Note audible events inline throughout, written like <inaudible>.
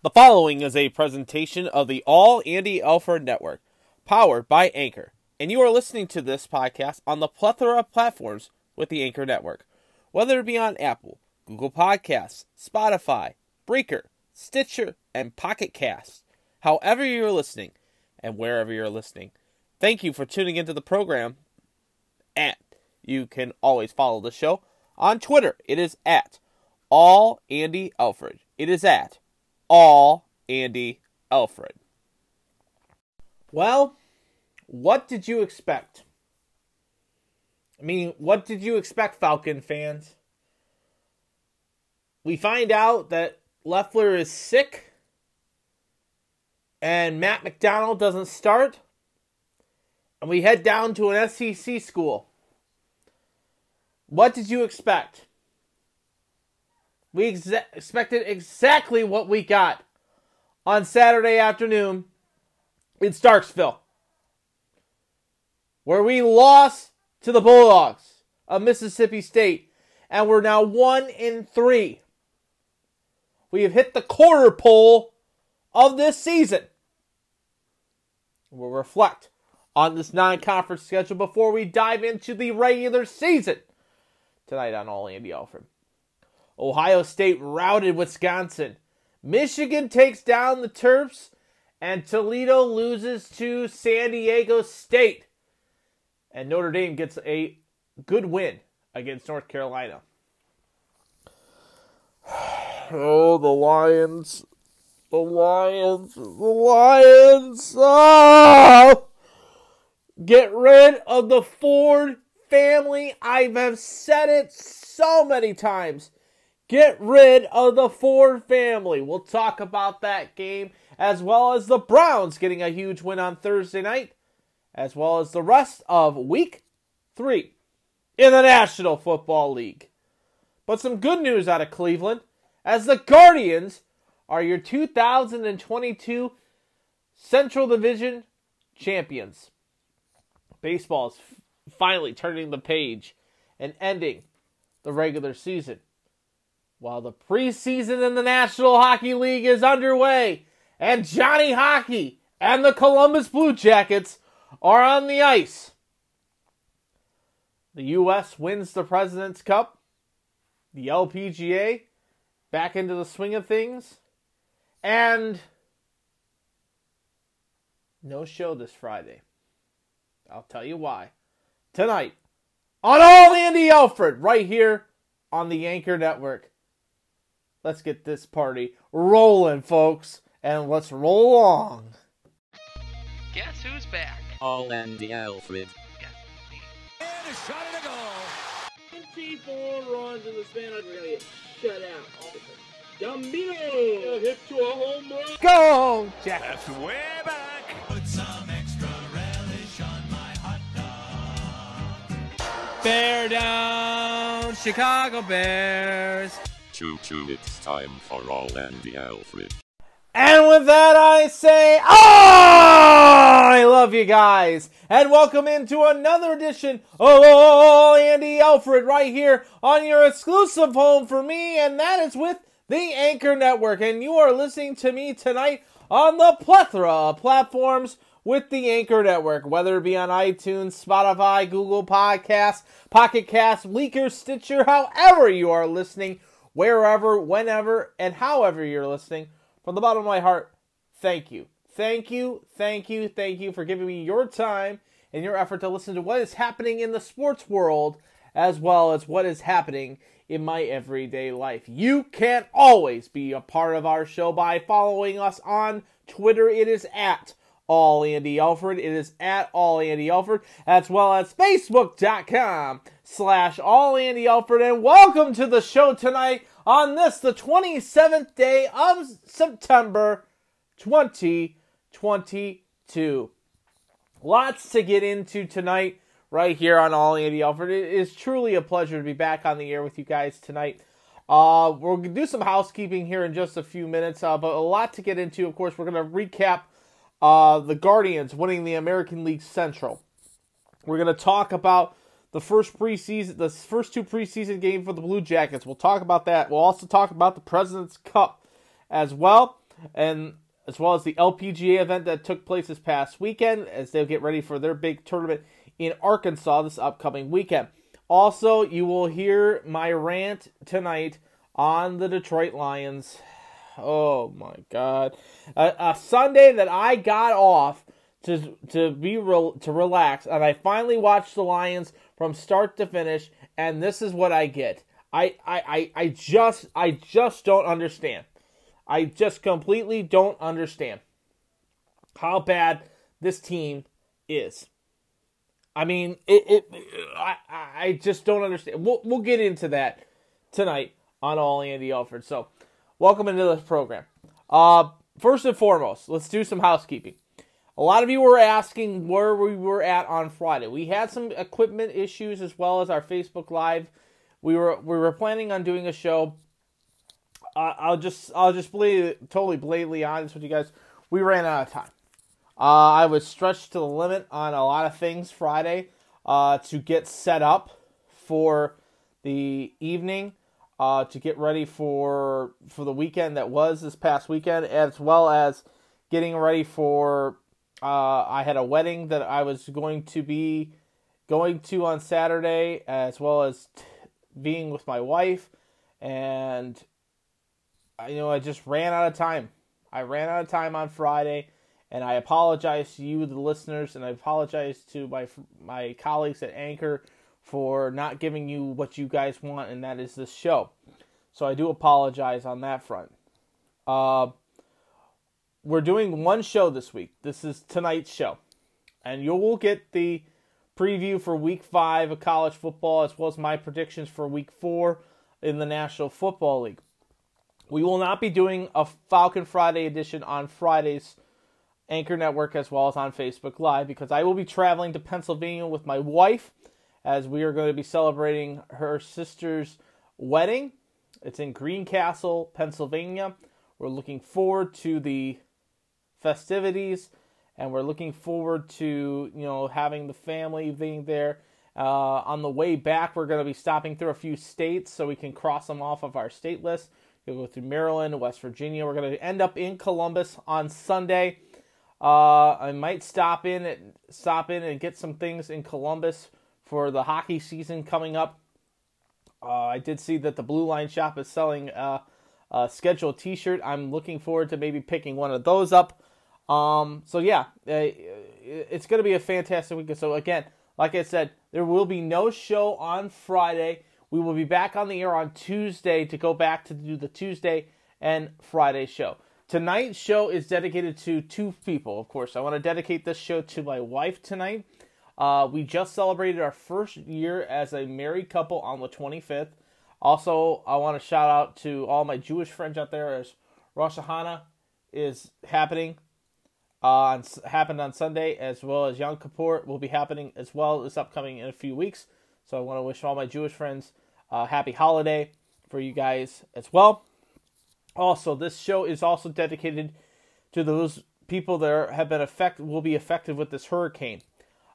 The following is a presentation of the All Andy Alford Network, powered by Anchor, and you are listening to this podcast on the plethora of platforms with the Anchor Network, whether it be on Apple, Google Podcasts, Spotify, Breaker, Stitcher, and Pocket Casts. However you're listening, and wherever you're listening, thank you for tuning into the program. And you can always follow the show on Twitter. It is at All Andy Alfred. It is at all Andy Alfred. Well, what did you expect? I mean, what did you expect, Falcon fans? We find out that Loeffler is sick and Matt McDonald doesn't start, and we head down to an SEC school. What did you expect? We expected exactly what we got on Saturday afternoon in Starksville, where we lost to the Bulldogs of Mississippi State, and we're now one in three. We have hit the quarter pole of this season. We'll reflect on this non conference schedule before we dive into the regular season tonight on All Andy Alfred. Ohio State routed Wisconsin. Michigan takes down the Terps, and Toledo loses to San Diego State. And Notre Dame gets a good win against North Carolina. <sighs> Oh, the Lions. The Lions. The Lions. Oh! Get rid of the Ford family. I have said it so many times. Get rid of the Ford family. We'll talk about that game as well as the Browns getting a huge win on Thursday night, as well as the rest of week three in the National Football League. But some good news out of Cleveland as the Guardians are your 2022 Central Division champions. Baseball is finally turning the page and ending the regular season while the preseason in the National Hockey League is underway and Johnny Hockey and the Columbus Blue Jackets are on the ice. The U.S. wins the President's Cup. The LPGA back into the swing of things. And no show this Friday. I'll tell you why. Tonight on All Andy Alfred, right here on the Anchor Network. Let's get this party rolling, folks, and let's roll along. Guess who's back? All Andy Alfred. And a shot and a goal. 24 runs in the span of really shut out. Gambino hit to a home run. Go, Jack. That's way back. Put some extra relish on my hot dog. Bear down, Chicago Bears. Choo choo, it's time for All Andy Alfred. And with that, I say, oh, I love you guys. And welcome into another edition of Oh, Andy Alfred right here on your exclusive home for me, and that is with the Anchor Network. And you are listening to me tonight on the plethora of platforms with the Anchor Network, whether it be on iTunes, Spotify, Google Podcasts, Pocket Casts, Breaker, Stitcher, however you are listening, wherever, whenever, and however you're listening. From the bottom of my heart, thank you. Thank you, thank you, thank you for giving me your time and your effort to listen to what is happening in the sports world as well as what is happening in my everyday life. You can always be a part of our show by following us on Twitter. It is at all Andy Alfred. It is at all Andy Alfred, as well as Facebook.com slash all Andy Alfred. And welcome to the show tonight on this, the 27th day of September 2022. Lots to get into tonight, right here on All Andy Alfred. It is truly a pleasure to be back on the air with you guys tonight. Uh, to do some housekeeping here in just a few minutes, uh, but a lot to get into. Of course, we're going to recap uh, the Guardians winning the American League Central. We're going to talk about the first preseason, the first two preseason games for the Blue Jackets. We'll talk about that. We'll also talk about the President's Cup as well. and as well as the LPGA event that took place this past weekend as they get ready for their big tournament in Arkansas this upcoming weekend. Also, you will hear my rant tonight on the Detroit Lions. Oh my God! A, a Sunday that I got off to to be to relax, and I finally watched the Lions from start to finish, and this is what I get. I I I, I just I just don't understand. I just completely don't understand how bad this team is. I mean, it, it I, I just don't understand. We'll, we'll get into that tonight on All Andy Alford. So, welcome into this program. Uh, first and foremost, let's do some housekeeping. A lot of you were asking where we were at on Friday. We had some equipment issues as well as our Facebook Live. We were we were planning on doing a show. Uh, I'll just I'll just be totally blatantly honest with you guys. We ran out of time. Uh, I was stretched to the limit on a lot of things Friday uh, to get set up for the evening, uh, to get ready for for the weekend that was this past weekend, as well as getting ready for. Uh, I had a wedding that I was going to be going to on Saturday, as well as t- being with my wife, and you know I just ran out of time. I ran out of time on Friday and I apologize to you, the listeners, and I apologize to my my colleagues at Anchor for not giving you what you guys want, and that is this show. So I do apologize on that front. Uh, we're doing one show this week. This is tonight's show, and you will get the preview for Week Five of college football, as well as my predictions for Week Four in the National Football League. We will not be doing a Falcon Friday edition on Fridays Anchor Network as well as on Facebook Live because I will be traveling to Pennsylvania with my wife as we are going to be celebrating her sister's wedding. It's in Greencastle, Pennsylvania. We're looking forward to the festivities and we're looking forward to, you know, having the family being there. Uh, on the way back, we're going to be stopping through a few states so we can cross them off of our state list. We'll go through Maryland, West Virginia. We're going to end up in Columbus on Sunday uh, I might stop in and stop in and get some things in Columbus for the hockey season coming up. Uh, I did see that the Blue Line Shop is selling uh, a scheduled T-shirt. I'm looking forward to maybe picking one of those up. Um, so yeah, uh, it's going to be a fantastic week. So again, like I said, there will be no show on Friday. We will be back on the air on Tuesday to go back to do the Tuesday and Friday show. Tonight's show is dedicated to two people, of course. I want to dedicate this show to my wife tonight. Uh, we just celebrated our first year as a married couple on the 25th. Also, I want to shout out to all my Jewish friends out there as Rosh Hashanah is happening. Uh, on, happened on Sunday as well as Yom Kippur will be happening as well this upcoming in a few weeks. So I want to wish all my Jewish friends a happy holiday for you guys as well. Also, this show is also dedicated to those people that have been affected, will be affected with this hurricane.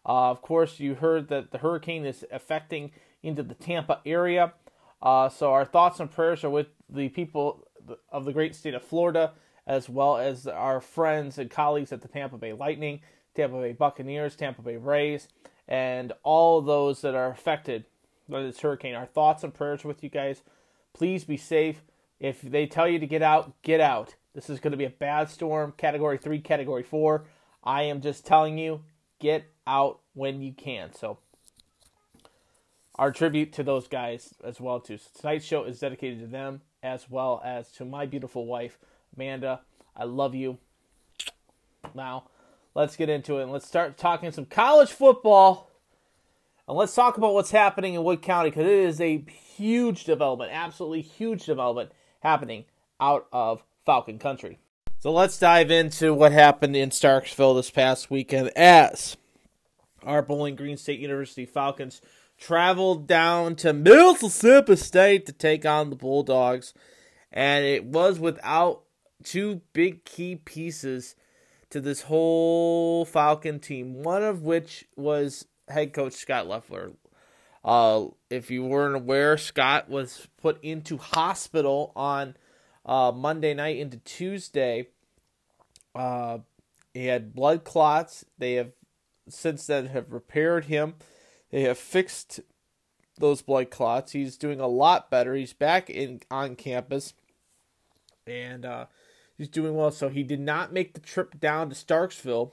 Uh, of course, you heard that the hurricane is affecting into the Tampa area. Uh, so our thoughts and prayers are with the people of the great state of Florida, as well as our friends and colleagues at the Tampa Bay Lightning, Tampa Bay Buccaneers, Tampa Bay Rays, and all those that are affected by this hurricane. Our thoughts and prayers with you guys. Please be safe. If they tell you to get out, get out. This is going to be a bad storm, category 3, category 4. I am just telling you, get out when you can. So our tribute to those guys as well too. So tonight's show is dedicated to them as well as to my beautiful wife, Amanda. I love you. Now, let's get into it and let's start talking some college football. And let's talk about what's happening in Wood County because it is a huge development, absolutely huge development happening out of Falcon Country. So let's dive into what happened in Starksville this past weekend as our Bowling Green State University Falcons traveled down to Mississippi State to take on the Bulldogs. And it was without two big key pieces to this whole Falcon team, one of which was head coach Scott Loeffler. Uh, if you weren't aware, Scott was put into hospital on uh, Monday night into Tuesday Uh, he had blood clots. They have since then have repaired him. They have fixed those blood clots. He's doing a lot better. He's back in on campus, and uh, he's doing well. So he did not make the trip down to Starksville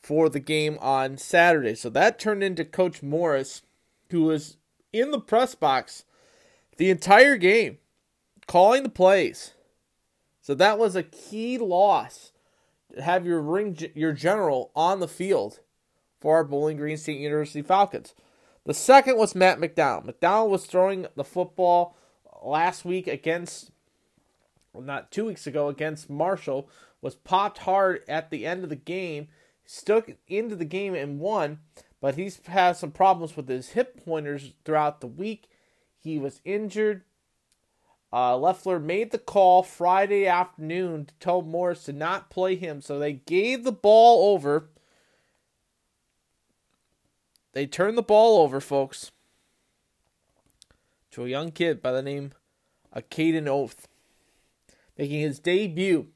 for the game on Saturday. So that turned into Coach Morris, who was in the press box the entire game, calling the plays. So that was a key loss to have your ring your general on the field for our Bowling Green State University Falcons. The second was Matt McDonald. McDonald was throwing the football last week against, not two weeks ago, against Marshall, was popped hard at the end of the game, stuck into the game and won, but he's had some problems with his hip pointers throughout the week. He was injured. Uh, Loeffler made the call Friday afternoon to tell Morris to not play him, so they gave the ball over they turned the ball over, folks, to a young kid by the name of Caden Orth, making his debut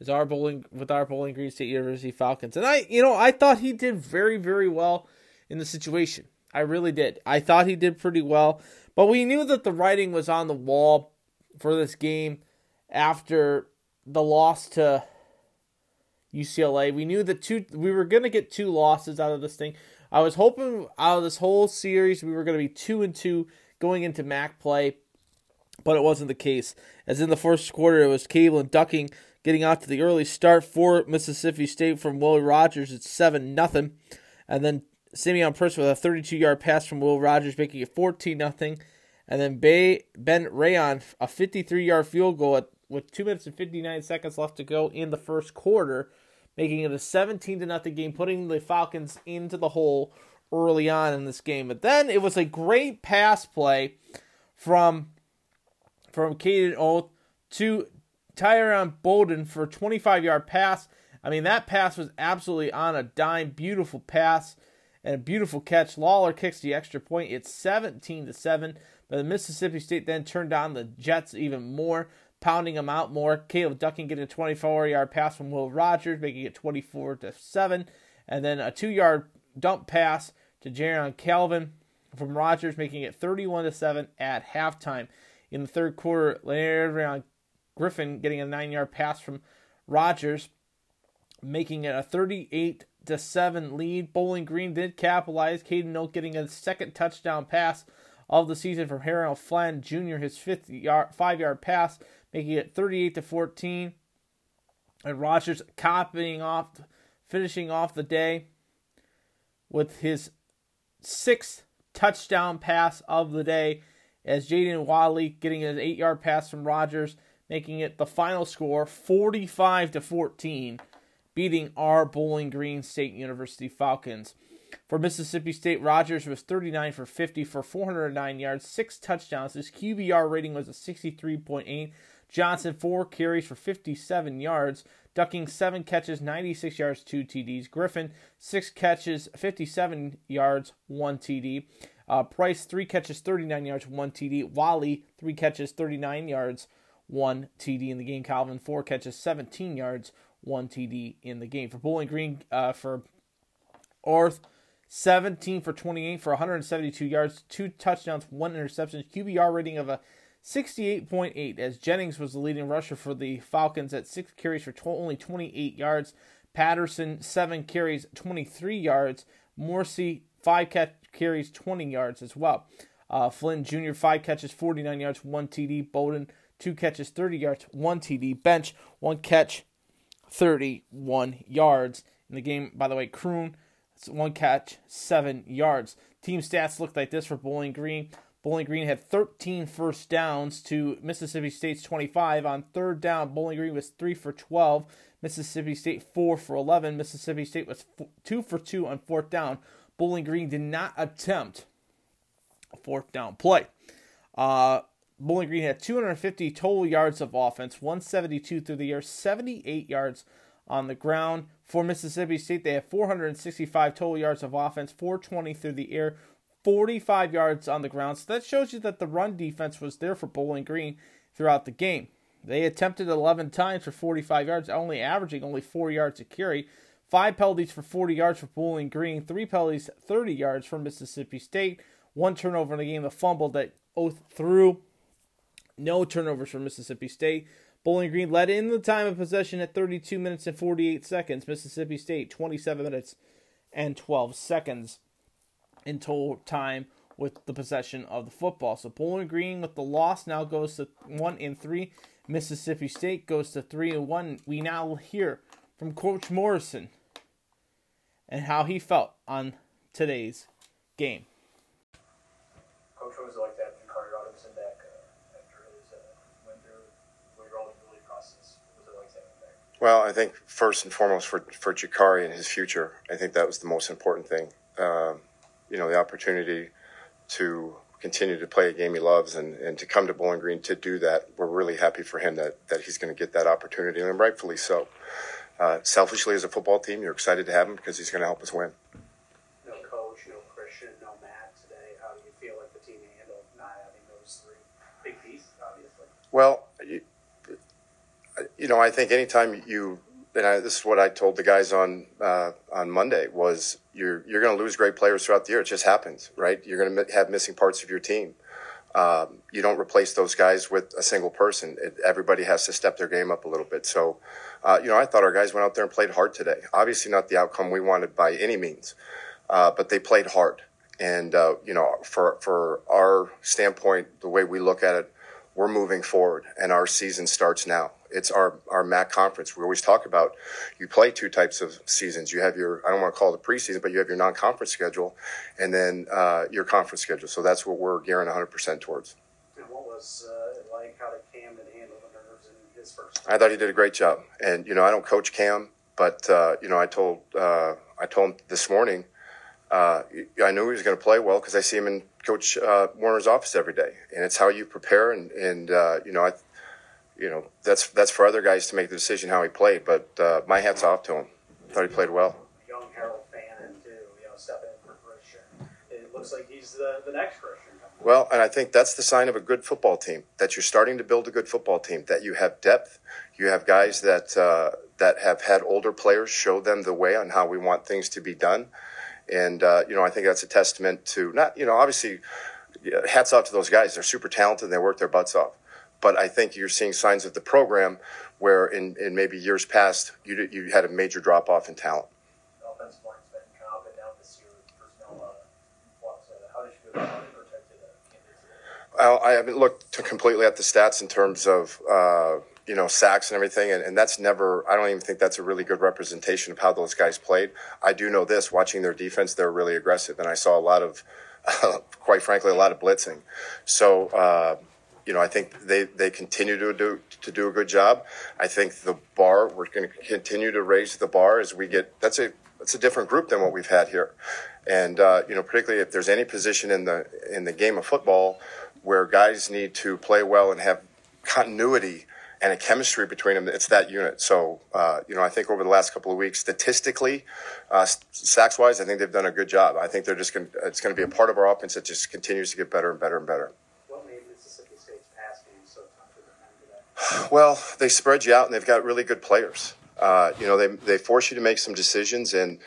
as our bowling with our Bowling Green State University Falcons. And I, you know, I thought he did very, very well in the situation. I really did. I thought he did pretty well, but we knew that the writing was on the wall for this game after the loss to UCLA. We knew that two we were going to get two losses out of this thing. I was hoping out of this whole series we were going to be two and two going into MAC play, but it wasn't the case. As in the first quarter, it was Cable and ducking getting out to the early start for Mississippi State from Will Rogers. It's seven nothing, and then Simeon Price with a 32 yard pass from Will Rogers, making it 14 nothing, and then Bay, Ben Rayon a 53 yard field goal at, with two minutes and 59 seconds left to go in the first quarter making it a 17 to nothing game, putting the Falcons into the hole early on in this game. But then it was a great pass play from from Caden Orth to Tyrone Broden for a 25 yard pass. I mean, that pass was absolutely on a dime. Beautiful pass and a beautiful catch. Lawler kicks the extra point. It's 17 to 7. But the Mississippi State then turned on the Jets even more pounding them out more. Caleb Ducking getting a 24 yard pass from Will Rogers, making it 24 to 7. And then a two yard dump pass to Jaron Calvin from Rogers, making it 31 to 7 at halftime. In the third quarter, Leonard Griffin getting a nine yard pass from Rogers, making it a 38 to 7 lead. Bowling Green did capitalize. Caden Orth getting a second touchdown pass of the season from Harold Fannin Jr., his fifth yard, five yard pass making it 38 to 14. And Rogers copying off, finishing off the day with his sixth touchdown pass of the day as Jaden Walley getting an eight yard pass from Rogers, making it the final score 45 to 14, beating our Bowling Green State University Falcons. For Mississippi State, Rogers was 39 for 50 for 409 yards, six touchdowns. His QBR rating was a 63.8. Johnson, four carries for 57 yards. Ducking, seven catches, 96 yards, two TDs. Griffin, six catches, 57 yards, one TD. Uh, Price, three catches, 39 yards, one TD. Walley, three catches, 39 yards, one TD in the game. Calvin, four catches, 17 yards, one TD in the game. For Bowling Green, uh, for Orth, 17 for 28 for 172 yards, two touchdowns, one interception. QBR rating of a 68.8 as Jennings was the leading rusher for the Falcons at six carries for only 28 yards. Patterson, seven carries, 23 yards. Morrissey, five catch- carries, 20 yards as well. Uh, Fannin Jr., five catches, 49 yards, one TD. Broden, two catches, 30 yards, one TD. Bench, one catch, 31 yards. In the game, by the way, Kroon, one catch, seven yards. Team stats looked like this for Bowling Green. Bowling Green had 13 first downs to Mississippi State's 25. On third down, Bowling Green was 3 for 12. Mississippi State 4 for 11. Mississippi State was 2 for 2 on fourth down. Bowling Green did not attempt a fourth down play. Uh, Bowling Green had 250 total yards of offense, 172 through the air, 78 yards on the ground. For Mississippi State, they had 465 total yards of offense, 420 through the air, 45 yards on the ground. So that shows you that the run defense was there for Bowling Green throughout the game. They attempted 11 times for 45 yards, only averaging only 4 yards a carry. Five penalties for 40 yards for Bowling Green, three penalties, 30 yards for Mississippi State, one turnover in the game, a fumble that Orth threw. No turnovers for Mississippi State. Bowling Green led in the time of possession at 32 minutes and 48 seconds. Mississippi State 27 minutes and 12 seconds in total time with the possession of the football. So Bowling Green with the loss now goes to one and three. Mississippi State goes to three and one. We now hear from Coach Morrison and how he felt on today's game. Coach, what was it like to have Jakari Robinson back uh, after his uh, went through what your eligibility process? What was it like to have him back? Well, I think first and foremost for for Jakari and his future, I think that was the most important thing. Um, you know, the opportunity to continue to play a game he loves and, and to come to Bowling Green to do that. We're really happy for him that, that he's going to get that opportunity, and rightfully so. Uh, selfishly, as a football team, you're excited to have him because he's going to help us win. No coach, no Christian, no Matt today. How do you feel like the team handled not having those three? Big pieces, obviously. Well, you, you know, I think anytime you and I, this is what I told the guys on uh, on Monday was you're you're going to lose great players throughout the year. It just happens, right? You're going to have missing parts of your team. Um, you don't replace those guys with a single person. It, everybody has to step their game up a little bit. So, uh, you know, I thought our guys went out there and played hard today. Obviously, not the outcome we wanted by any means, uh, but they played hard. And uh, you know, for for our standpoint, the way we look at it, we're moving forward, and our season starts now it's our our MAC conference. We always talk about you play two types of seasons. You have your I don't want to call it the preseason, but you have your non-conference schedule, and then uh, your conference schedule. So that's what we're gearing 100 percent towards. And what was uh, it like? How did Camden handle the nerves in his first? I thought he did a great job, and you know I don't coach Cam, but uh, you know I told uh, I told him this morning. Uh, I knew he was going to play well because I see him in Coach uh, Warner's office every day, and it's how you prepare. And, and you know, I, you know, that's that's for other guys to make the decision how he played. But uh, my hat's off to him. Thought he played well. Young Harold Fannin too, you know, stepping in for Christian. It looks like he's the, the next Christian. Well, and I think that's the sign of a good football team that you're starting to build a good football team. That you have depth, you have guys that uh, that have had older players show them the way on how we want things to be done, and uh, you know I think that's a testament to not you know obviously hats off to those guys. They're super talented. and They work their butts off but I think you're seeing signs of the program where in, in maybe years past you you had a major drop off in talent. The offensive line's been kind of up and down this year personnel uh, flux. Uh, how did you feel about it protected uh, Well, I haven't looked completely at the stats in terms of uh, you know sacks and everything, and, and that's never. I don't even think that's a really good representation of how those guys played. I do know this: watching their defense, they're really aggressive, and I saw a lot of, <laughs> quite frankly, a lot of blitzing. So. Uh, you know, I think they, they continue to do to do a good job. I think the bar we're going to continue to raise the bar as we get. That's a that's a different group than what we've had here, and uh, you know, particularly if there's any position in the in the game of football where guys need to play well and have continuity and a chemistry between them, it's that unit. So, uh, you know, I think over the last couple of weeks, statistically, uh, sacks wise, I think they've done a good job. I think they're just going. It's going to be a part of our offense that just continues to get better and better and better. Well, they spread you out, and they've got really good players. Uh, you know, they they force you to make some decisions, and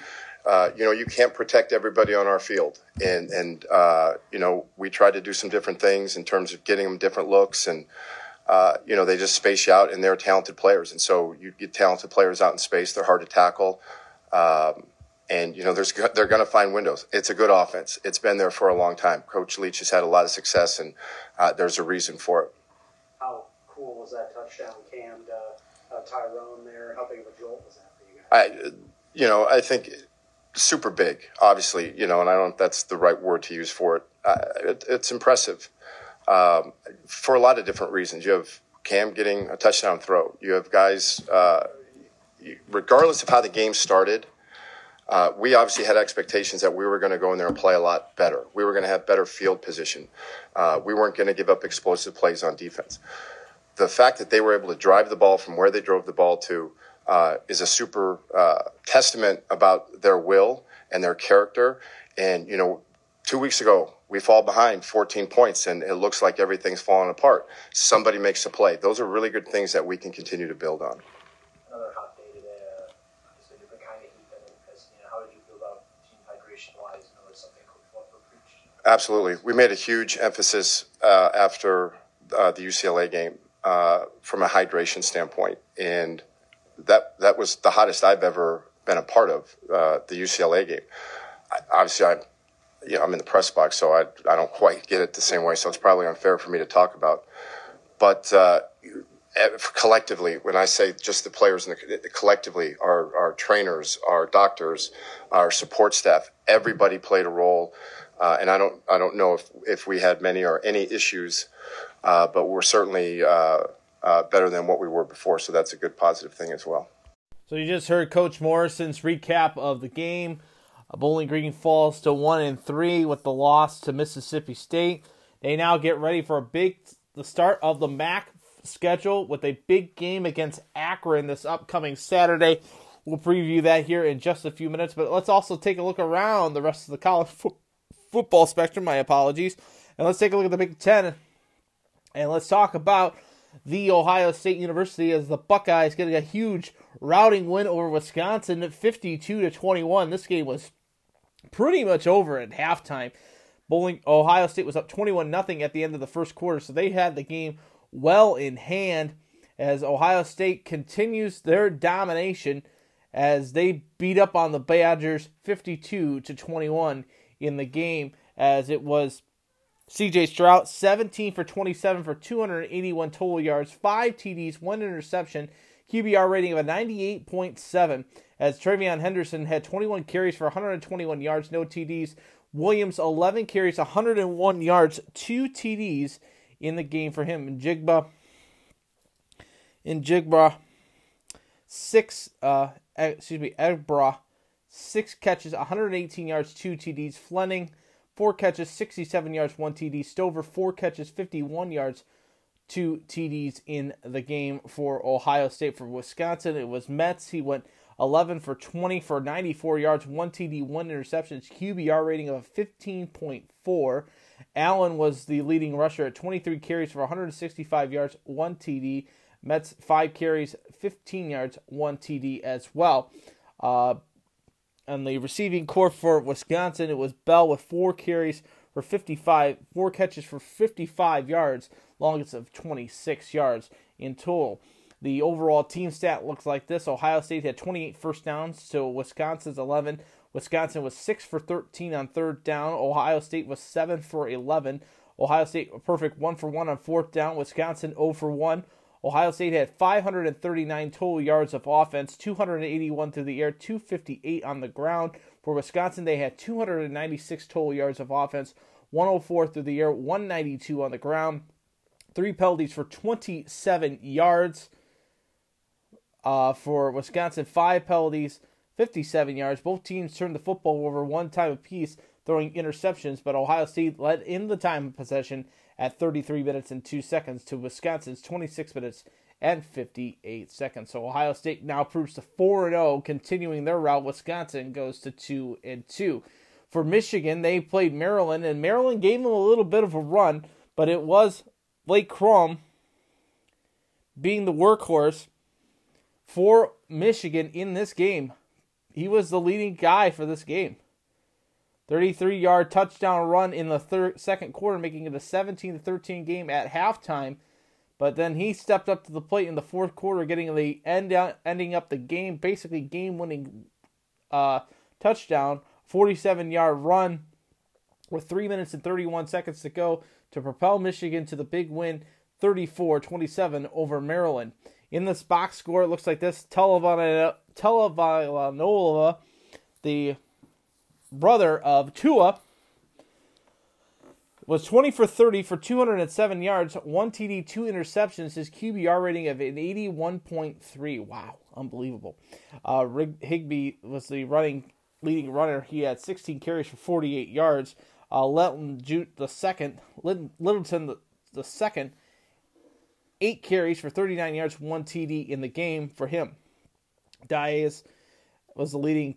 uh, you know you can't protect everybody on our field. And and uh, you know we tried to do some different things in terms of getting them different looks, and uh, you know they just space you out, and they're talented players. And so you get talented players out in space; they're hard to tackle. Um, and you know, there's they're going to find windows. It's a good offense. It's been there for a long time. Coach Leach has had a lot of success, and uh, there's a reason for it was that touchdown cammed uh, uh, Tyrone there? How big of a jolt was that for you guys? I, you know, I think super big, obviously, you know, and I don't that's the right word to use for it. Uh, it it's impressive um, for a lot of different reasons. You have Cam getting a touchdown throw. You have guys, uh, regardless of how the game started, uh, we obviously had expectations that we were going to go in there and play a lot better. We were going to have better field position. Uh, we weren't going to give up explosive plays on defense the fact that they were able to drive the ball from where they drove the ball to uh, is a super uh, testament about their will and their character. And, you know, two weeks ago, we fall behind 14 points and it looks like everything's falling apart. Somebody makes a play. Those are really good things that we can continue to build on. Another hot day today. Uh, just a different kind of heat than it. You know, how did you feel about team hydration wise? You know, was something Coach Absolutely. We made a huge emphasis uh, after uh, the UCLA game uh, from a hydration standpoint. And that, that was the hottest I've ever been a part of, uh, the UCLA game. I, obviously, I'm you know, I'm in the press box, so I, I don't quite get it the same way. So it's probably unfair for me to talk about. But uh, collectively, when I say just the players and the, collectively, our, our trainers, our doctors, our support staff, everybody played a role. Uh, and I don't, I don't know if, if we had many or any issues, uh, but we're certainly uh, uh better than what we were before. So that's a good positive thing as well. So you just heard Coach Morrison's recap of the game. Uh, Bowling Green falls to one and three with the loss to Mississippi State. They now get ready for a big the start of the MAC schedule with a big game against Akron this upcoming Saturday. We'll preview that here in just a few minutes, but let's also take a look around the rest of the college fo- football spectrum. My apologies. And let's take a look at the Big Ten. And let's talk about the Ohio State University as the Buckeyes getting a huge routing win over Wisconsin 52 to 21. This game was pretty much over at halftime. Bowling Ohio State was up 21 nothing at the end of the first quarter, so they had the game well in hand as Ohio State continues their domination as they beat up on the Badgers 52 to 21 in the game as it was CJ Stroud 17 for 27 for 281 total yards, 5 TDs, 1 interception, QBR rating of a 98.7 as TreVeyon Henderson had 21 carries for 121 yards, no TDs. Williams 11 carries, 101 yards, 2 TDs in the game for him. And Jigba, in Jigba, six, uh, excuse me, Egbra, six catches, 118 yards, two TDs. Fleming, four catches, 67 yards, one TD. Stover, four catches, 51 yards, two TDs in the game for Ohio State. For Wisconsin, it was Mertz. He went 11 for 20 for 94 yards, one TD, one interception. QBR rating of 15.4. Allen was the leading rusher at 23 carries for 165 yards, one TD. Mertz five carries, 15 yards, one TD as well. Uh, on the receiving corps for Wisconsin, it was Bell with four carries for 55, four catches for 55 yards, longest of 26 yards in total. The overall team stat looks like this Ohio State had 28 first downs to Wisconsin's 11. Wisconsin was 6 for 13 on third down. Ohio State was 7 for 11. Ohio State perfect 1 for 1 on fourth down. Wisconsin 0 for 1. Ohio State had 539 total yards of offense, 281 through the air, 258 on the ground. For Wisconsin, they had 296 total yards of offense, 104 through the air, 192 on the ground. Three penalties for 27 yards. Uh, for Wisconsin, five penalties 57 yards. Both teams turned the football over one time apiece, throwing interceptions, but Ohio State led in the time of possession at 33 minutes and 2 seconds to Wisconsin's 26 minutes and 58 seconds. So Ohio State now proves to 4 0, continuing their route. Wisconsin goes to 2 and 2. For Michigan, they played Maryland, and Maryland gave them a little bit of a run, but it was Blake Corum being the workhorse for Michigan in this game. He was the leading guy for this game. 33 yard touchdown run in the third, second quarter, making it a 17 13 game at halftime. But then he stepped up to the plate in the fourth quarter, getting the end out, ending up the game, basically game winning uh, touchdown, 47 yard run with 3 minutes and 31 seconds to go to propel Michigan to the big win 34 27 over Maryland. In this box score, it looks like this Tagovailoa Tagovailoa, the brother of Tua, was 20 for 30 for 207 yards, one TD, two interceptions. His QBR rating of an 81.3. Wow, unbelievable. Uh, Higbee was the running leading runner. He had 16 carries for 48 yards. Uh, Littleton the second, Littleton the, the second, eight carries for 39 yards, one TD in the game for him. Diaz was the leading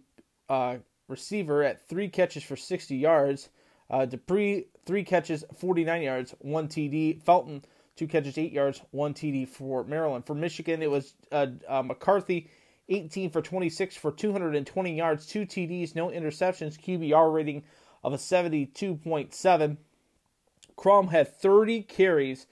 uh, receiver at three catches for 60 yards. Uh, Dupree, three catches, 49 yards, one TD. Felton, two catches, eight yards, one TD for Maryland. For Michigan, it was uh, uh, McCarthy, 18 for 26 for 220 yards, two TDs, no interceptions, QBR rating of a 72.7. Corum had 30 carries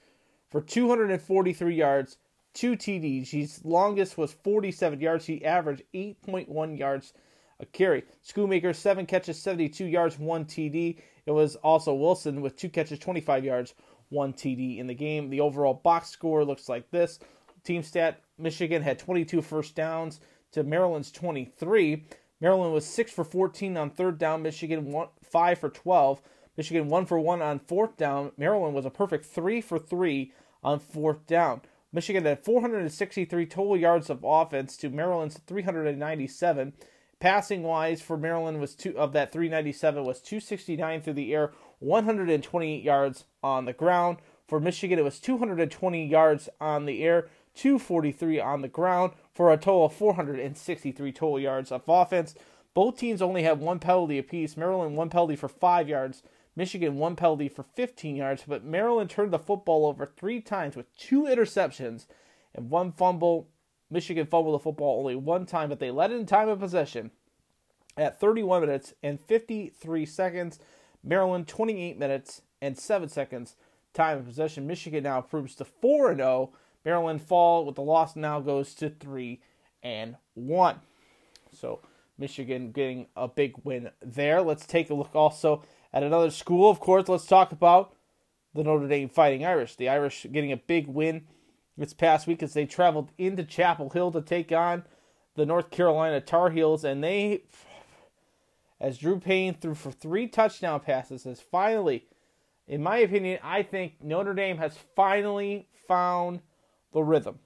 for 243 yards, two TDs. His longest was 47 yards. He averaged 8.1 yards a carry. Schoonmaker, seven catches, 72 yards, one TD. It was also Wilson with two catches, 25 yards, one TD in the game. The overall box score looks like this. Team stat Michigan had 22 first downs to Maryland's 23. Maryland was 6 for 14 on third down. Michigan one, 5 for 12. Michigan 1 for 1 on fourth down. Maryland was a perfect 3 for 3 on fourth down. Michigan had 463 total yards of offense to Maryland's 397. Passing wise for Maryland was two of that 397 was 269 through the air, 128 yards on the ground. For Michigan, it was 220 yards on the air, 243 on the ground for a total of 463 total yards of offense. Both teams only had one penalty apiece. Maryland one penalty for five yards. Michigan one penalty for 15 yards, but Maryland turned the football over three times with two interceptions and one fumble. Michigan fumbled the football only one time, but they led in time of possession at 31 minutes and 53 seconds. Maryland 28 minutes and 7 seconds time of possession. Michigan now improves to 4 and 0. Maryland fall with the loss now goes to 3 and 1. So Michigan getting a big win there. Let's take a look also at another school. Of course, let's talk about the Notre Dame Fighting Irish. The Irish getting a big win this past week as they traveled into Chapel Hill to take on the North Carolina Tar Heels, and they, as Drew Payne threw for three touchdown passes, has finally, in my opinion, I think Notre Dame has finally found the rhythm.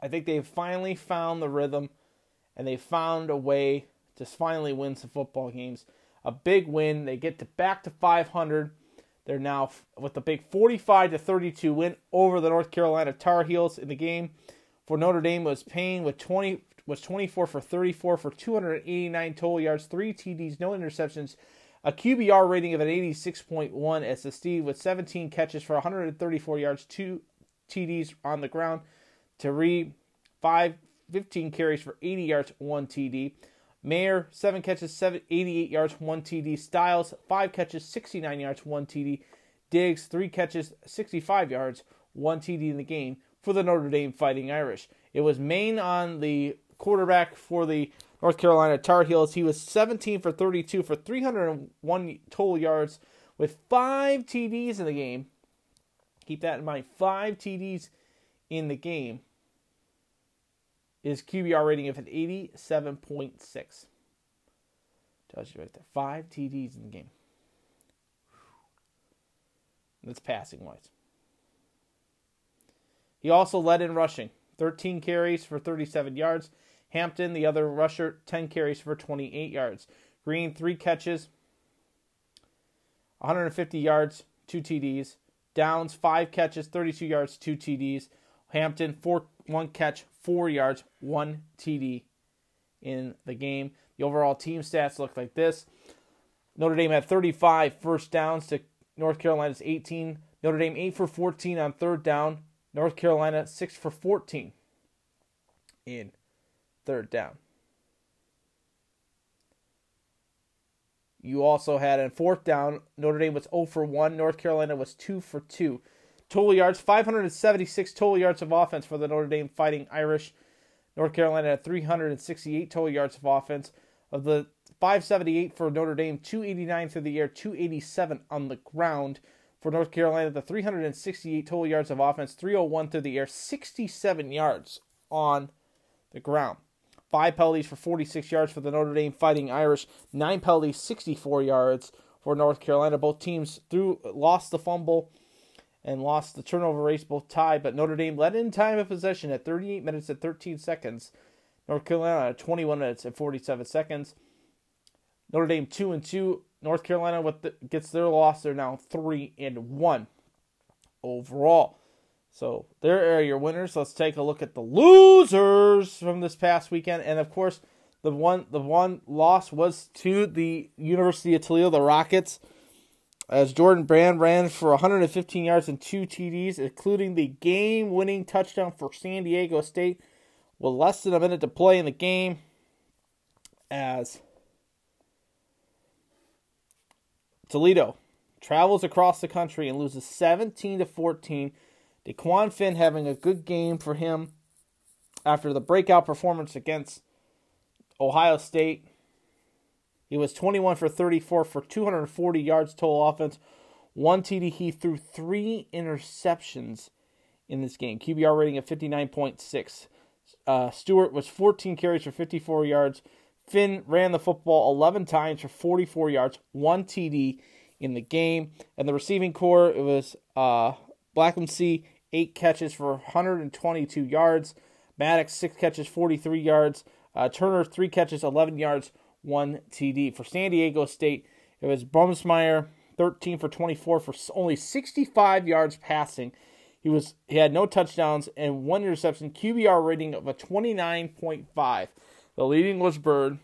I think they've finally found the rhythm, and they found a way to finally win some football games. A big win. They get to back to 500 they're now with a big 45 to 32 win over the North Carolina Tar Heels in the game. For Notre Dame was Payne with 20 was 24 for 34 for 289 total yards, three TDs, no interceptions, a QBR rating of an 86.1 as the Steve with 17 catches for 134 yards, two TDs on the ground. Tyree, 5, 15 carries for 80 yards, one TD. Mayer, 7 catches, seven, 88 yards, 1 TD. Styles, 5 catches, 69 yards, 1 TD. Diggs, 3 catches, 65 yards, 1 TD in the game for the Notre Dame Fighting Irish. It was Maine on the quarterback for the North Carolina Tar Heels. He was 17 for 32 for 301 total yards with 5 TDs in the game. Keep that in mind. 5 TDs in the game his QBR rating of an 87.6. Tells you right there. Five TDs in the game. That's passing wise. He also led in rushing 13 carries for 37 yards. Hampton, the other rusher, 10 carries for 28 yards. Green, three catches, 150 yards, two TDs. Downs, five catches, 32 yards, two TDs. Hampton, four, one catch, four yards, one TD in the game. The overall team stats look like this Notre Dame had 35 first downs to North Carolina's 18. Notre Dame 8 for 14 on third down. North Carolina 6 for 14 in third down. You also had a fourth down. Notre Dame was 0 for 1. North Carolina was 2 for 2. Total yards 576 total yards of offense for the Notre Dame Fighting Irish. North Carolina had 368 total yards of offense. Of the 578 for Notre Dame, 289 through the air, 287 on the ground. For North Carolina, the 368 total yards of offense, 301 through the air, 67 yards on the ground. Five penalties for 46 yards for the Notre Dame Fighting Irish. Nine penalties, 64 yards for North Carolina. Both teams threw lost the fumble and lost the turnover race, both tied, but Notre Dame led in time of possession at 38 minutes and 13 seconds. North Carolina at 21 minutes and 47 seconds. Notre Dame 2 and 2. North Carolina with the, gets their loss. They're now 3 and 1 overall. So there are your winners. Let's take a look at the losers from this past weekend. And of course, the one the one loss was to the University of Toledo, the Rockets. As Jordan Brand ran for 115 yards and two TDs, including the game winning touchdown for San Diego State with less than a minute to play in the game. As Toledo travels across the country and loses 17 to 14. DeQuan Finn having a good game for him after the breakout performance against Ohio State. He was 21 for 34 for 240 yards total offense, one TD. He threw three interceptions in this game. QBR rating of 59.6. Uh, Stuart was 14 carries for 54 yards. Finn ran the football 11 times for 44 yards, one TD in the game. And the receiving core, it was uh, Blankumsee, eight catches for 122 yards. Maddox, six catches, 43 yards. Uh, Turner, three catches, 11 yards, one TD. For San Diego State, it was Burmeister, 13 for 24 for only 65 yards passing. He was he had no touchdowns and one interception. QBR rating of a 29.5. The leading was Byrd.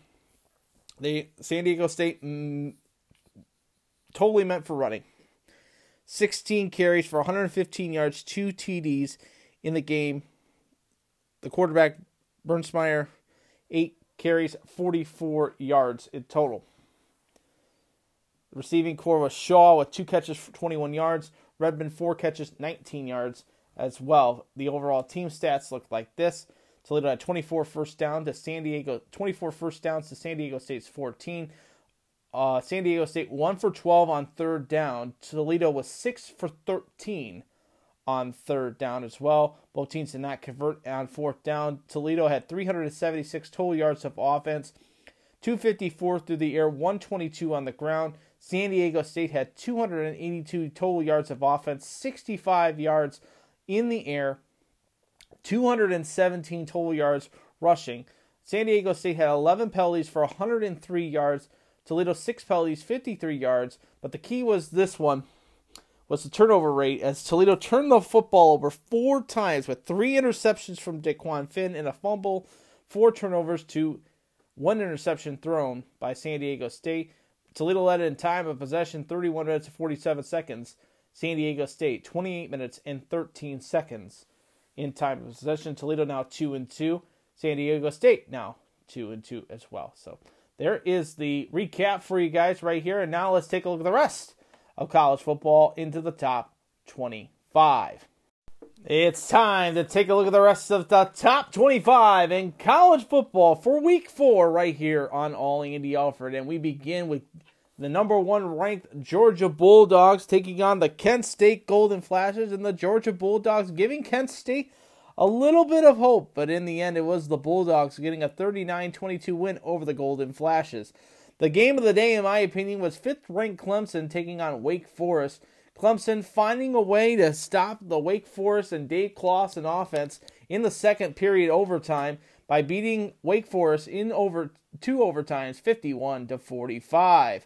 The San Diego State mm, totally meant for running. 16 carries for 115 yards, two TDs in the game. The quarterback, Burmeister, eight carries, 44 yards in total. Receiving core was Shaw with two catches for 21 yards, Redmond, four catches, 19 yards as well. The overall team stats look like this. Toledo had 24 first down to San Diego, 24 first downs to San Diego State's 14. Uh, San Diego State one for 12 on third down. Toledo was six for 13 on third down as well. Both teams did not convert on fourth down. Toledo had 376 total yards of offense, 254 through the air, 122 on the ground. San Diego State had 282 total yards of offense, 65 yards in the air, 217 total yards rushing. San Diego State had 11 penalties for 103 yards. Toledo six penalties, 53 yards. But the key was this one was the turnover rate as Toledo turned the football over four times with three interceptions from DeQuan Finn and a fumble, four turnovers to one interception thrown by San Diego State. Toledo led in time of possession 31 minutes and 47 seconds. San Diego State 28 minutes and 13 seconds in time of possession. Toledo now 2 and 2. San Diego State now 2 and 2 as well. So there is the recap for you guys right here. And now let's take a look at the rest of college football into the top 25. It's time to take a look at the rest of the top 25 in college football for week four right here on All Andy Alford. And we begin with the number one ranked Georgia Bulldogs taking on the Kent State Golden Flashes, and the Georgia Bulldogs giving Kent State a little bit of hope, but in the end, it was the Bulldogs getting a 39 22 win over the Golden Flashes. The game of the day, in my opinion, was fifth ranked Clemson taking on Wake Forest. Clemson finding a way to stop the Wake Forest and Dave Clawson offense in the second period overtime by beating Wake Forest in over two overtimes, 51 to 45.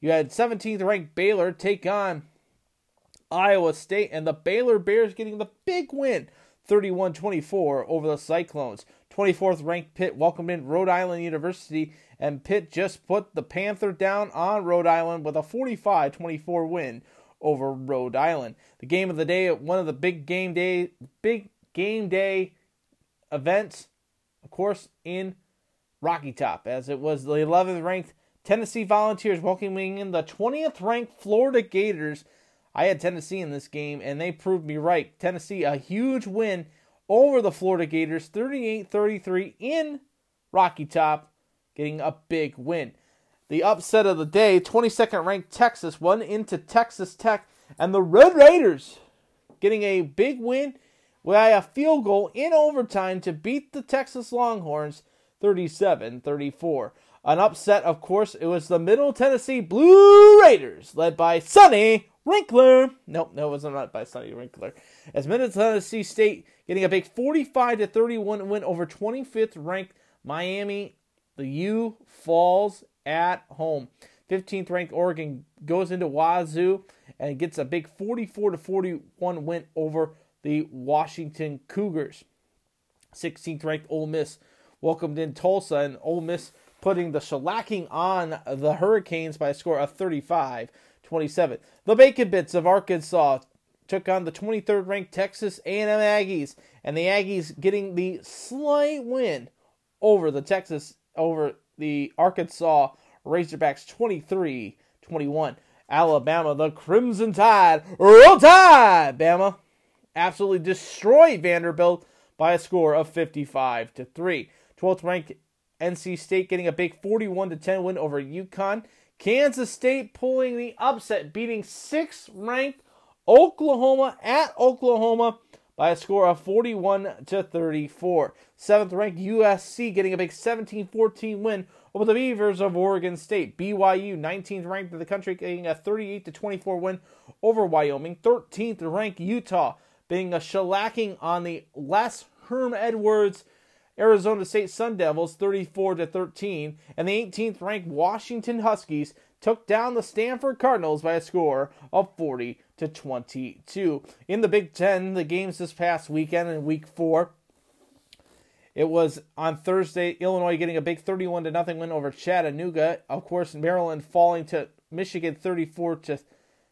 You had 17th ranked Baylor take on Iowa State, and the Baylor Bears getting the big win, 31 24 over the Cyclones. 24th ranked Pitt welcomed in Rhode Island University, and Pitt just put the Panther down on Rhode Island with a 45 24 win over Rhode Island. The game of the day, at one of the big game day, big game day events, of course, in Rocky Top, as it was the 11th ranked Tennessee Volunteers welcoming in the 20th ranked Florida Gators. I had Tennessee in this game, and they proved me right. Tennessee, a huge win over the Florida Gators, 38 33 in Rocky Top, getting a big win. The upset of the day 22nd ranked Texas won into Texas Tech, and the Red Raiders getting a big win by a field goal in overtime to beat the Texas Longhorns 37 34. An upset, of course, it was the Middle Tennessee Blue Raiders, led by Sonny Winkler. Nope, no, it wasn't led by Sonny Winkler. As Middle Tennessee State getting a big 45 to 31 win over 25th ranked Miami. The U falls at home. 15th ranked Oregon goes into Wazoo and gets a big 44 to 41 win over the Washington Cougars. 16th ranked Ole Miss welcomed in Tulsa and Ole Miss putting the shellacking on the Hurricanes by a score of 35 27. The Bacon Bits of Arkansas took on the 23rd ranked Texas A&M Aggies, and the Aggies getting the slight win over the Texas over the Arkansas Razorbacks 23-21. Alabama, the Crimson Tide, roll tide, Bama, absolutely destroyed Vanderbilt by a score of 55 to 3. 12th ranked NC State getting a big 41 to 10 win over UConn. Kansas State pulling the upset, beating 6th ranked Oklahoma at Oklahoma by a score of 41 to 34. 7th ranked USC getting a big 17-14 win over the Beavers of Oregon State. BYU 19th ranked in the country getting a 38 to 24 win over Wyoming. 13th ranked Utah being a shellacking on the Les Herm Edwards Arizona State Sun Devils 34 to 13, and the 18th ranked Washington Huskies took down the Stanford Cardinals by a score of 40 to 22. In the Big 10, the games this past weekend in week 4, it was on Thursday, Illinois getting a big 31 to nothing win over Chattanooga. Of course, Maryland falling to Michigan 34 to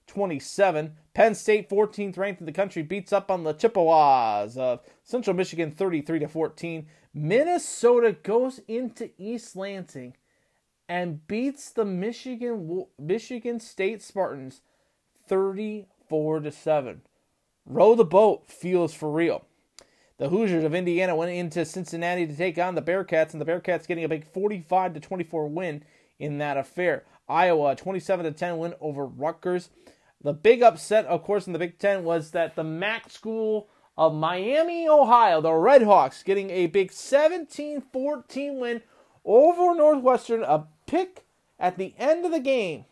27. Penn State, 14th ranked in the country, beats up on the Chippewas of Central Michigan 33 to 14. Minnesota goes into East Lansing and beats the Michigan Michigan State Spartans 34 to 7. Row the boat feels for real. The Hoosiers of Indiana went into Cincinnati to take on the Bearcats, and the Bearcats getting a big 45 to 24 win in that affair. Iowa 27 to 10 win over Rutgers. The big upset, of course, in the Big Ten was that the MAC school of Miami, Ohio, the Redhawks, getting a big 17 14 win over Northwestern. A pick at the end of the game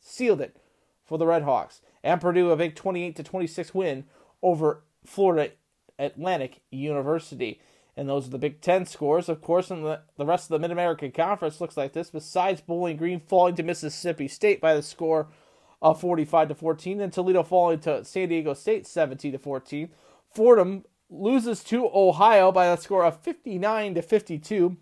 sealed it for the Redhawks. And Purdue, a big 28 to 26 win over Florida Atlantic University. And those are the Big Ten scores. Of course, in the, the rest of the Mid American Conference looks like this, besides Bowling Green falling to Mississippi State by the score of 45 to 14, and Toledo falling to San Diego State 17 to 14. Fordham loses to Ohio by a score of 59 to 52.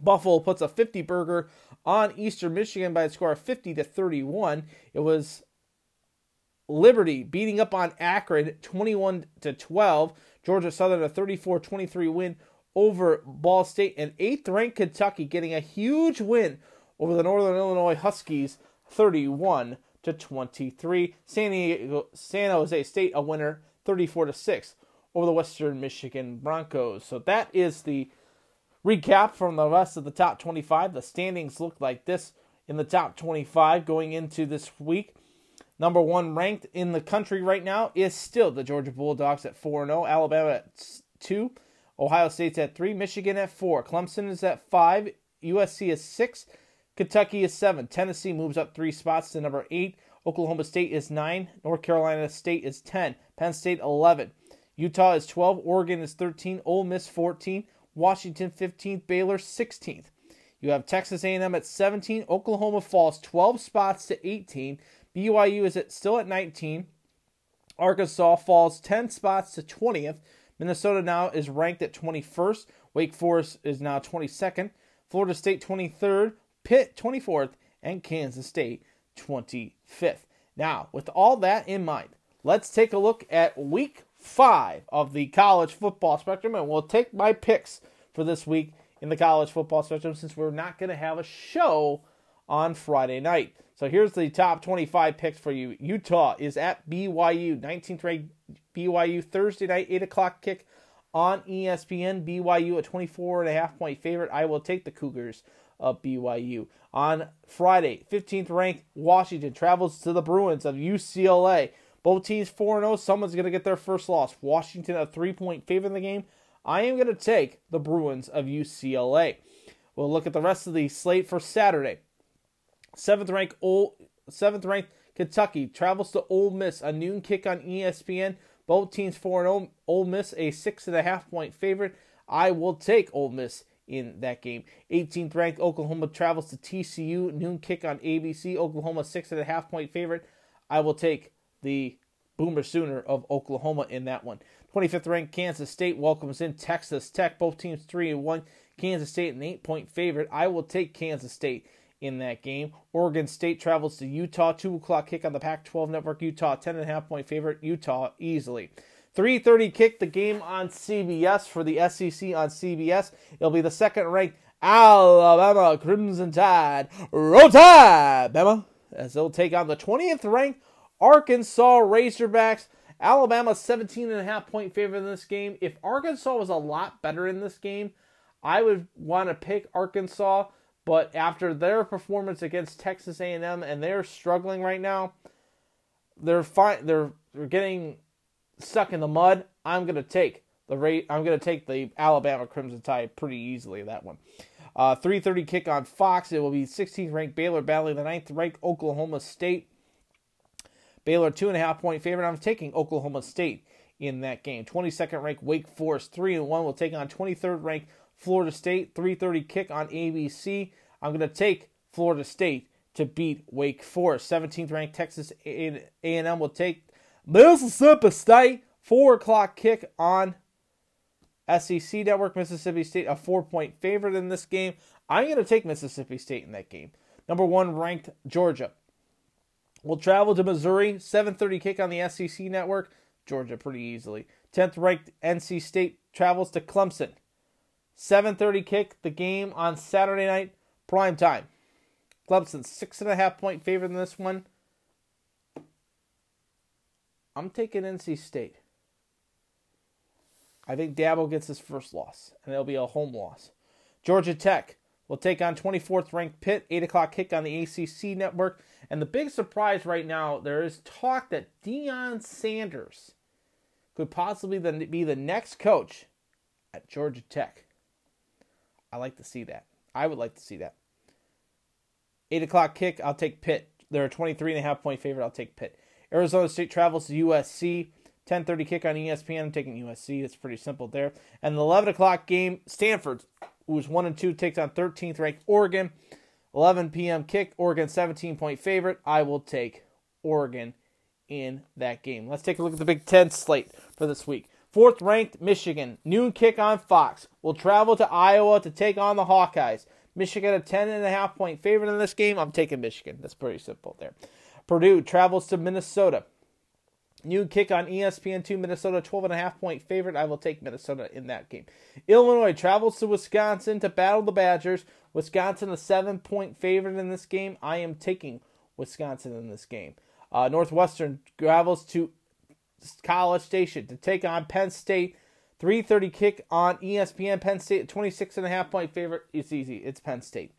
Buffalo puts a 50 burger on Eastern Michigan by a score of 50 to 31. It was Liberty beating up on Akron 21 to 12. Georgia Southern a 34-23 win over Ball State and 8th ranked Kentucky getting a huge win over the Northern Illinois Huskies 31 to 23. San Diego San Jose State a winner 34 to 6 over the Western Michigan Broncos. So that is the recap from the rest of the top 25. The standings look like this in the top 25 going into this week. Number one ranked in the country right now is still the Georgia Bulldogs at 4 0, Alabama at 2, Ohio State's at 3, Michigan at 4, Clemson is at 5, USC is 6, Kentucky is 7, Tennessee moves up 3 spots to number 8, Oklahoma State is 9. North Carolina State is 10. Penn State 11. Utah is 12. Oregon is 13. Ole Miss 14. Washington 15th. Baylor 16th. You have Texas A&M at 17. Oklahoma falls 12 spots to 18. BYU is at, still at 19. Arkansas falls 10 spots to 20th. Minnesota now is ranked at 21st. Wake Forest is now 22nd. Florida State 23rd. Pitt 24th. And Kansas State 25th. Now, with all that in mind, let's take a look at week five of the college football spectrum, and we'll take my picks for this week in the college football spectrum since we're not going to have a show on Friday night. So here's the top 25 picks for you. Utah is at BYU, 19th ranked BYU Thursday night, 8 o'clock kick on ESPN. BYU a 24 and a half point favorite. I will take the Cougars of BYU. On Friday, 15th ranked Washington travels to the Bruins of UCLA. Both teams 4 0. Someone's going to get their first loss. Washington, a three point favorite in the game. I am going to take the Bruins of UCLA. We'll look at the rest of the slate for Saturday. Seventh ranked old, seventh ranked Kentucky travels to Ole Miss. A noon kick on ESPN. Both teams 4 0. Ole Miss, a six and a half point favorite. I will take Ole Miss in that game. 18th ranked Oklahoma travels to TCU. Noon kick on ABC. Oklahoma six and a half point favorite. I will take the Boomer Sooner of Oklahoma in that one. 25th ranked Kansas State welcomes in Texas Tech. Both teams three and one. Kansas State an eight point favorite. I will take Kansas State in that game. Oregon State travels to Utah. 2 o'clock kick on the Pac 12 network. Utah, 10.5 point favorite. Utah easily. 3.30 kick the game on CBS for the SEC on CBS. It'll be the second ranked Alabama Crimson Tide. Roll Tide, Bama, as they'll take on the 20th ranked Arkansas Razorbacks. Alabama 17 and a half point favorite in this game. If Arkansas was a lot better in this game, I would want to pick Arkansas, but after their performance against Texas A&M and they're struggling right now, they're fine they're, they're getting stuck in the mud. I'm going to take the rate I'm to take the Alabama Crimson Tide pretty easily that one. Uh, 3:30 kick on Fox. It will be 16th ranked Baylor battling the 9th ranked Oklahoma State. Baylor two and a half point favorite. I'm taking Oklahoma State in that game. 22nd ranked Wake Forest three and one will take on 23rd ranked Florida State. 3:30 kick on ABC. I'm going to take Florida State to beat Wake Forest. 17th ranked Texas A&M will take Mississippi State. Four o'clock kick on SEC Network. Mississippi State a four point favorite in this game. I'm going to take Mississippi State in that game. Number one ranked Georgia will travel to Missouri. 7:30 kick on the SEC network. Georgia pretty easily. 10th ranked NC State travels to Clemson. 7:30 kick the game on Saturday night prime time. Clemson six and a half point favorite in this one. I'm taking NC State. I think Dabo gets his first loss, and it'll be a home loss. Georgia Tech will take on 24th ranked Pitt, 8 o'clock kick on the ACC network. And the big surprise right now, there is talk that Deion Sanders could possibly be the next coach at Georgia Tech. I like to see that. I would like to see that. 8 o'clock kick, I'll take Pitt. They're a 23 and a half point favorite. I'll take Pitt. Arizona State travels to USC. 10:30 kick on ESPN. I'm taking USC. It's pretty simple there. And the 11 o'clock game, Stanford, who's one and two, takes on 13th ranked Oregon. 11 p.m. kick. Oregon 17 point favorite. I will take Oregon in that game. Let's take a look at the Big Ten slate for this week. Fourth ranked Michigan, noon kick on Fox, will travel to Iowa to take on the Hawkeyes. Michigan a 10 and a half point favorite in this game. I'm taking Michigan. That's pretty simple there. Purdue travels to Minnesota. New kick on ESPN2, Minnesota 12 and a half point favorite. I will take Minnesota in that game. Illinois travels to Wisconsin to battle the Badgers. Wisconsin a seven point favorite in this game. I am taking Wisconsin in this game. Uh, Northwestern travels to College Station to take on Penn State. 3:30 kick on ESPN. Penn State 26 and a half point favorite. It's easy. It's Penn State.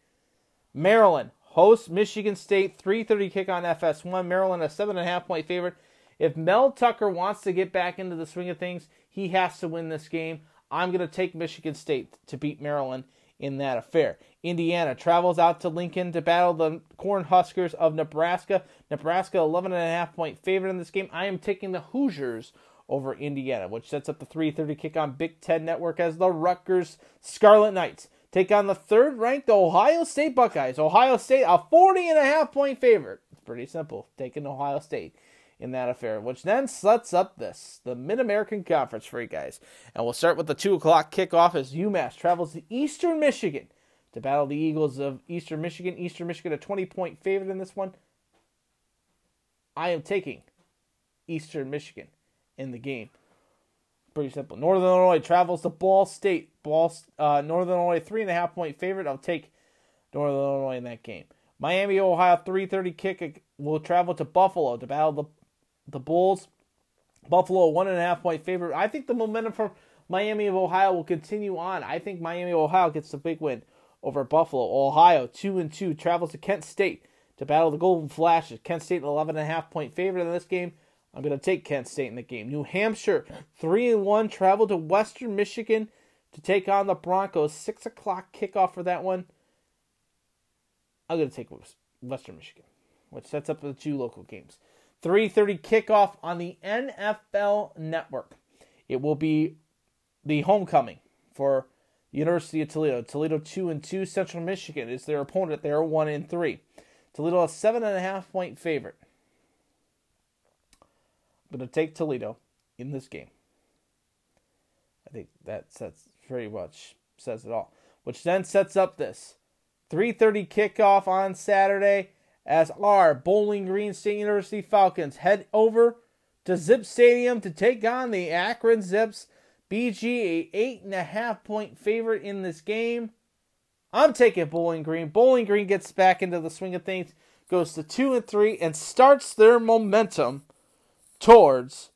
Maryland hosts Michigan State. 3:30 kick on FS1. Maryland a seven and a half point favorite. If Mel Tucker wants to get back into the swing of things, he has to win this game. I'm going to take Michigan State to beat Maryland in that affair. Indiana travels out to Lincoln to battle the Cornhuskers of Nebraska. Nebraska 11 and a half point favorite in this game. I am taking the Hoosiers over Indiana, which sets up the 3:30 kick on Big 10 network as the Rutgers Scarlet Knights take on the third ranked Ohio State Buckeyes. Ohio State a 40 and a half point favorite. It's pretty simple. Taking Ohio State in that affair, which then sets up this, the Mid American Conference for you guys. And we'll start with the 2 o'clock kickoff as UMass travels to Eastern Michigan to battle the Eagles of Eastern Michigan. Eastern Michigan, a 20 point favorite in this one. I am taking Eastern Michigan in the game. Pretty simple. Northern Illinois travels to Ball State. Ball, uh, Northern Illinois, three and a half point favorite. I'll take Northern Illinois in that game. Miami, Ohio, 3:30 kick will travel to Buffalo to battle the the Bulls. Buffalo, one and a half point favorite. I think the momentum for Miami of Ohio will continue on. I think Miami of Ohio gets the big win over Buffalo. Ohio, two and two, travels to Kent State to battle the Golden Flashes. Kent State, 11 and a half point favorite in this game. I'm going to take Kent State in the game. New Hampshire, three and one, travel to Western Michigan to take on the Broncos. Six o'clock kickoff for that one. I'm going to take Western Michigan, which sets up the two local games. 3:30 kickoff on the NFL Network. It will be the homecoming for University of Toledo. Toledo two and two. Central Michigan is their opponent. They are one and three. Toledo a seven and a half point favorite. I'm going to take Toledo in this game. I think that sets very much says it all. Which then sets up this 3:30 kickoff on Saturday as our Bowling Green State University Falcons head over to Zip Stadium to take on the Akron Zips. BG a eight and a half point favorite in this game. I'm taking Bowling Green. Bowling Green gets back into the swing of things, goes to two and three, and starts their momentum towards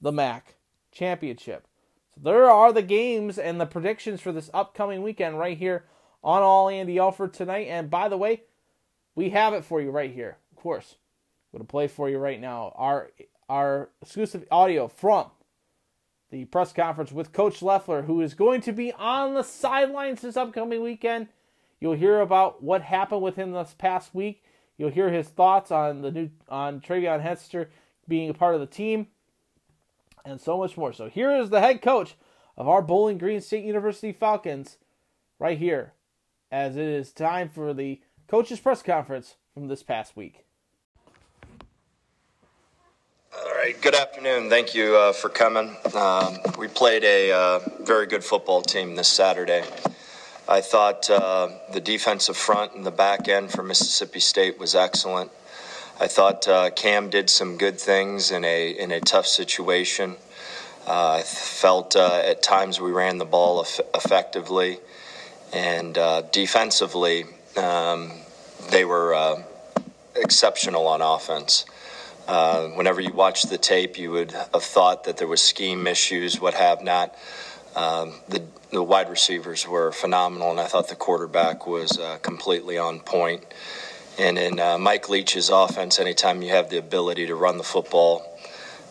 the MAC championship. So there are the games and the predictions for this upcoming weekend right here on All Andy Alford tonight. And by the way, we have it for you right here. Of course, I'm going to play for you right now our our exclusive audio from the press conference with Coach Loeffler, who is going to be on the sidelines this upcoming weekend. You'll hear about what happened with him this past week. You'll hear his thoughts on the new on TreVeyon Hester being a part of the team, and so much more. So here is the head coach of our Bowling Green State University Falcons, right here, as it is time for the coaches press conference from this past week. All right. Good afternoon. Thank you uh, for coming. Um, we played a uh, very good football team this Saturday. I thought uh, the defensive front and the back end for Mississippi State was excellent. I thought uh, Cam did some good things in a in a tough situation. Uh, I felt uh, at times we ran the ball eff- effectively, and defensively um, they were exceptional on offense. Uh, whenever you watch the tape, you would have thought that there was scheme issues, what have not. Um, the, the, wide receivers were phenomenal, and I thought the quarterback was uh, completely on point. And in uh, Mike Leach's offense, anytime you have the ability to run the football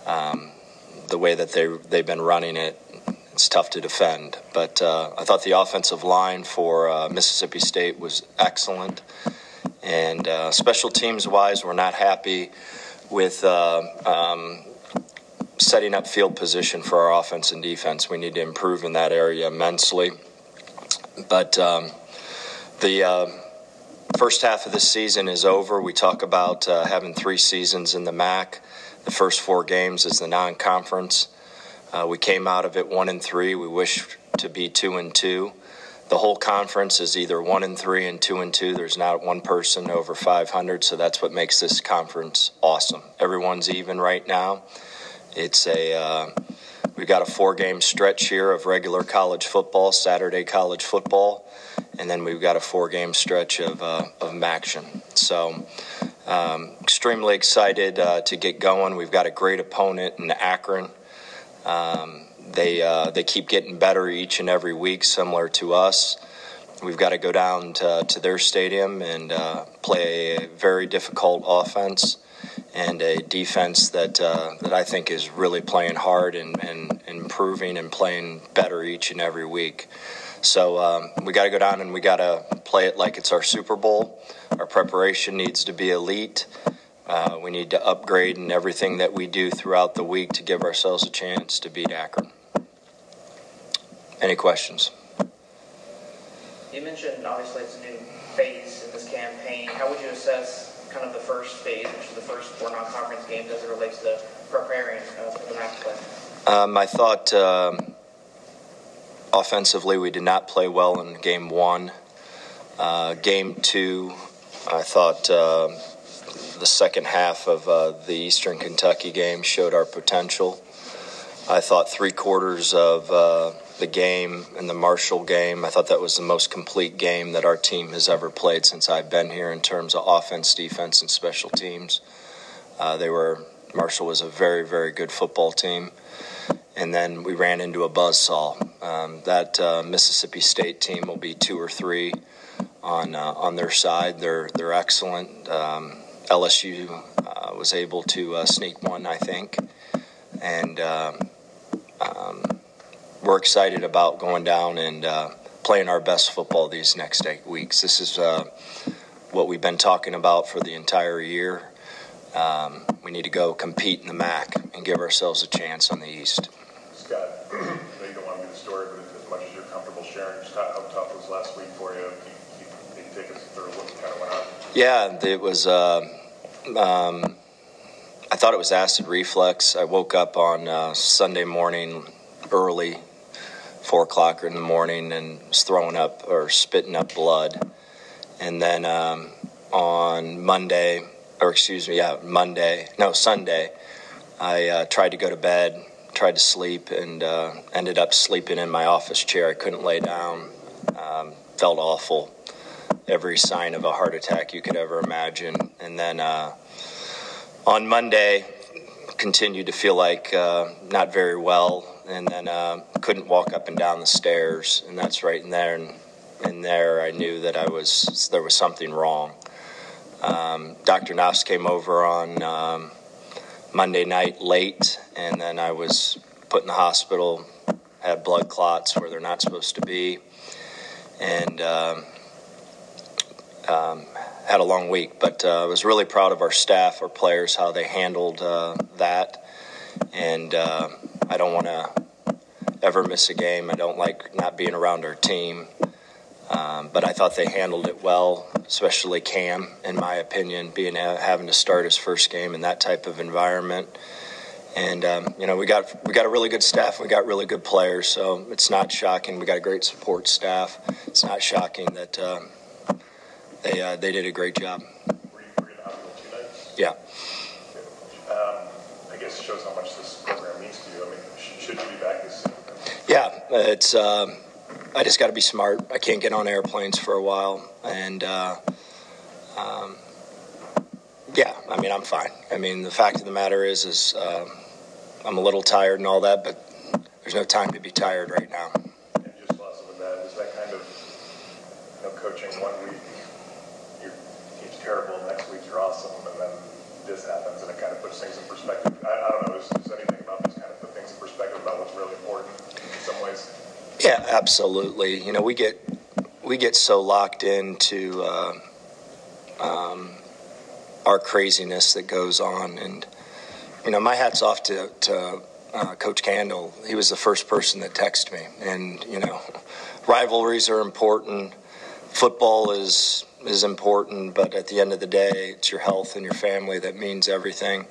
um, the way that they they've been running it, it's tough to defend. But uh, I thought the offensive line for uh, Mississippi State was excellent, and uh, special teams wise, we're not happy with uh, um, setting up field position for our offense and defense. We need to improve in that area immensely. But um, the uh, first half of the season is over. We talk about uh, having three seasons in the MAC. The first four games is the non-conference. Uh, we came out of it one and three. We wish to be two and two the whole conference is either one and three and two and two. There's not one person over 500, so that's what makes this conference awesome. Everyone's even right now. It's a uh, we've got a four-game stretch here of regular college football, Saturday college football, and then we've got a four-game stretch of uh, of action. So. Um, extremely excited uh, to get going. We've got a great opponent in Akron. Um, they uh, they keep getting better each and every week, similar to us. We've got to go down to, to their stadium and uh, play a very difficult offense and a defense that uh, that I think is really playing hard and, and improving and playing better each and every week. So um, we got to go down and we got to play it like it's our Super Bowl. Our preparation needs to be elite. Uh, we need to upgrade in everything that we do throughout the week to give ourselves a chance to beat Akron. Any questions? You mentioned obviously it's a new phase in this campaign. How would you assess kind of the first phase, which is the first four non-conference games, as it relates to preparing uh, for the next play? Um, I thought um, offensively we did not play well in game one. Uh, game two, I thought uh, the second half of uh, the Eastern Kentucky game showed our potential. I thought three quarters of uh, the game and the Marshall game. I thought that was the most complete game that our team has ever played since I've been here in terms of offense, defense, and special teams. Uh, they were Marshall was a very, very good football team, and then we ran into a buzzsaw. Um, that uh, Mississippi State team will be two or three on uh, on their side. They're they're excellent. Um, LSU uh, was able to uh, sneak one, I think, and. Um, um we're excited about going down and uh, playing our best football these next eight weeks. This is uh, what we've been talking about for the entire year. Um, we need to go compete in the MAC and give ourselves a chance on the East. Scot, <clears throat> I you don't want to give the story, but as much as you're comfortable sharing, just how, how tough was last week for you? Can you, can you take us through what kind of went on? Yeah, it was. Uh, um, I thought it was acid reflux. I woke up on uh, Sunday morning early four o'clock in the morning and was throwing up or spitting up blood. and then um, on Monday, or excuse me, yeah, Monday, no, Sunday, I uh, tried to go to bed, tried to sleep, and uh, ended up sleeping in my office chair. I couldn't lay down, um, felt awful, every sign of a heart attack you could ever imagine. And then uh, on Monday, continued to feel like uh, not very well, and then uh, couldn't walk up and down the stairs. And that's right in there. And in there, I knew that I was there was something wrong. Um, Dr. Knopf came over on um, Monday night late, and then I was put in the hospital. Had blood clots where they're not supposed to be, and um, um, had a long week. But uh, I was really proud of our staff, our players, how they handled uh, that. And uh, I don't want to ever miss a game. I don't like not being around our team. Um, but I thought they handled it well, especially Cam, in my opinion, being uh, having to start his first game in that type of environment. And um, you know, we got we got a really good staff. We got really good players, so it's not shocking. We got a great support staff. It's not shocking that uh, they uh, they did a great job. Were you, were you in the hospital two nights? Yeah. Um, I guess it shows how much this program means to you. I mean, sh- should you be back this? Yeah, it's. Um, I just got to be smart. I can't get on airplanes for a while, and uh, um, yeah, I mean, I'm fine. I mean, the fact of the matter is, is uh, I'm a little tired and all that, but there's no time to be tired right now. And just last with that, is that kind of, you know, coaching one week, terrible, next week you're awesome, and then this happens, and it kind of puts things in perspective. I, I don't know, is, is anything about this kind of put things in perspective about what's really important in some ways? Yeah, absolutely. You know, we get we get so locked into uh, um, our craziness that goes on, and you know, my hats off to, to uh, Coach Candle. He was the first person that texted me, and you know, rivalries are important. Football is is important, but at the end of the day, it's your health and your family that means everything.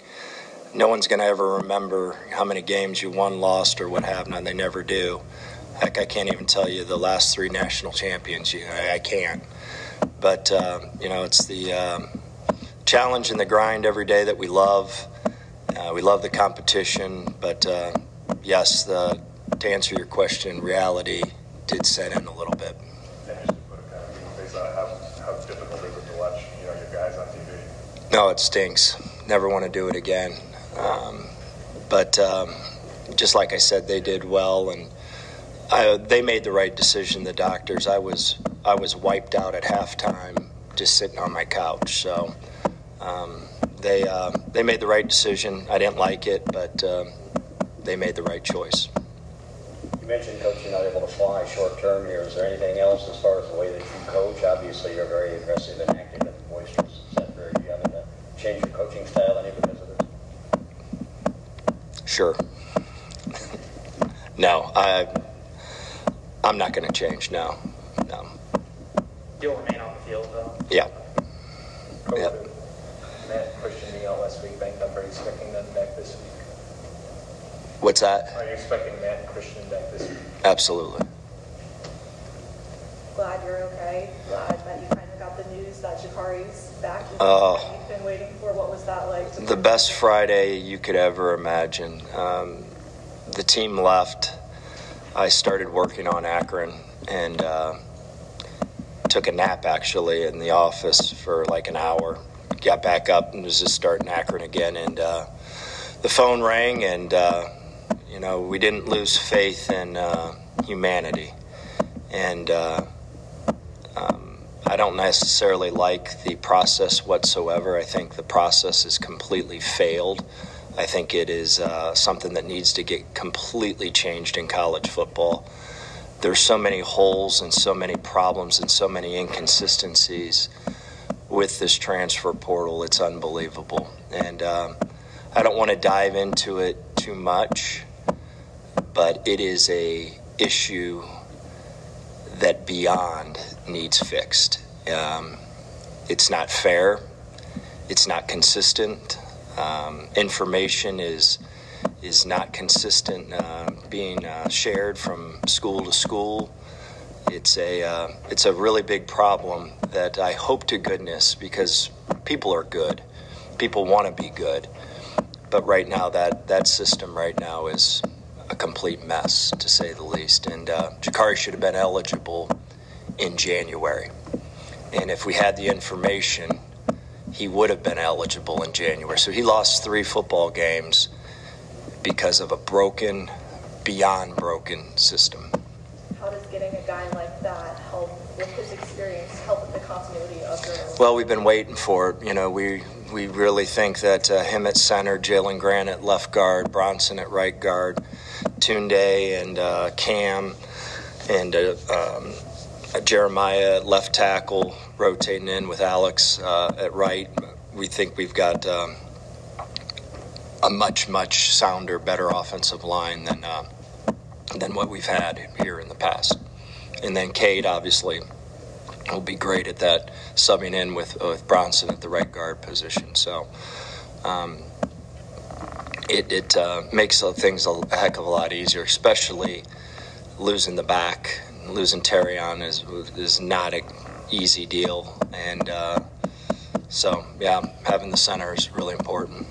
No one's going to ever remember how many games you won, lost, or what have not. They never do. Heck, I can't even tell you the last three national champions. I, I can't. But uh, you know, it's the um, challenge and the grind every day that we love. Uh, we love the competition, but uh, yes, the, to answer your question, reality did set in a little bit. And just to put it kind of in face, uh, how, how difficult is it to watch, you know, your guys on TV? No, it stinks. Never want to do it again. Um, but um, just like I said, they did well, and I, they made the right decision. The doctors. I was I was wiped out at halftime, just sitting on my couch. So um, they uh, they made the right decision. I didn't like it, but um, they made the right choice. You mentioned, Coach, you're not able to fly short term here. Is there anything else as far as the way that you coach? Obviously, you're very aggressive and active and boisterous, etc. Do you have to change your coaching style any because of this? Sure. no, I I'm not going to change. No, no. You'll remain on the field, though. Yeah. Coach, Yeah. Matt Christian out last week banged up, are you expecting them back this week? What's that? Are you expecting Matt and Christian back this week? Absolutely. Glad you're okay. Glad that you kind of got the news that Jakari's back. Oh. You've been waiting for. What was that like? to- The best Friday you could ever imagine. Um, the team left. I started working on Akron and uh, took a nap actually in the office for like an hour. Got back up and was just starting Akron again. And uh, the phone rang, and uh, you know we didn't lose faith in uh, humanity. And uh, um, I don't necessarily like the process whatsoever. I think the process is completely failed. I think it is uh, something that needs to get completely changed in college football. There's so many holes and so many problems and so many inconsistencies with this transfer portal. It's unbelievable. And um, I don't want to dive into it too much, but it is a issue that beyond needs fixed. Um, it's not fair. It's not consistent. Um, information is is not consistent, uh, being uh, shared from school to school, it's a uh, it's a really big problem that I hope to goodness because people are good, people want to be good, but right now that that system right now is a complete mess to say the least. And uh, Jakari should have been eligible in January, and if we had the information, he would have been eligible in January. So he lost three football games because of a broken, beyond broken system. How does getting a guy like that help with his experience, help with the continuity of your Well, we've been waiting for it. You know, we we really think that uh, him at center, Jalen Grant at left guard, Bronson at right guard, Tunde and uh, Cam, and uh, um, Jeremiah left tackle, rotating in with Alex uh, at right. We think we've got um, a much much sounder, better offensive line than uh, than what we've had here in the past. And then Cade, obviously, will be great at that, subbing in with, with Bronson at the right guard position. So um, it, it uh, makes things a heck of a lot easier, especially losing the back. Losing Terion is, is not an easy deal. And uh, so, yeah, having the center is really important.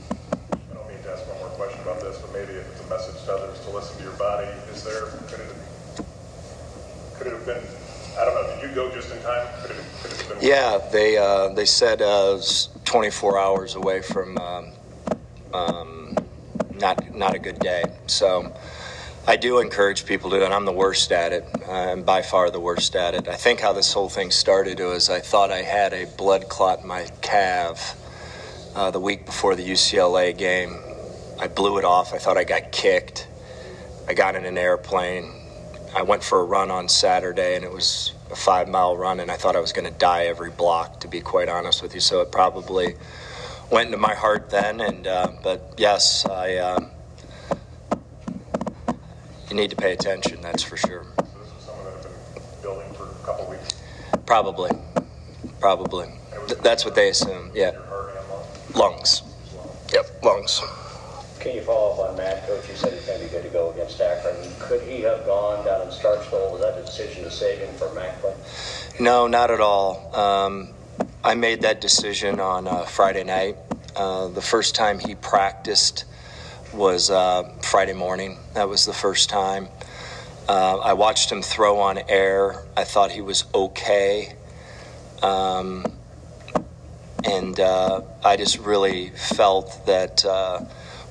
I don't mean to ask one more question about this, but maybe if it's a message to others to listen to your body, is there, could it, could it have been, I don't know, did you go just in time? Could it, could it have been? Yeah, they uh, they said uh, was 24 hours away from um, um, not not a good day. So I do encourage people to, do and I'm the worst at it. I'm by far the worst at it. I think how this whole thing started was I thought I had a blood clot in my calf uh, the week before the UCLA game. I blew it off. I thought I got kicked. I got in an airplane. I went for a run on Saturday, and it was a five mile run, and I thought I was going to die every block, to be quite honest with you. So it probably went into my heart then. And uh, but yes, I. Uh, you need to pay attention. That's for sure. So this is someone that had been building for a couple weeks, Probably, probably. Th- that's what they assume. Yeah, your heart and lung. lungs. Yep, lungs. Can you follow up on Matt, Coach? You said he's going to be good to go against Akron. Could he have gone down in Starkville? Was that a decision to save him for Mac play? No, not at all. Um, I made that decision on uh, Friday night. Uh, the first time he practiced was uh, Friday morning. That was the first time. Uh, I watched him throw on air. I thought he was okay. Um, and uh, I just really felt that uh,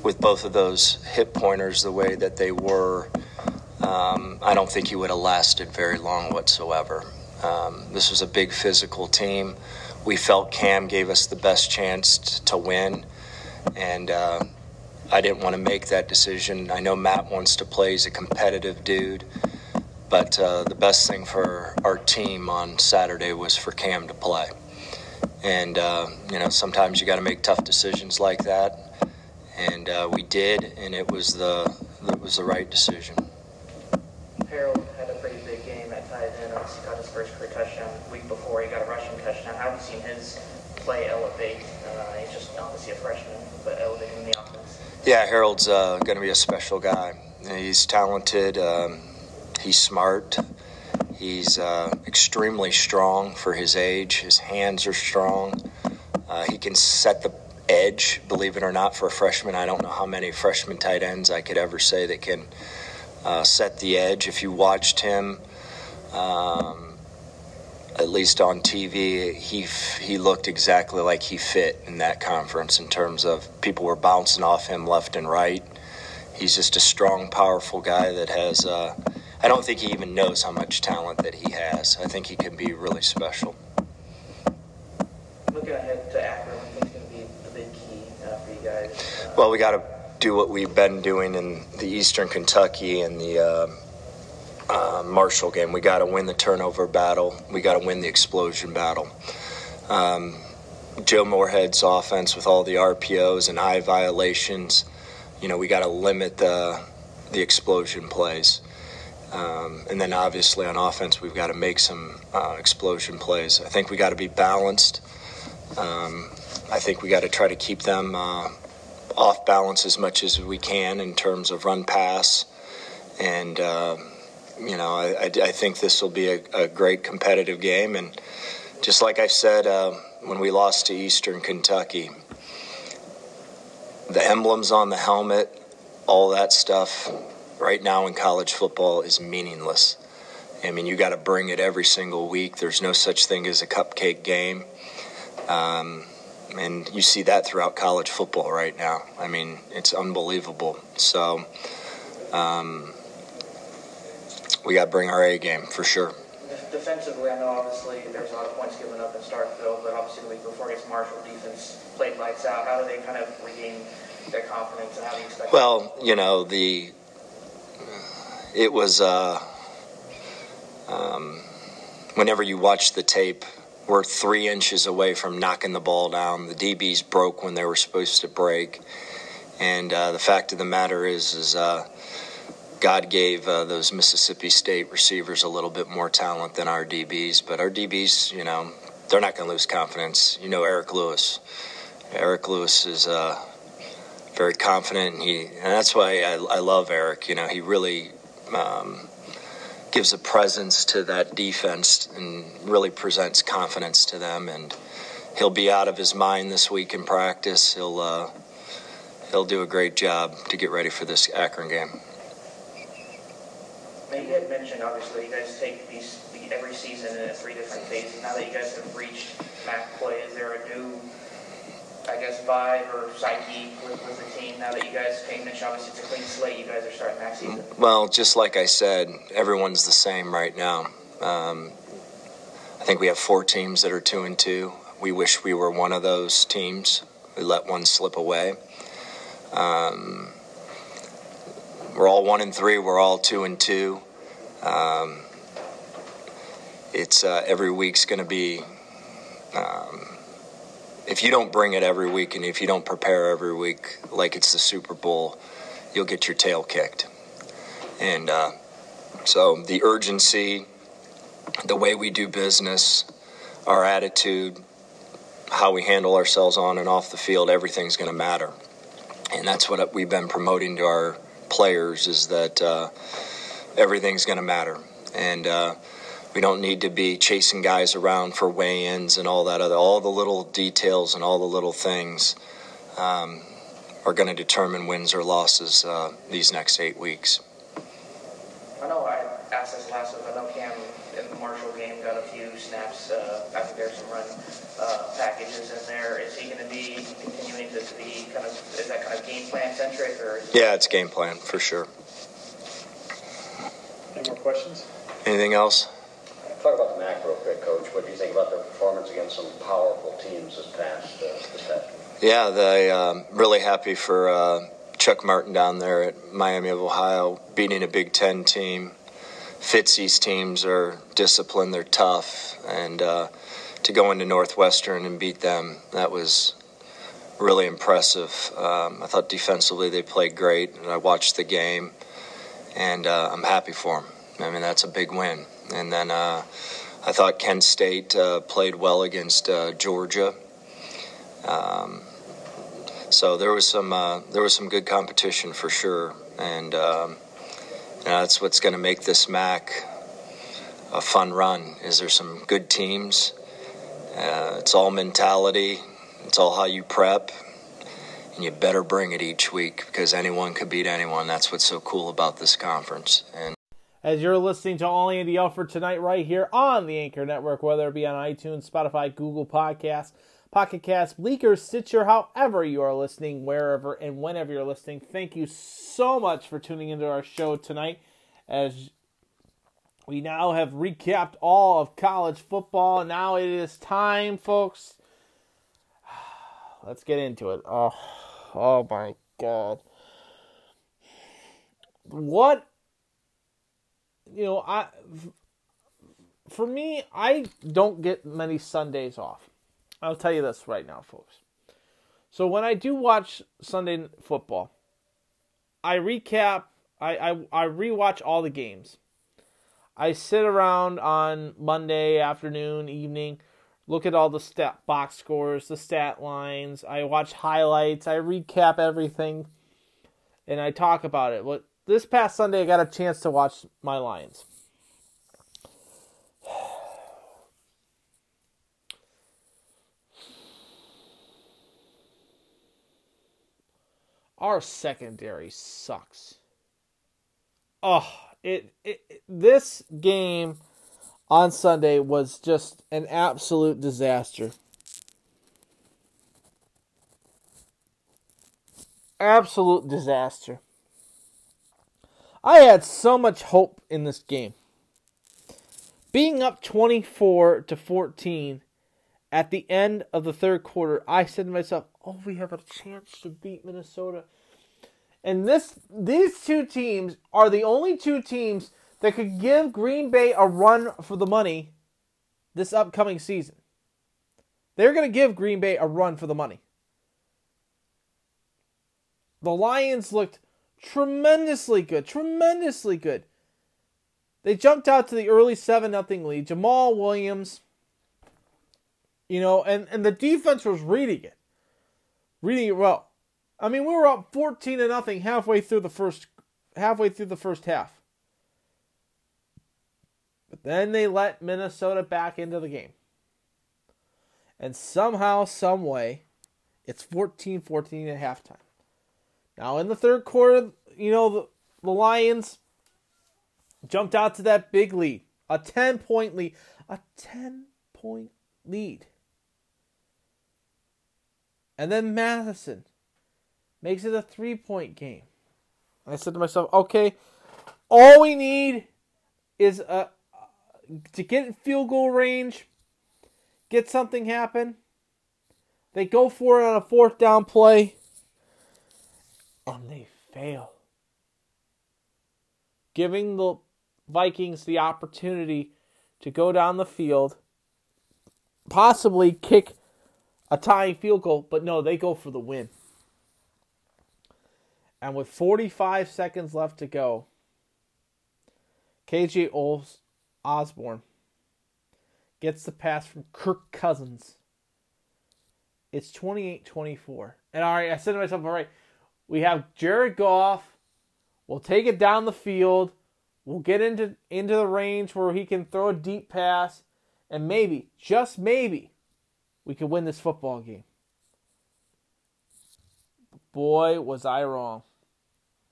with both of those hip pointers the way that they were, um, I don't think he would have lasted very long whatsoever. Um, this was a big physical team. We felt Cam gave us the best chance t- to win, and uh, I didn't want to make that decision. I know Matt wants to play; he's a competitive dude. But uh, the best thing for our team on Saturday was for Cam to play. And uh, you know, sometimes you got to make tough decisions like that, and uh, we did, and it was the it was the right decision. Harold had a pretty big game at tight end. Obviously, got his first career touchdown week before. He got a rushing touchdown. How have you seen his play elevate? Uh, he's just obviously a freshman, but elevating the offense. Yeah, Harold's uh, going to be a special guy. He's talented. Um, he's smart. He's uh, extremely strong for his age. His hands are strong. Uh, he can set the edge, believe it or not, for a freshman. I don't know how many freshman tight ends I could ever say that can uh, set the edge. If you watched him, um, at least on TV, he he looked exactly like he fit in that conference in terms of people were bouncing off him left and right. He's just a strong, powerful guy that has. Uh, I don't think he even knows how much talent that he has. I think he can be really special. Looking ahead to Akron, I think it's going to be the big key uh, for you guys. Uh, Well, we got to do what we've been doing in the Eastern Kentucky and the uh, Marshall game. We got to win the turnover battle. We got to win the explosion battle. Um, Joe Moorhead's offense with all the RPOs and eye violations. You know, we got to limit the the explosion plays. Um, and then obviously on offense, we've got to make some uh, explosion plays. I think we got to be balanced. Um, I think we got to try to keep them uh, off balance as much as we can in terms of run pass. And uh, you know, I, I, I think this will be a, a, great competitive game. And just like I said uh, when we lost to Eastern Kentucky, the emblems on the helmet, all that stuff, right now in college football is meaningless. I mean, you got to bring it every single week. There's no such thing as a cupcake game. Um, and you see that throughout college football right now. I mean, it's unbelievable. So, um, we got to bring our A game for sure. Defensively, I know obviously there's a lot of points given up in Starkville, but obviously the week before against Marshall, defense played lights out. How do they kind of regain their confidence and how do you expect? Well, you know the it was uh, um, whenever you watch the tape, we're three inches away from knocking the ball down. The DBs broke when they were supposed to break, and uh, the fact of the matter is, is uh, God gave uh, those Mississippi State receivers a little bit more talent than our DBs, but our DBs, you know, they're not going to lose confidence. You know, Eric Lewis. Eric Lewis is uh, very confident, and he, and that's why I, I love Eric. You know, he really um, gives a presence to that defense and really presents confidence to them. And he'll be out of his mind this week in practice. He'll uh, he'll do a great job to get ready for this Akron game. Now you had mentioned obviously you guys take these every season in three different phases. Now that you guys have reached MAC play, is there a new, I guess, vibe or psyche with, with the team now that you guys came in? Obviously, it's a clean slate. You guys are starting MAC season. Well, just like I said, everyone's the same right now. Um, I think we have four teams that are two and two. We wish we were one of those teams. We let one slip away. Um, we're all one and three. We're all two and two. Um, it's uh, every week's going to be. Um, if you don't bring it every week, and if you don't prepare every week like it's the Super Bowl, you'll get your tail kicked. And uh, so the urgency, the way we do business, our attitude, how we handle ourselves on and off the field, everything's going to matter. And that's what we've been promoting to our players is that uh, everything's going to matter, and uh, we don't need to be chasing guys around for weigh-ins and all that other all the little details and all the little things um, are going to determine wins or losses uh, these next eight weeks. I know I asked this last week. I know Cam in the Marshall game got a few snaps. Uh, I think there's some run uh, packages in there. Is he going to be continuing to be kind of is that kind of game plan centric or? Yeah, it's game plan for sure. Any more questions? Anything else? Talk about the MAC real quick, Coach. What do you think about their performance against some powerful teams this past uh, this past week? Yeah, they um, really happy for uh, Chuck Martin down there at Miami of Ohio beating a Big Ten team. Fitzy's teams are disciplined, they're tough, and uh, to go into Northwestern and beat them, that was really impressive. Um, I thought defensively they played great, and I watched the game, and uh, I'm happy for them. I mean, that's a big win. And then uh, I thought Kent State uh, played well against uh, Georgia. Um, so there was some uh, there was some good competition for sure, and um, that's what's going to make this MAC a fun run. Is there some good teams? Uh, it's all mentality. It's all how you prep, and you better bring it each week because anyone could beat anyone. That's what's so cool about this conference. And as you're listening to All Andy Alford tonight, right here on the Anchor Network, whether it be on iTunes, Spotify, Google Podcasts, Pocket Cast, Breaker, Stitcher, however you are listening, wherever and whenever you're listening. Thank you so much for tuning into our show tonight. As we now have recapped all of college football, now it is time, folks. <sighs> Let's get into it. Oh, oh my God. What you know, I for me, I don't get many Sundays off. I'll tell you this right now, folks. So when I do watch Sunday football, I recap, I, I, I rewatch all the games. I sit around on Monday afternoon, evening, look at all the stat box scores, the stat lines. I watch highlights. I recap everything, and I talk about it. What this past Sunday I got a chance to watch my Lions. Our secondary sucks. Oh, it, it, it this game on Sunday was just an absolute disaster. Absolute disaster. I had so much hope in this game. Being up 24 to 14 at the end of the third quarter, I said to myself, "Oh, we have a chance to beat Minnesota." And this these two teams are the only two teams that could give Green Bay a run for the money this upcoming season. They're going to give Green Bay a run for the money. The Lions looked tremendously good, tremendously good. They jumped out to the early 7 0 lead. Jamaal Williams, you know, and, and the defense was reading it. Reading it well. I mean, we were up 14 to nothing halfway through the first halfway through the first half. But then they let Minnesota back into the game. And somehow, some way, it's 14-14 at halftime. Now in the third quarter, you know, the, the Lions jumped out to that big lead. A 10 point lead. A 10 point lead. And then Mattison makes it a three point game. I said to myself, okay, all we need is a, to get in field goal range, get something happen. They go for it on a fourth down play, and they fail. Giving the Vikings the opportunity to go down the field, possibly kick a tying field goal, but no, they go for the win. And with 45 seconds left to go, KJ Osborn gets the pass from Kirk Cousins. It's 28 24. And all right, I said to myself, all right, we have Jared Goff. We'll take it down the field. We'll get into, into the range where he can throw a deep pass. And maybe, just maybe, we could win this football game. Boy, was I wrong.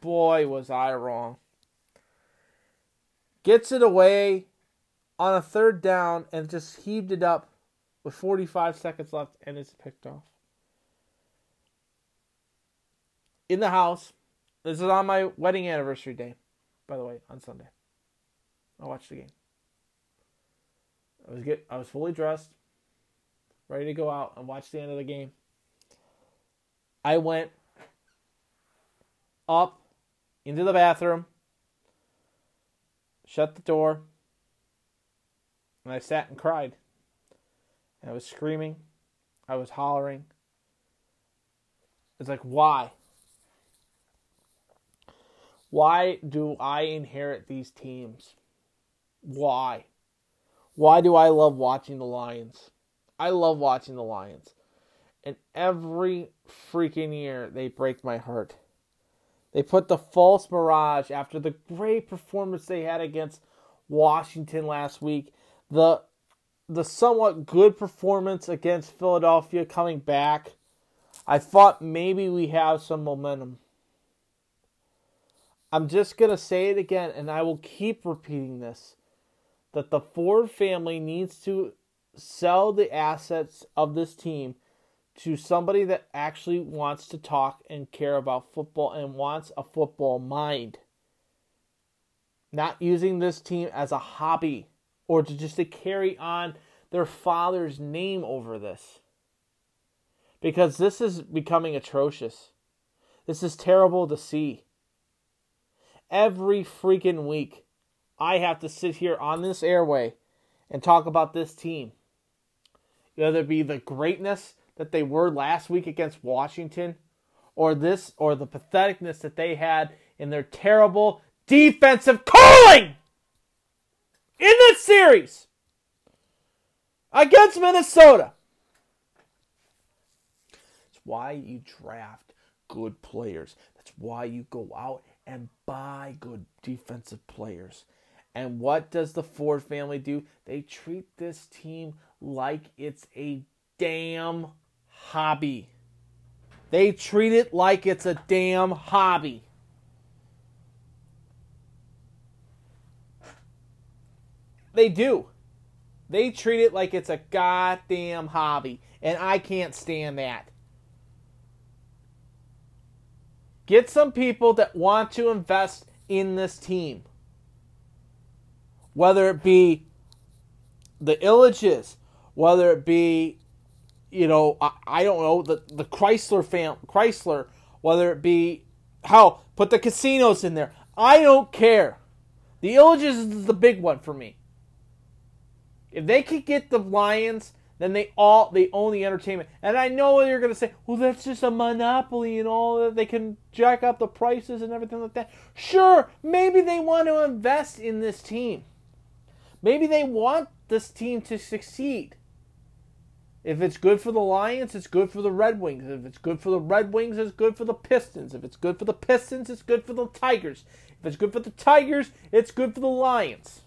Boy, was I wrong. Gets it away on a third down and just heaved it up with 45 seconds left and it's picked off. In the house, this is on my wedding anniversary day, by the way, on Sunday. I watched the game. I was get I was fully dressed, ready to go out and watch the end of the game. I went up into the bathroom, shut the door, and I sat and cried. And I was screaming, I was hollering. It's like, why? Why do I inherit these teams? Why? Why do I love watching the Lions? I love watching the Lions. And every freaking year they break my heart. They put the false mirage after the great performance they had against Washington last week. The the somewhat good performance against Philadelphia coming back. I thought maybe we have some momentum. I'm just going to say it again and I will keep repeating this that the Ford family needs to sell the assets of this team to somebody that actually wants to talk and care about football and wants a football mind. Not using this team as a hobby or to just to carry on their father's name over this. Because this is becoming atrocious. This is terrible to see. Every freaking week, I have to sit here on this airway and talk about this team. Whether it be the greatness that they were last week against Washington or this or the patheticness that they had in their terrible defensive calling in this series against Minnesota. It's why you draft good players. That's why you go out and buy good defensive players. And what does the Ford family do? They treat this team like it's a damn hobby. They treat it like it's a damn hobby. They do. They treat it like it's a goddamn hobby. And I can't stand that. Get some people that want to invest in this team. Whether it be the Ilitches, whether it be, you know, I, I don't know, the, the Chrysler fam Chrysler, whether it be how put the casinos in there. I don't care. The Ilitches is the big one for me. If they could get the Lions, then they all they own the entertainment. And I know you're going to say, "Well, that's just a monopoly and all that they can jack up the prices and everything like that." Sure, maybe they want to invest in this team. Maybe they want this team to succeed. If it's good for the Lions, it's good for the Red Wings. If it's good for the Red Wings, it's good for the Pistons. If it's good for the Pistons, it's good for the Tigers. If it's good for the Tigers, it's good for the Lions.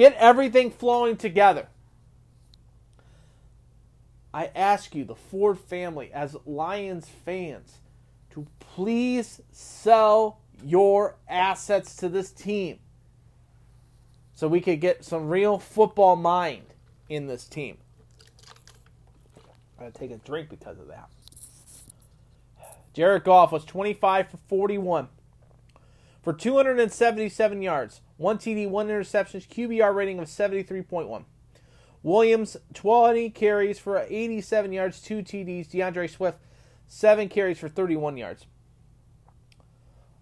Get everything flowing together. I ask you, the Ford family, as Lions fans, to please sell your assets to this team so we could get some real football mind in this team. I'm going to take a drink because of that. Jared Goff was 25 for 41 for 277 yards, one TD, one interception, QBR rating of 73.1. Williams, 20 carries for 87 yards, two TDs. DeAndre Swift, seven carries for 31 yards.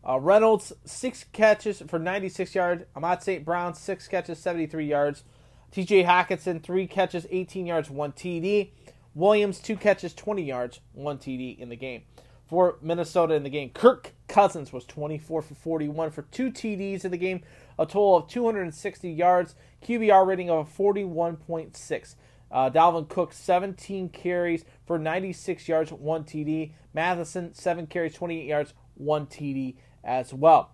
Uh, Reynolds, six catches for 96 yards. Amon St. Brown, six catches, 73 yards. TJ Hockenson, three catches, 18 yards, one TD. Williams, two catches, 20 yards, one TD in the game for Minnesota in the game. Kirk Cousins was 24 for 41 for two TDs in the game, a total of 260 yards, QBR rating of 41.6. Uh, Dalvin Cook, 17 carries for 96 yards, 1 TD. Mattison, 7 carries, 28 yards, 1 TD as well.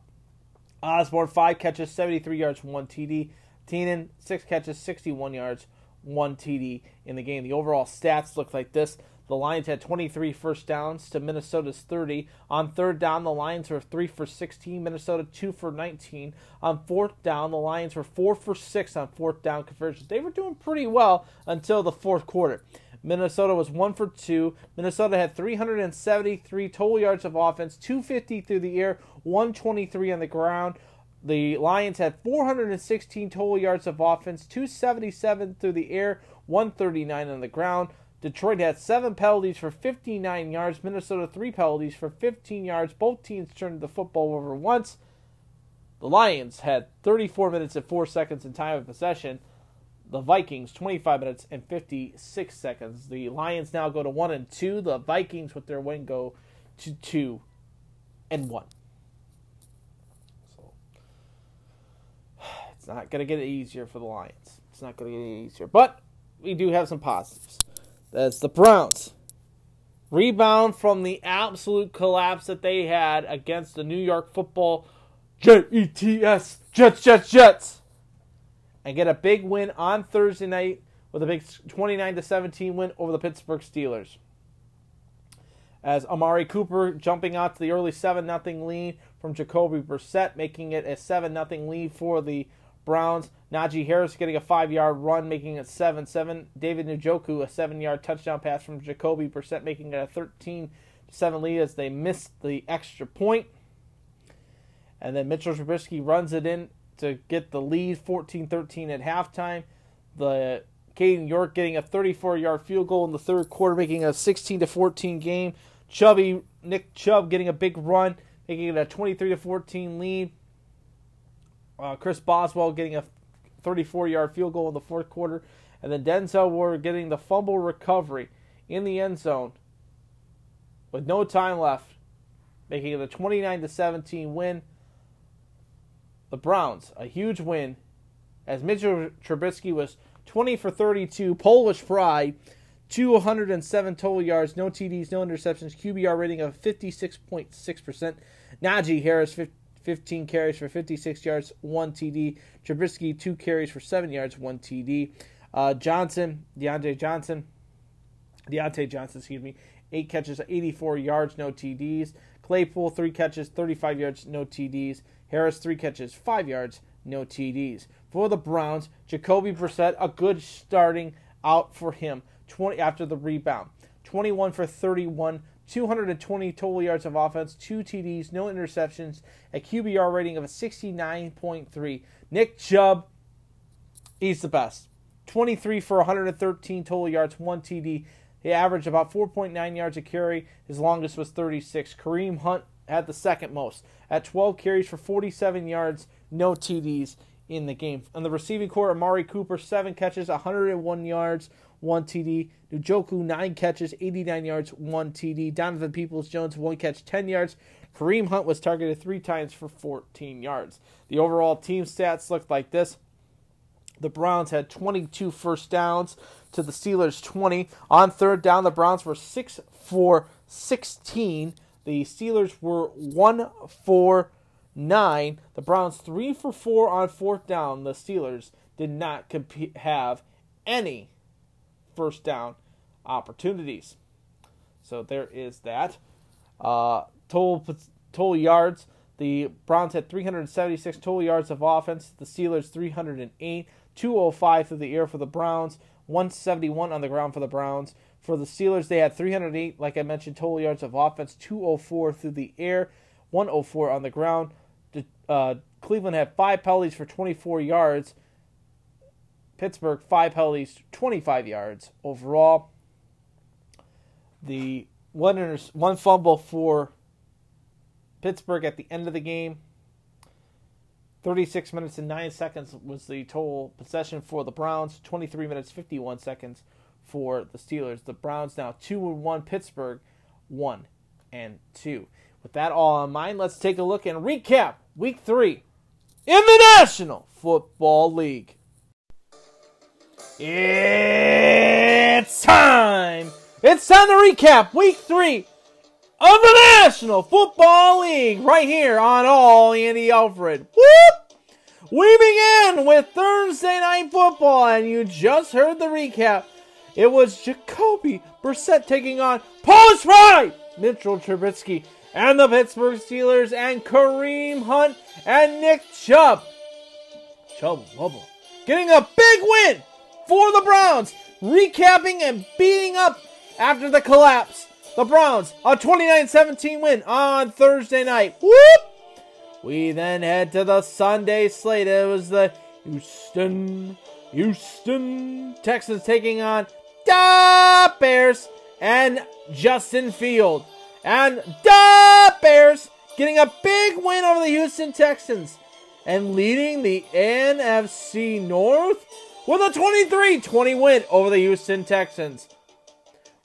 Osborn, 5 catches, 73 yards, 1 TD. Thielen, 6 catches, 61 yards, 1 TD in the game. The overall stats look like this. The Lions had 23 first downs to Minnesota's 30. On third down, the Lions were 3 for 16, Minnesota 2 for 19. On fourth down, the Lions were 4 for 6 on fourth down conversions. They were doing pretty well until the fourth quarter. Minnesota was 1 for 2. Minnesota had 373 total yards of offense, 250 through the air, 123 on the ground. The Lions had 416 total yards of offense, 277 through the air, 139 on the ground. Detroit had seven penalties for 59 yards. Minnesota three penalties for 15 yards. Both teams turned the football over once. The Lions had 34 minutes and 4 seconds in time of possession. The Vikings 25 minutes and 56 seconds. The Lions now go to 1 and 2. The Vikings with their win go to 2 and 1. So it's not going to get easier for the Lions. It's not going to get any easier. But we do have some positives. That's the Browns. Rebound from the absolute collapse that they had against the New York football Jets, Jets, Jets, Jets. And get a big win on Thursday night with a big 29 to 17 win over the Pittsburgh Steelers. As Amari Cooper jumping out to the early 7 0 lead from Jacoby Brissett, making it a 7 0 lead for the Browns. Najee Harris getting a five yard run, making it 7 7. David Njoku, a seven yard touchdown pass from Jacoby Brissett, making it a 13 7 lead as they missed the extra point. And then Mitchell Trubisky runs it in to get the lead 14 13 at halftime. The Cade York getting a 34 yard field goal in the third quarter, making a 16 14 game. Chubby Nick Chubb getting a big run, making it a 23 14 lead. Uh, Chris Boswell getting a 34 yard field goal in the fourth quarter. And then Denzel Ward getting the fumble recovery in the end zone with no time left, making it a 29 17 win. The Browns, a huge win, as Mitchell Trubisky was 20 for 32, Polish Pride, 207 total yards, no TDs, no interceptions, QBR rating of 56.6%. Najee Harris, 15 carries for 56 yards, 1 TD. Trubisky, 2 carries for 7 yards, 1 TD. Uh, Johnson, Diontae Johnson, Diontae Johnson, excuse me, 8 catches, 84 yards, no TDs. Claypool, 3 catches, 35 yards, no TDs. Harris, 3 catches, 5 yards, no TDs. For the Browns, Jacoby Brissett, a good starting out for him 20 after the rebound. 21 for 31, 220 total yards of offense, 2 TDs, no interceptions, a QBR rating of a 69.3. Nick Chubb, he's the best. 23 for 113 total yards, 1 TD. He averaged about 4.9 yards a carry. His longest was 36. Kareem Hunt had the second most at 12 carries for 47 yards, no TDs in the game. On the receiving corps, Amari Cooper, 7 catches, 101 yards, 1 TD. Njoku, 9 catches, 89 yards, 1 TD. Donovan Peoples Jones, 1 catch, 10 yards. Kareem Hunt was targeted 3 times for 14 yards. The overall team stats looked like this. The Browns had 22 first downs to the Steelers 20. On third down, the Browns were 6 for 16. The Steelers were 1 for 9. The Browns 3 for 4 on fourth down. The Steelers did not compete, have any first down opportunities. So there is that. Uh, total total yards. The Browns had 376 total yards of offense. The Steelers 308. 205 through the air for the Browns. 171 on the ground for the Browns. For the Steelers, they had 308, like I mentioned, total yards of offense. 204 through the air. 104 on the ground. Uh, Cleveland had five penalties for 24 yards. Pittsburgh, five penalties, 25 yards overall. The one, one fumble for Pittsburgh at the end of the game. 36 minutes and 9 seconds was the total possession for the Browns. 23 minutes 51 seconds for the Steelers. The Browns now 2 and 1, Pittsburgh 1 and 2. With that all in mind, let's take a look and recap week 3 in the National Football League. It's time. It's time to recap week 3 of the National Football League right here on All Andy Alfred. Whoop! We begin with Thursday Night Football, and you just heard the recap. It was Jacoby Brissett taking on Paul Pride, Mitchell Trubisky, and the Pittsburgh Steelers, and Kareem Hunt and Nick Chubb. Chubb Wubble. Getting a big win for the Browns, recapping and beating up after the collapse. The Browns, a 29 17 win on Thursday night. Whoop! We then head to the Sunday slate. It was the Houston, Houston Texans taking on the Bears and Justin Field. And the Bears getting a big win over the Houston Texans and leading the NFC North with a 23 20 win over the Houston Texans.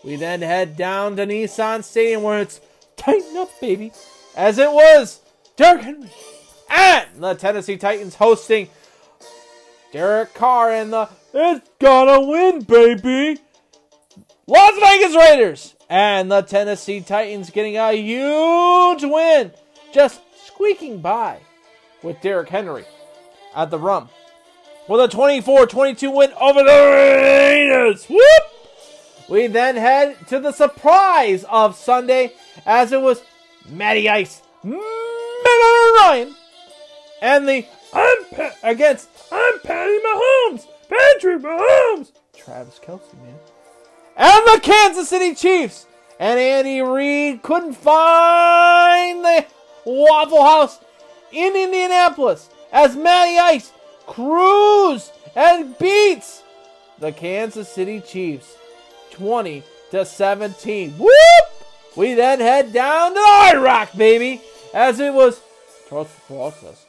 We then head down to Nissan Stadium where it's tighten up, baby, as it was Derrick Henry and the Tennessee Titans hosting Derek Carr and the It's Gonna Win, baby, Las Vegas Raiders and the Tennessee Titans getting a huge win, just squeaking by with Derrick Henry at the rum with a 24-22 win over the Raiders. Whoop! We then head to the surprise of Sunday as it was Matty Ice, Matt Ryan, and the I'm pa- against I'm Patty Mahomes, Patrick Mahomes, Travis Kelce, man, and the Kansas City Chiefs. And Andy Reid couldn't find the Waffle House in Indianapolis as Matty Ice cruised and beats the Kansas City Chiefs 20 to 17. Whoop! We then head down to Iraq, baby, as it was the process.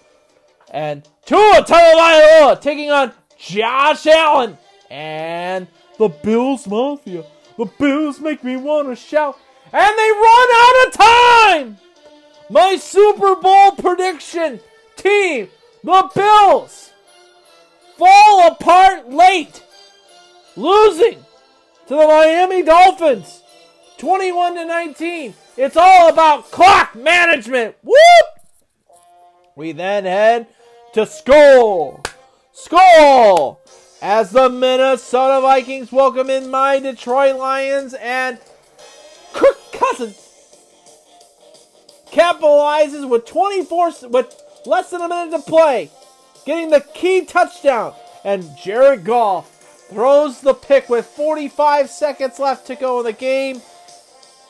And Tua Tagovailoa taking on Josh Allen and the Bills Mafia. The Bills make me want to shout, and they run out of time. My Super Bowl prediction team, the Bills, fall apart late, losing to the Miami Dolphins. 21 to 19. It's all about clock management. Whoop! We then head to school. School! As the Minnesota Vikings welcome in my Detroit Lions and Kirk Cousins capitalizes with 24 with less than a minute to play, getting the key touchdown. And Jared Goff throws the pick with 45 seconds left to go in the game.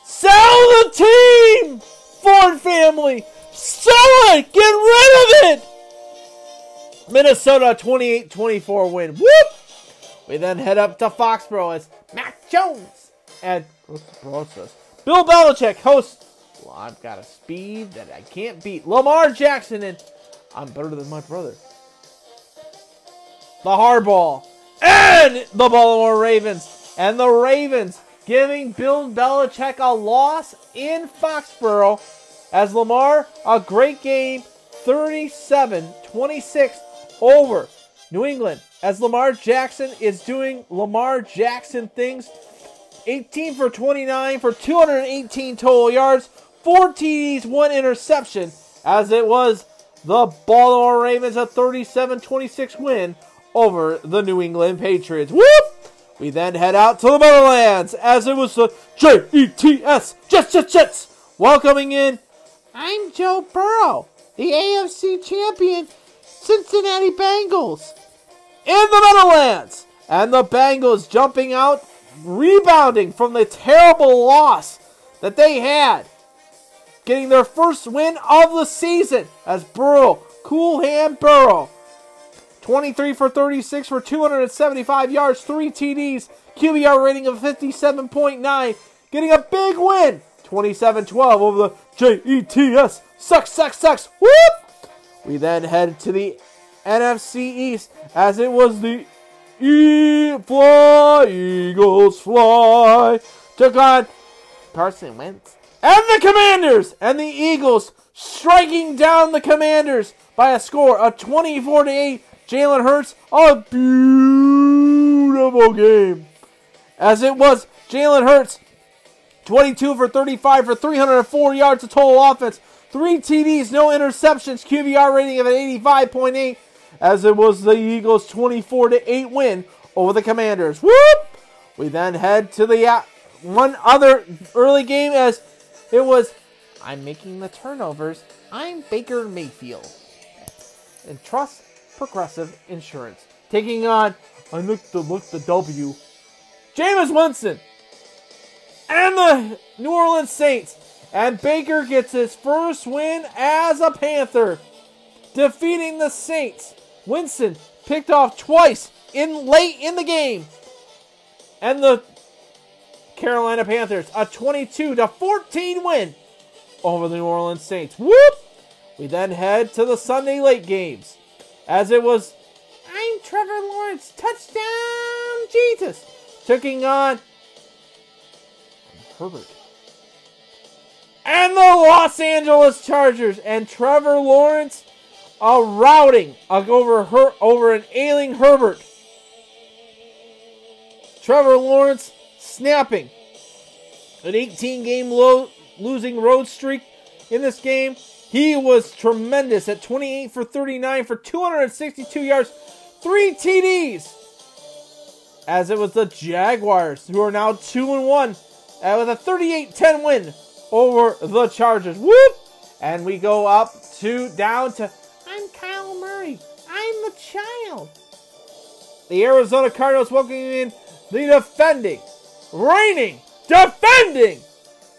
Sell the team, Ford family. Sell it. Get rid of it. Minnesota 28-24 win. Whoop! We then head up to Foxborough as Mac Jones and Bill Belichick hosts well, I've got a speed that I can't beat. Lamar Jackson, and I'm better than my brother. The hardball and the Baltimore Ravens. And the Ravens giving Bill Belichick a loss in Foxborough as Lamar, a great game, 37 26 over New England. As Lamar Jackson is doing Lamar Jackson things 18 for 29 for 218 total yards, four TDs, one interception, as it was the Baltimore Ravens a 37-26 win over the New England Patriots. Whoop! We then head out to the Meadowlands as it was the J-E-T-S, Jets, Jets, Jets, welcoming in, I'm Joe Burrow, the AFC champion Cincinnati Bengals in the Meadowlands. And the Bengals jumping out, rebounding from the terrible loss that they had getting their first win of the season as Burrow, Cool Hand Burrow. 23 for 36 for 275 yards, 3 TDs, QBR rating of 57.9, getting a big win. 27-12 over the J-E-T-S. Sucks, sucks, sucks. Whoop! We then head to the NFC East as it was the e- Fly Eagles Fly took on Carson Wentz and the Commanders and the Eagles striking down the Commanders by a score of 24 to 8. Jalen Hurts, a beautiful game. As it was Jalen Hurts, 22 for 35 for 304 yards of total offense, three TDs, no interceptions, QBR rating of an 85.8. As it was the Eagles' 24 to 8 win over the Commanders. Whoop! We then head to the uh, one other early game as it was, I'm making the turnovers. I'm Baker Mayfield. And Trust Progressive Insurance. Taking on, I look the look the W. Jameis Winston. And the New Orleans Saints. And Baker gets his first win as a Panther. Defeating the Saints. Winston picked off twice in late in the game. And the Carolina Panthers a 22 to 14 win over the New Orleans Saints. Whoop! We then head to the Sunday late games as it was I'm Trevor Lawrence touchdown Jesus taking on Herbert and the Los Angeles Chargers and Trevor Lawrence a routing over her over an ailing Herbert. Trevor Lawrence snapping an 18 game low, losing road streak in this game. He was tremendous at 28 for 39 for 262 yards, three TDs. As it was the Jaguars, who are now 2 and 1, uh, with a 38 10 win over the Chargers. Whoop! And we go up to down to I'm Kyle Murray. I'm the child. The Arizona Cardinals welcoming in the defending reigning, defending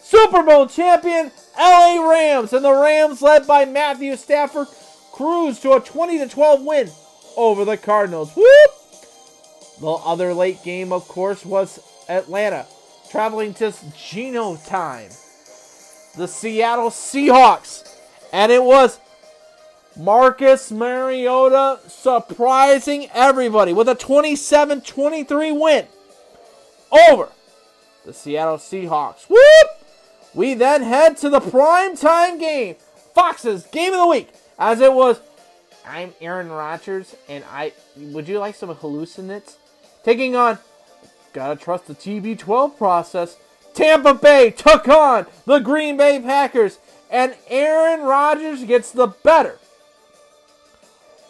Super Bowl champion LA Rams, and the Rams, led by Matthew Stafford, cruise to a 20 to 12 win over the Cardinals. Whoop! The other late game, of course, was Atlanta, traveling to Geno time. The Seattle Seahawks, and it was Marcus Mariota surprising everybody with a 27 23 win over the Seattle Seahawks. Whoop! We then head to the prime time game, Fox's game of the week, as it was. I'm Aaron Rodgers, and I would you like some hallucinates? Taking on gotta trust the TB12 process. Tampa Bay took on the Green Bay Packers, and Aaron Rodgers gets the better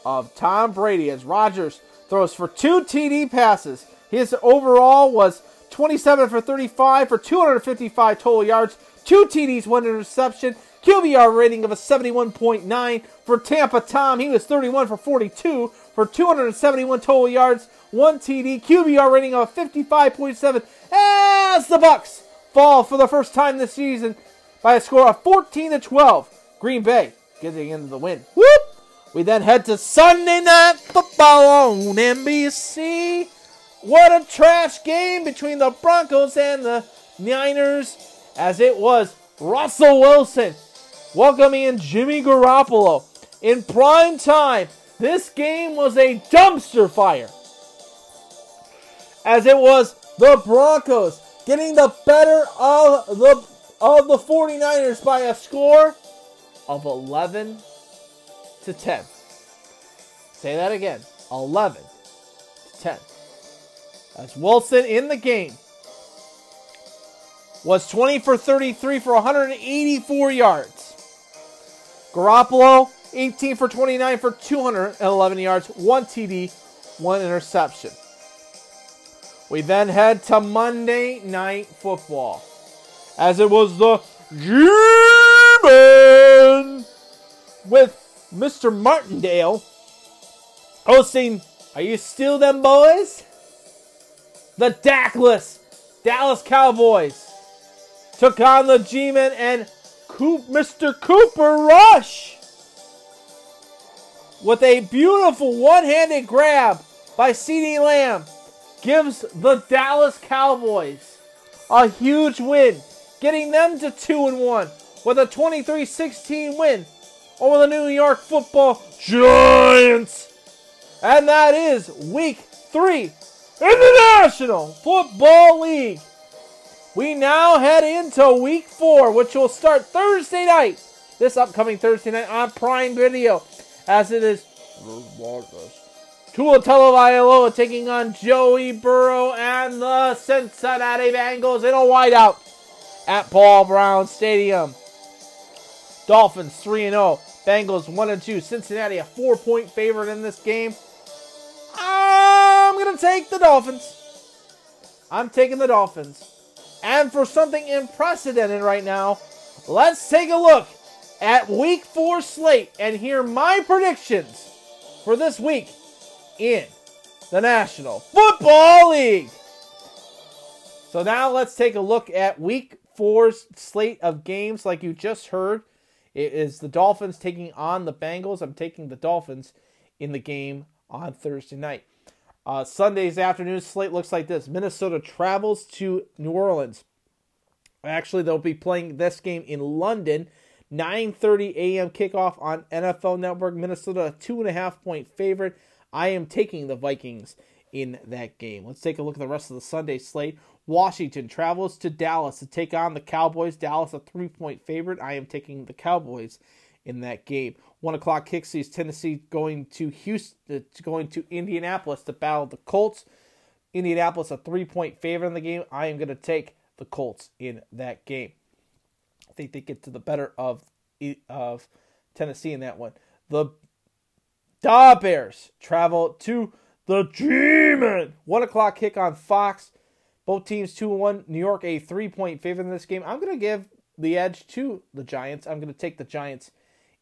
of Tom Brady as Rodgers throws for two TD passes. His overall was 27 for 35 for 255 total yards, two TDs, one interception. QBR rating of a 71.9 for Tampa Tom. He was 31 for 42 for 271 total yards, one TD. QBR rating of a 55.7 as the Bucs fall for the first time this season by a score of 14 to 12. Green Bay getting into the win. Whoop! We then head to Sunday Night Football on NBC. What a trash game between the Broncos and the Niners, as it was Russell Wilson welcoming in Jimmy Garoppolo in prime time. This game was a dumpster fire, as it was the Broncos getting the better of the of the 49ers by a score of 11 to 10. Say that again. 11 to 10. As Wilson in the game was 20 for 33 for 184 yards. Garoppolo 18 for 29 for 211 yards, one TD, one interception. We then head to Monday Night Football as it was the G-Men with Mr. Martindale hosting Are You Still Them Boys? The Dackless Dallas Cowboys took on the G-Men and Coop, Mr. Cooper Rush with a beautiful one-handed grab by CeeDee Lamb gives the Dallas Cowboys a huge win, getting them to 2 and 1 with a 23-16 win over the New York Football Giants. And that is week 3 in the National Football League. We now head into week 4, which will start Thursday night. This upcoming Thursday night on Prime Video, as it is Tua Tagovailoa taking on Joey Burrow and the Cincinnati Bengals in a whiteout at Paul Brown Stadium. Dolphins 3 0, Bengals 1 2, Cincinnati a 4-point favorite in this game. I'm going to take the Dolphins. I'm taking the Dolphins. And for something unprecedented right now, let's take a look at week 4 slate and hear my predictions for this week in the National Football League. So now let's take a look at week four's slate of games. Like you just heard, it is the Dolphins taking on the Bengals. I'm taking the Dolphins in the game on Thursday night. Uh, Sunday's afternoon slate looks like this Minnesota travels to New Orleans. Actually, they'll be playing this game in London. 9:30 a.m. kickoff on NFL Network. Minnesota, a two and a half point favorite. I am taking the Vikings in that game. Let's take a look at the rest of the Sunday slate. Washington travels to Dallas to take on the Cowboys. Dallas, a three point favorite. I am taking the Cowboys in that game. One o'clock kick sees Tennessee going to Houston, uh, going to Indianapolis to battle the Colts. Indianapolis, a three point favorite in the game. I am going to take the Colts in that game. I think they get to the better of of Tennessee in that one. The Da Bears travel to the G-Men. One o'clock kick on Fox. Both teams two one. New York a three point favorite in this game. I'm gonna give the edge to the Giants. I'm gonna take the Giants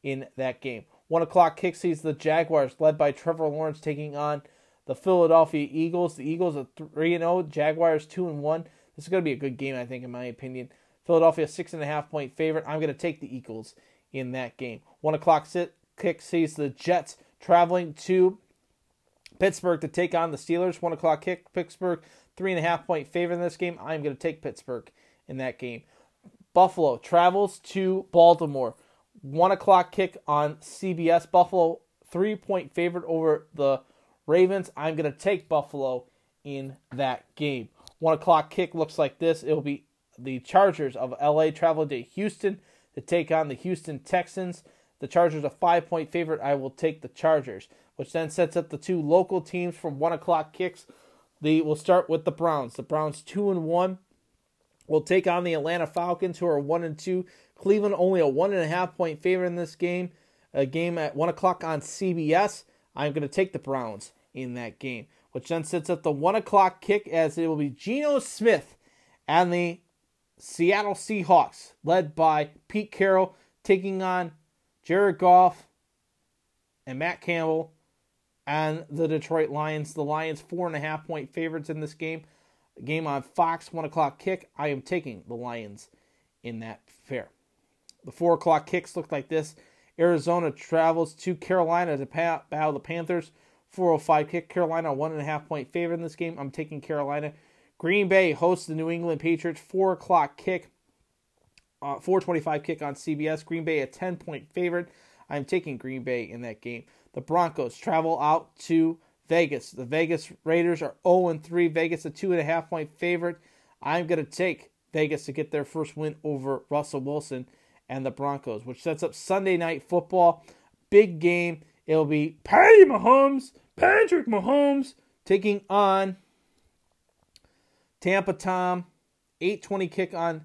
in that game. One o'clock kick sees the Jaguars led by Trevor Lawrence taking on the Philadelphia Eagles. The Eagles are three and zero. Jaguars two and one. This is gonna be a good game, I think, in my opinion. Philadelphia six and a half point favorite. I'm gonna take the Eagles in that game. One o'clock sit kick sees the Jets traveling to Pittsburgh to take on the Steelers. One o'clock kick. Pittsburgh, three and a half point favorite in this game. I'm going to take Pittsburgh in that game. Buffalo travels to Baltimore. One o'clock kick on CBS. Buffalo, three point favorite over the Ravens. I'm going to take Buffalo in that game. One o'clock kick looks like this. It will be the Chargers of LA traveling to Houston to take on the Houston Texans. The Chargers a five point favorite. I will take the Chargers, which then sets up the two local teams from one o'clock kicks The we'll start with the Browns. The Browns two and one will take on the Atlanta Falcons, who are one and two. Cleveland only a one and a half point favorite in this game. A game at one o'clock on CBS. I'm going to take the Browns in that game, which then sets up the one o'clock kick as it will be Geno Smith and the Seattle Seahawks, led by Pete Carroll, taking on Jared Goff and Matt Campbell and the Detroit Lions. The Lions four and a half point favorites in this game. Game on Fox, one o'clock kick. I am taking the Lions in that fair. The four o'clock kicks look like this. Arizona travels to Carolina to battle the Panthers. 405 kick. Carolina, one and a half point favorite in this game. I'm taking Carolina. Green Bay hosts the New England Patriots. Four o'clock kick. Uh, 425 kick on CBS. Green Bay, a 10 point favorite. I'm taking Green Bay in that game. The Broncos travel out to Vegas. The Vegas Raiders are 0 3. Vegas, a 2.5 point favorite. I'm going to take Vegas to get their first win over Russell Wilson and the Broncos, which sets up Sunday night football. Big game. It'll be Patty Mahomes, Patrick Mahomes taking on Tampa Tom. 820 kick on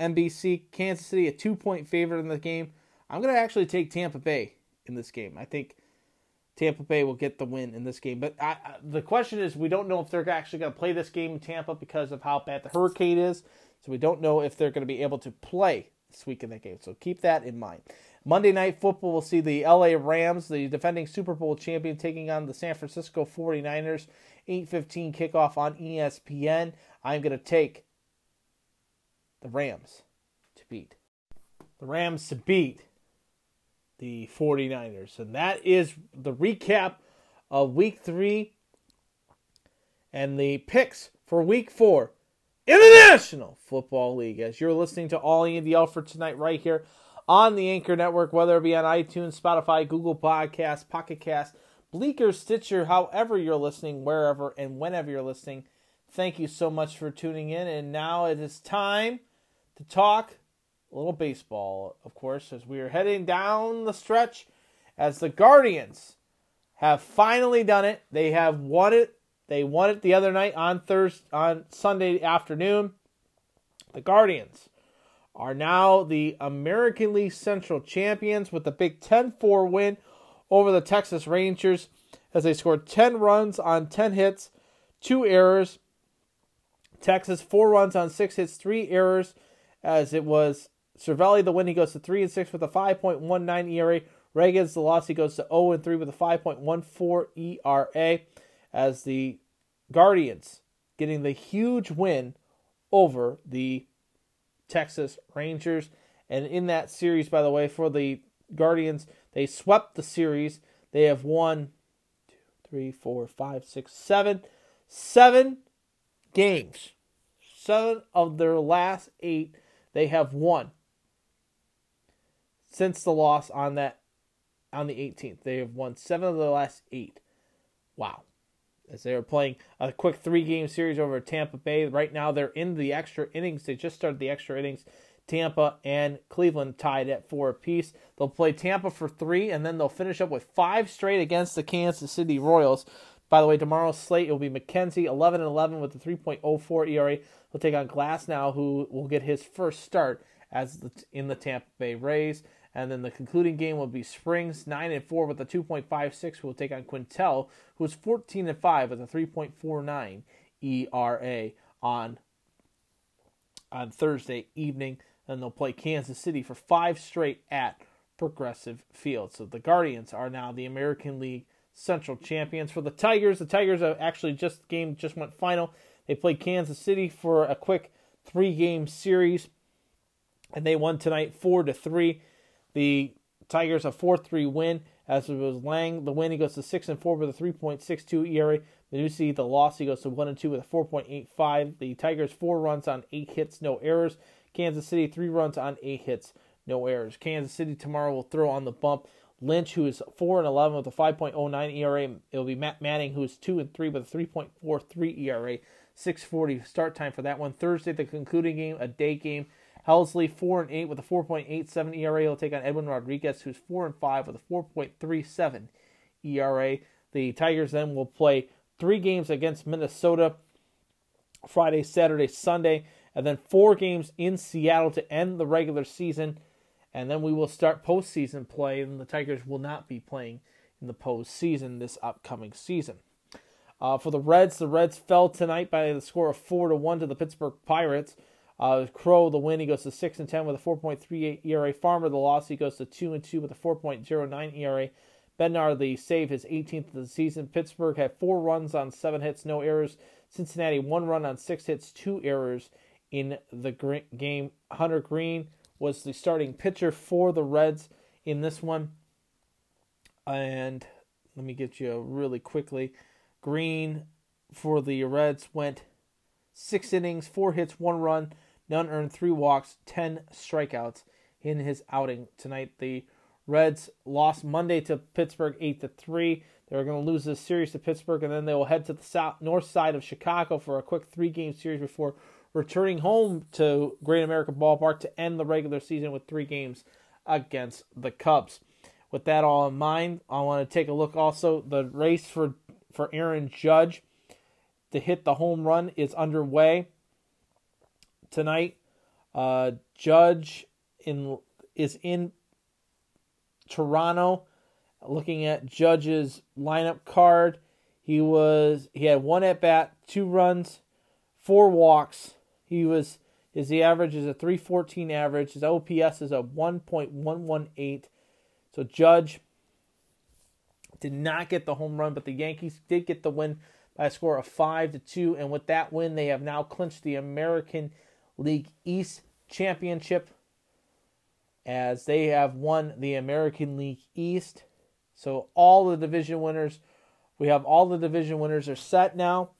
NBC. Kansas City, a two point favorite in the game. I'm going to actually take Tampa Bay in this game. I think Tampa Bay will get the win in this game. But I, I, the question is, we don't know if they're actually going to play this game in Tampa because of how bad the hurricane is. So we don't know if they're going to be able to play this week in that game. So keep that in mind. Monday Night Football will see the LA Rams, the defending Super Bowl champion, taking on the San Francisco 49ers. 8:15 kickoff on ESPN. I'm going to take the Rams to beat. The Rams to beat the 49ers. And that is the recap of week 3 and the picks for week 4 in the National Football League. As you're listening to All Andy Alford tonight, right here on the Anchor Network, whether it be on iTunes, Spotify, Google Podcasts, Pocket Cast, Breaker, Stitcher, however you're listening, wherever and whenever you're listening. Thank you so much for tuning in. And now it is time to talk a little baseball, of course, as we are heading down the stretch as the Guardians have finally done it. They have won it. They won it the other night on Thursday on Sunday afternoon. The Guardians are now the American League Central champions with the big 10-4 win over the Texas Rangers as they scored 10 runs on 10 hits, 2 errors. Texas 4 runs on 6 hits, 3 errors as it was Cervelli the win he goes to 3 and 6 with a 5.19 ERA. Ragans the loss he goes to 0 and 3 with a 5.14 ERA as the Guardians getting the huge win over the Texas Rangers. And in that series, by the way, for the Guardians, they swept the series. They have won two, three, four, five, six, seven, seven games. Seven of their last eight they have won since the loss on that on the 18th. They have won seven of the last eight. Wow. As they are playing a quick three game series over Tampa Bay. Right now they're in the extra innings. They just started the extra innings. Tampa and Cleveland tied at four apiece. They'll play Tampa for three, and then they'll finish up with five straight against the Kansas City Royals. By the way, tomorrow's slate will be McKenzie, 11 and 11 with a 3.04 ERA. He'll take on Glasnow, who will get his first start as the, in the Tampa Bay Rays. And then the concluding game will be Springs, 9 and 4 with a 2.56, who will take on Quantrill, who is 14 and 5 with a 3.49 ERA on, on Thursday evening. And they'll play Kansas City for five straight at Progressive Field. So the Guardians are now the American League Central champions. For the Tigers, the Tigers are actually just game just went final. They played Kansas City for a quick three game series, and they won tonight four to three. The Tigers a 4 3 win. As it was Lang, the win, he goes to 6 and 4 with a 3.62 ERA. Menusi, the loss, he goes to 1 and 2 with a 4.85. The Tigers, 4 runs on 8 hits, no errors. Kansas City, 3 runs on 8 hits, no errors. Kansas City tomorrow will throw on the bump. Lynch, who is 4 and 11 with a 5.09 ERA. It'll be Matt Manning, who is 2 and 3 with a 3.43 ERA. 640 start time for that one. Thursday, the concluding game, a day game. Heasley four and eight with a 4.87 ERA. He'll take on Edwin Rodriguez, who's four and five with a 4.37 ERA. The Tigers then will play three games against Minnesota Friday, Saturday, Sunday, and then four games in Seattle to end the regular season. And then we will start postseason play, and the Tigers will not be playing in the postseason this upcoming season. Uh, for the Reds, the Reds fell tonight by the score of four to one to the Pittsburgh Pirates. Uh, Crowe the win, he goes to six and ten with a 4.38 ERA. Farmer the loss, he goes to two and two with a 4.09 ERA. Bednar the save, his 18th of the season. Pittsburgh had four runs on seven hits, no errors. Cincinnati one run on six hits, two errors in the game. Hunter Greene was the starting pitcher for the Reds in this one. And let me get you really quickly. Greene for the Reds went six innings, four hits, one run, none earned, three walks, 10 strikeouts in his outing tonight. The Reds lost Monday to Pittsburgh 8 to 3. They're going to lose this series to Pittsburgh and then they will head to the south north side of Chicago for a quick 3-game series before returning home to Great American Ballpark to end the regular season with 3 games against the Cubs. With that all in mind, I want to take a look also the race for for Aaron Judge to hit the home run is underway tonight. Uh, Judge in is in Toronto. Looking at Judge's lineup card, he was he had one at bat, two runs, four walks. He was his the average is a 314 average. His OPS is a 1.118. So Judge did not get the home run, but the Yankees did get the win by a score of five to two. And with that win, they have now clinched the American League East championship as they have won the American League East. So all the division winners, we have all the division winners are set now.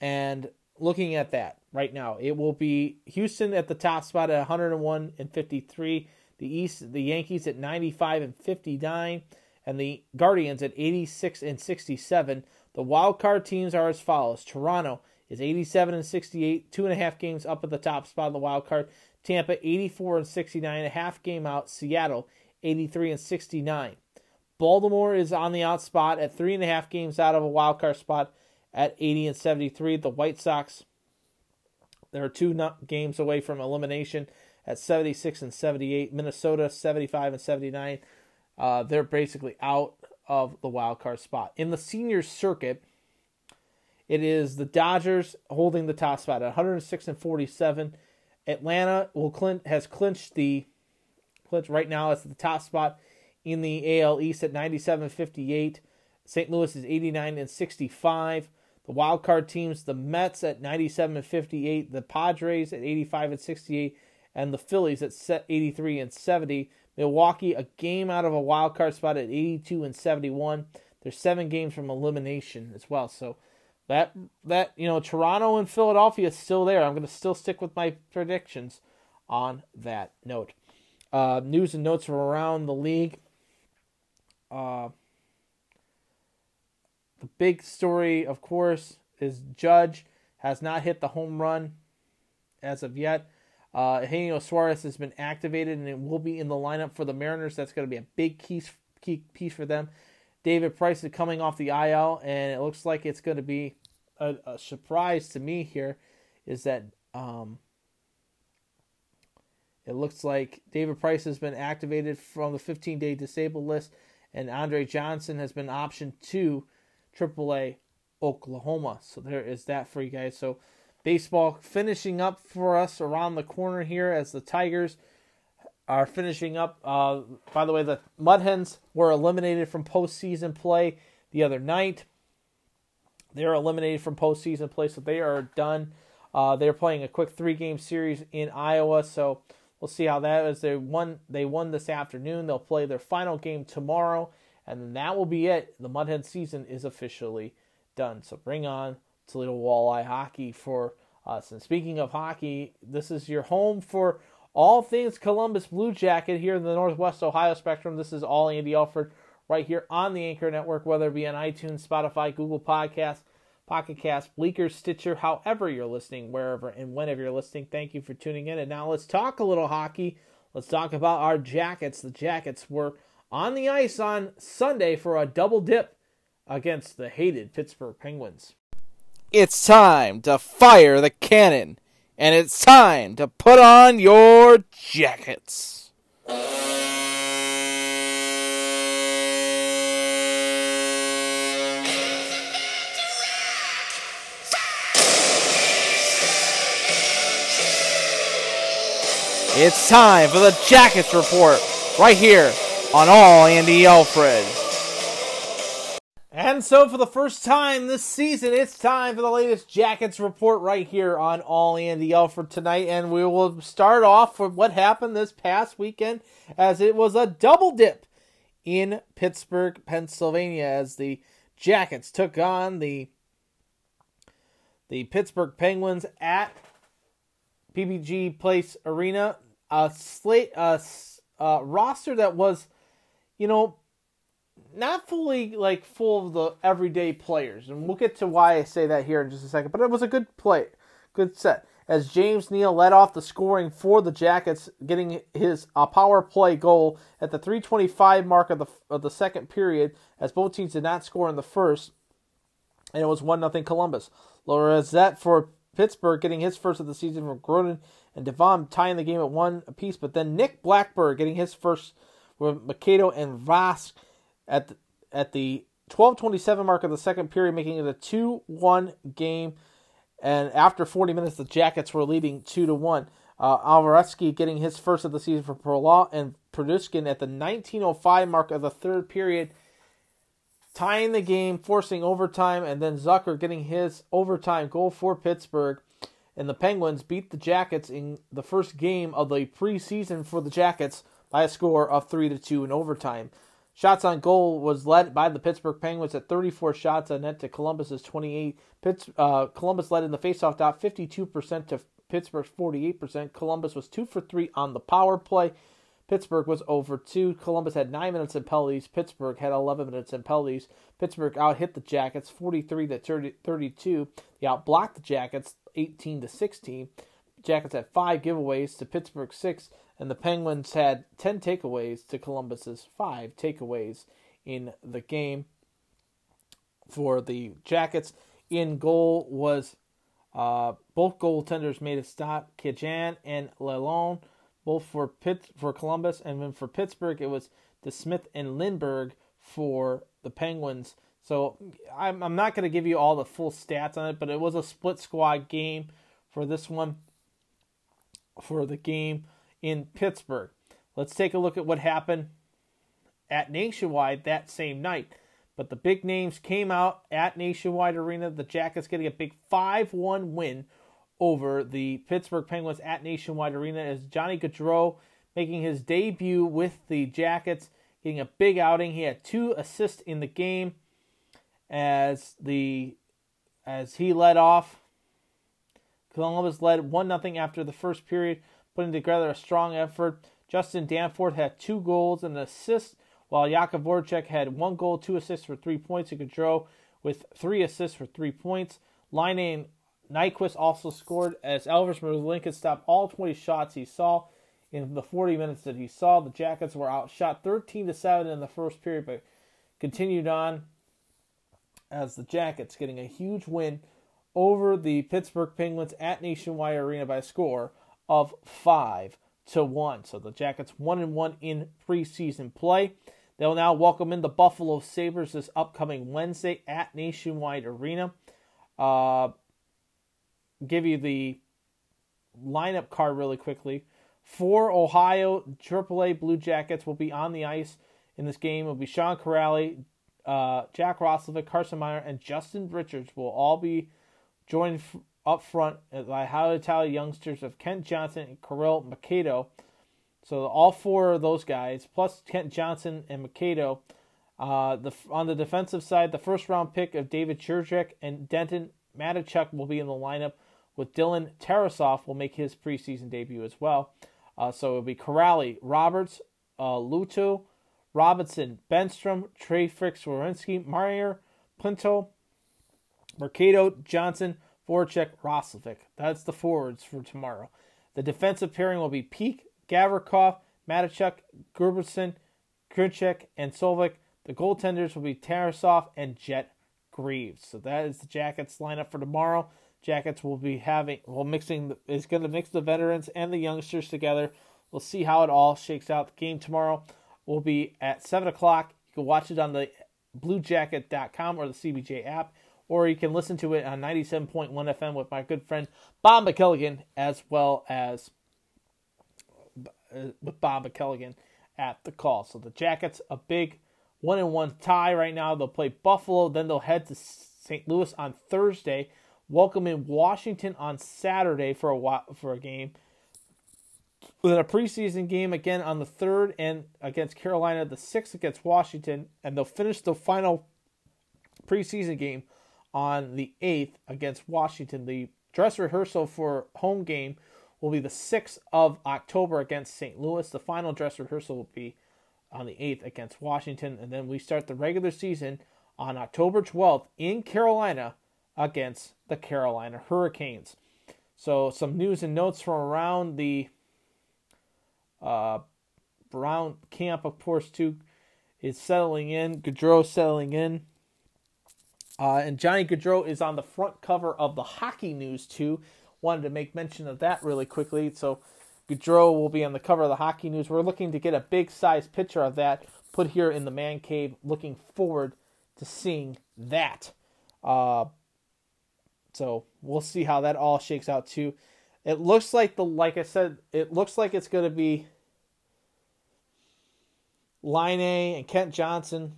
And looking at that right now, it will be Houston at the top spot at 101 and 53. The East, the Yankees at 95 and 59 and the Guardians at 86 and 67. The wild card teams are as follows: Toronto is 87 and 68, two and a half games up at the top spot of the wild card. Tampa 84 and 69, a half game out. Seattle 83 and 69. Baltimore is on the out spot at three and a half games out of a wild card spot at 80 and 73. The White Sox, they're two games away from elimination at 76 and 78. Minnesota 75 and 79. Uh, they're basically out of the wild card spot. In the senior circuit, it is the Dodgers holding the top spot at 106 and 47. Atlanta will clin- has clinched the clinch right now. It's the top spot in the AL East at 97 58. St. Louis is 89 and 65. The wild card teams, the Mets at 97 and 58, the Padres at 85 and 68, and the Phillies at 83 and 70. Milwaukee, a game out of a wild card spot at 82 and 71. There's seven games from elimination as well. So that that you know Toronto and Philadelphia is still there. I'm going to still stick with my predictions on that note. Uh, news and notes from around the league. Uh, the big story, of course, is Judge has not hit the home run as of yet. Uh, Eugenio Suarez has been activated and it will be in the lineup for the Mariners. That's going to be a big key, key piece for them. David Price is coming off the IL, and it looks like it's going to be a, a surprise to me here. Is that um, it looks like David Price has been activated from the 15 day disabled list, and Andre Johnson has been optioned to AAA Oklahoma. So there is that for you guys. So Baseball finishing up for us around the corner here as the Tigers are finishing up. Uh, by the way, the Mud Hens were eliminated from postseason play the other night. They are eliminated from postseason play, so they are done. Uh, they're playing a quick three-game series in Iowa, so we'll see how that is. They won. They won this afternoon. They'll play their final game tomorrow, and that will be it. The Mud Hen season is officially done. So bring on Toledo Walleye Hockey for us. And speaking of hockey, this is your home for all things Columbus Blue Jacket here in the Northwest Ohio spectrum. This is all Andy Alford right here on the Anchor Network, whether it be on iTunes, Spotify, Google Podcasts, Pocket Cast, Breaker, Stitcher, however you're listening, wherever and whenever you're listening. Thank you for tuning in. And now let's talk a little hockey. Let's talk about our Jackets. The Jackets were on the ice on Sunday for a double dip against the hated Pittsburgh Penguins. It's time to fire the cannon, and it's time to put on your jackets. It's time for the Jackets Report right here on All Andy Alfred. And so, for the first time this season, it's time for the latest Jackets Report right here on All Andy Alfred tonight. And we will start off with what happened this past weekend as it was a double dip in Pittsburgh, Pennsylvania, as the Jackets took on the the Pittsburgh Penguins at PPG Place Arena. A slate, a, a roster that was, you know, not fully like full of the everyday players, and we'll get to why I say that here in just a second. But it was a good play, good set. As James Neal led off the scoring for the Jackets, getting his uh, power play goal at the 3:25 mark of the of the second period, as both teams did not score in the first, and it was one nothing Columbus. Lorizette for Pittsburgh getting his first of the season from Grodin and Devon tying the game at one apiece, but then Nick Blankenburg getting his first with Mikhailo and Vask at the, at the 12:27 mark of the second period, making it a 2-1 game. And after 40 minutes, the Jackets were leading two to one. Uh, Alvareski getting his first of the season for Perlaw and Produskin at the 19:05 mark of the third period, tying the game, forcing overtime, and then Zucker getting his overtime goal for Pittsburgh. And the Penguins beat the Jackets in the first game of the preseason for the Jackets by a score of three to two in overtime. Shots on goal was led by the Pittsburgh Penguins at 34 shots on net to Columbus's 28. Pitts, uh, Columbus led in the faceoff dot 52% to Pittsburgh's 48%. Columbus was 2 for 3 on the power play. Pittsburgh was over 2. Columbus had 9 minutes in penalties. Pittsburgh had 11 minutes in penalties. Pittsburgh out hit the Jackets 43 to 30, 32. They outblocked the Jackets 18 to 16. Jackets had 5 giveaways to Pittsburgh 6 and the Penguins had 10 takeaways to Columbus's 5 takeaways in the game. For the Jackets, in goal was uh, both goaltenders made a stop, Kajan and Lalonde, both for Pitt for Columbus, and then for Pittsburgh it was DeSmith and Lindberg for the Penguins. So I'm, I'm not going to give you all the full stats on it, but it was a split squad game for this one. For the game, in Pittsburgh. Let's take a look at what happened at Nationwide that same night. But the big names came out at Nationwide Arena. The Jackets getting a big 5 1 win over the Pittsburgh Penguins at Nationwide Arena as Johnny Gaudreau making his debut with the Jackets, getting a big outing. He had two assists in the game as the as he led off. Columbus led 1 0 after the first period putting together a strong effort. Justin Danforth had two goals and an assist, while Jakub Voracek had one goal, two assists for three points, and Gaudreau with three assists for three points. Laine and Nyquist also scored as Elvis Merzlikins stopped all 20 shots he saw in the 40 minutes that he saw. The Jackets were outshot 13 to 7 in the first period, but continued on as the Jackets getting a huge win over the Pittsburgh Penguins at Nationwide Arena by a score of five to one. So the Jackets one and one in preseason play. They'll now welcome in the Buffalo Sabres this upcoming Wednesday at Nationwide Arena. Uh, give you the lineup card really quickly. For Ohio AAA Blue Jackets will be on the ice in this game. Will be Sean Kuraly, uh, Jack Roslovic, Carson Meyer, and Justin Richards will all be joined up front by highly talented youngsters of Kent Johnson and Kirill Mikhailo. So all four of those guys, plus Kent Johnson and Mikhailo. Uh, the on the defensive side, the first round pick of David Jiricek and Denton Mateychuk will be in the lineup. With Dylan Tarasov will make his preseason debut as well. Uh, so it'll be Kuraly, Roberts, uh, Luto, Robinson, Bemstrom, Trey Fricks, Werenski, Meyer, Pinto, Mercado, Johnson, Voracek, Roslovic. That's the forwards for tomorrow. The defensive pairing will be Peeke, Gavrikov, Mateychuk, Gerberson, Grinchek, and Solvik, The goaltenders will be Tarasov and Jet Greaves. So that is the Jackets lineup for tomorrow. Jackets will be having well mixing is going to mix the veterans and the youngsters together. We'll see how it all shakes out. The game tomorrow will be at seven o'clock. You can watch it on the BlueJacket.com or the CBJ app, or you can listen to it on 97.1 FM with my good friend Bob McKelligan, as well as uh, with Bob McKelligan at the call. So the Jackets a big one and one tie right now. They'll play Buffalo, then they'll head to St. Louis on Thursday welcome in Washington on Saturday for a for a game. Then a preseason game again on the third and against Carolina, the sixth against Washington, and they'll finish the final preseason game on the eighth against Washington. The dress rehearsal for home game will be the sixth of October against St. Louis. The final dress rehearsal will be on the eighth against Washington, and then we start the regular season on October twelfth in Carolina against the Carolina Hurricanes. So, some news and notes from around the uh, Brown camp, of course, too, is settling in. Gaudreau settling in. Uh, and Johnny Gaudreau is on the front cover of the hockey news, too. Wanted to make mention of that really quickly. So, Gaudreau will be on the cover of the hockey news. We're looking to get a big size picture of that put here in the man cave. Looking forward to seeing that. Uh, so we'll see how that all shakes out too. It looks like the like I said, it looks like it's going to be Laine and Kent Johnson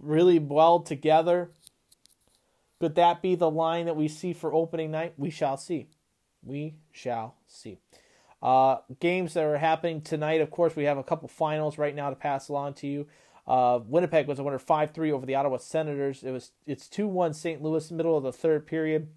really well together. Could that be the line that we see for opening night? We shall see. We shall see. Uh, games that are happening tonight, of course, we have a couple finals right now to pass along to you. Uh, Winnipeg was a winner 5 3 over the Ottawa Senators. It was It's 2 1 St. Louis, middle of the third period.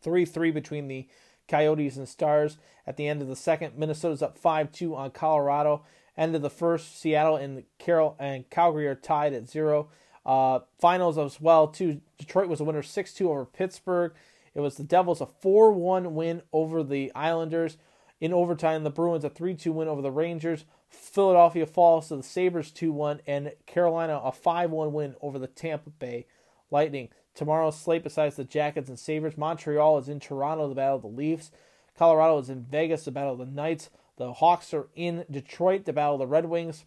3 3 between the Coyotes and Stars. At the end of the second, Minnesota's up 5 2 on Colorado. End of the first, Seattle and Carol and Calgary are tied at 0. Uh, finals as well, too. Detroit was a winner 6 2 over Pittsburgh. It was the Devils a 4 1 win over the Islanders. In overtime, the Bruins a 3 2 win over the Rangers. Philadelphia falls to the Sabres 2 1, and Carolina a 5 1 win over the Tampa Bay Lightning. Tomorrow's slate, besides the Jackets and Sabres, Montreal is in Toronto the battle of the Leafs. Colorado is in Vegas the battle of the Knights. The Hawks are in Detroit to battle the Red Wings.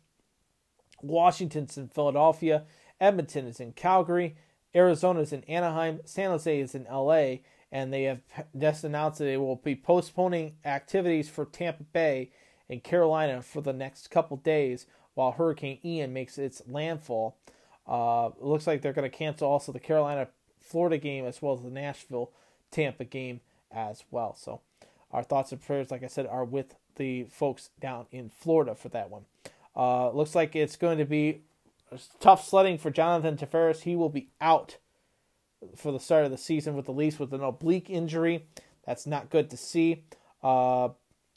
Washington's in Philadelphia. Edmonton is in Calgary. Arizona is in Anaheim. San Jose is in LA. And they have just announced that they will be postponing activities for Tampa Bay in Carolina for the next couple days while Hurricane Ian makes its landfall. Uh, it looks like they're going to cancel also the Carolina Florida game as well as the Nashville Tampa game as well. So our thoughts and prayers, like I said, are with the folks down in Florida for that one. Uh, looks like it's going to be tough sledding for Jonathan Tavares. He will be out for the start of the season with the Leafs with an oblique injury. That's not good to see. Uh,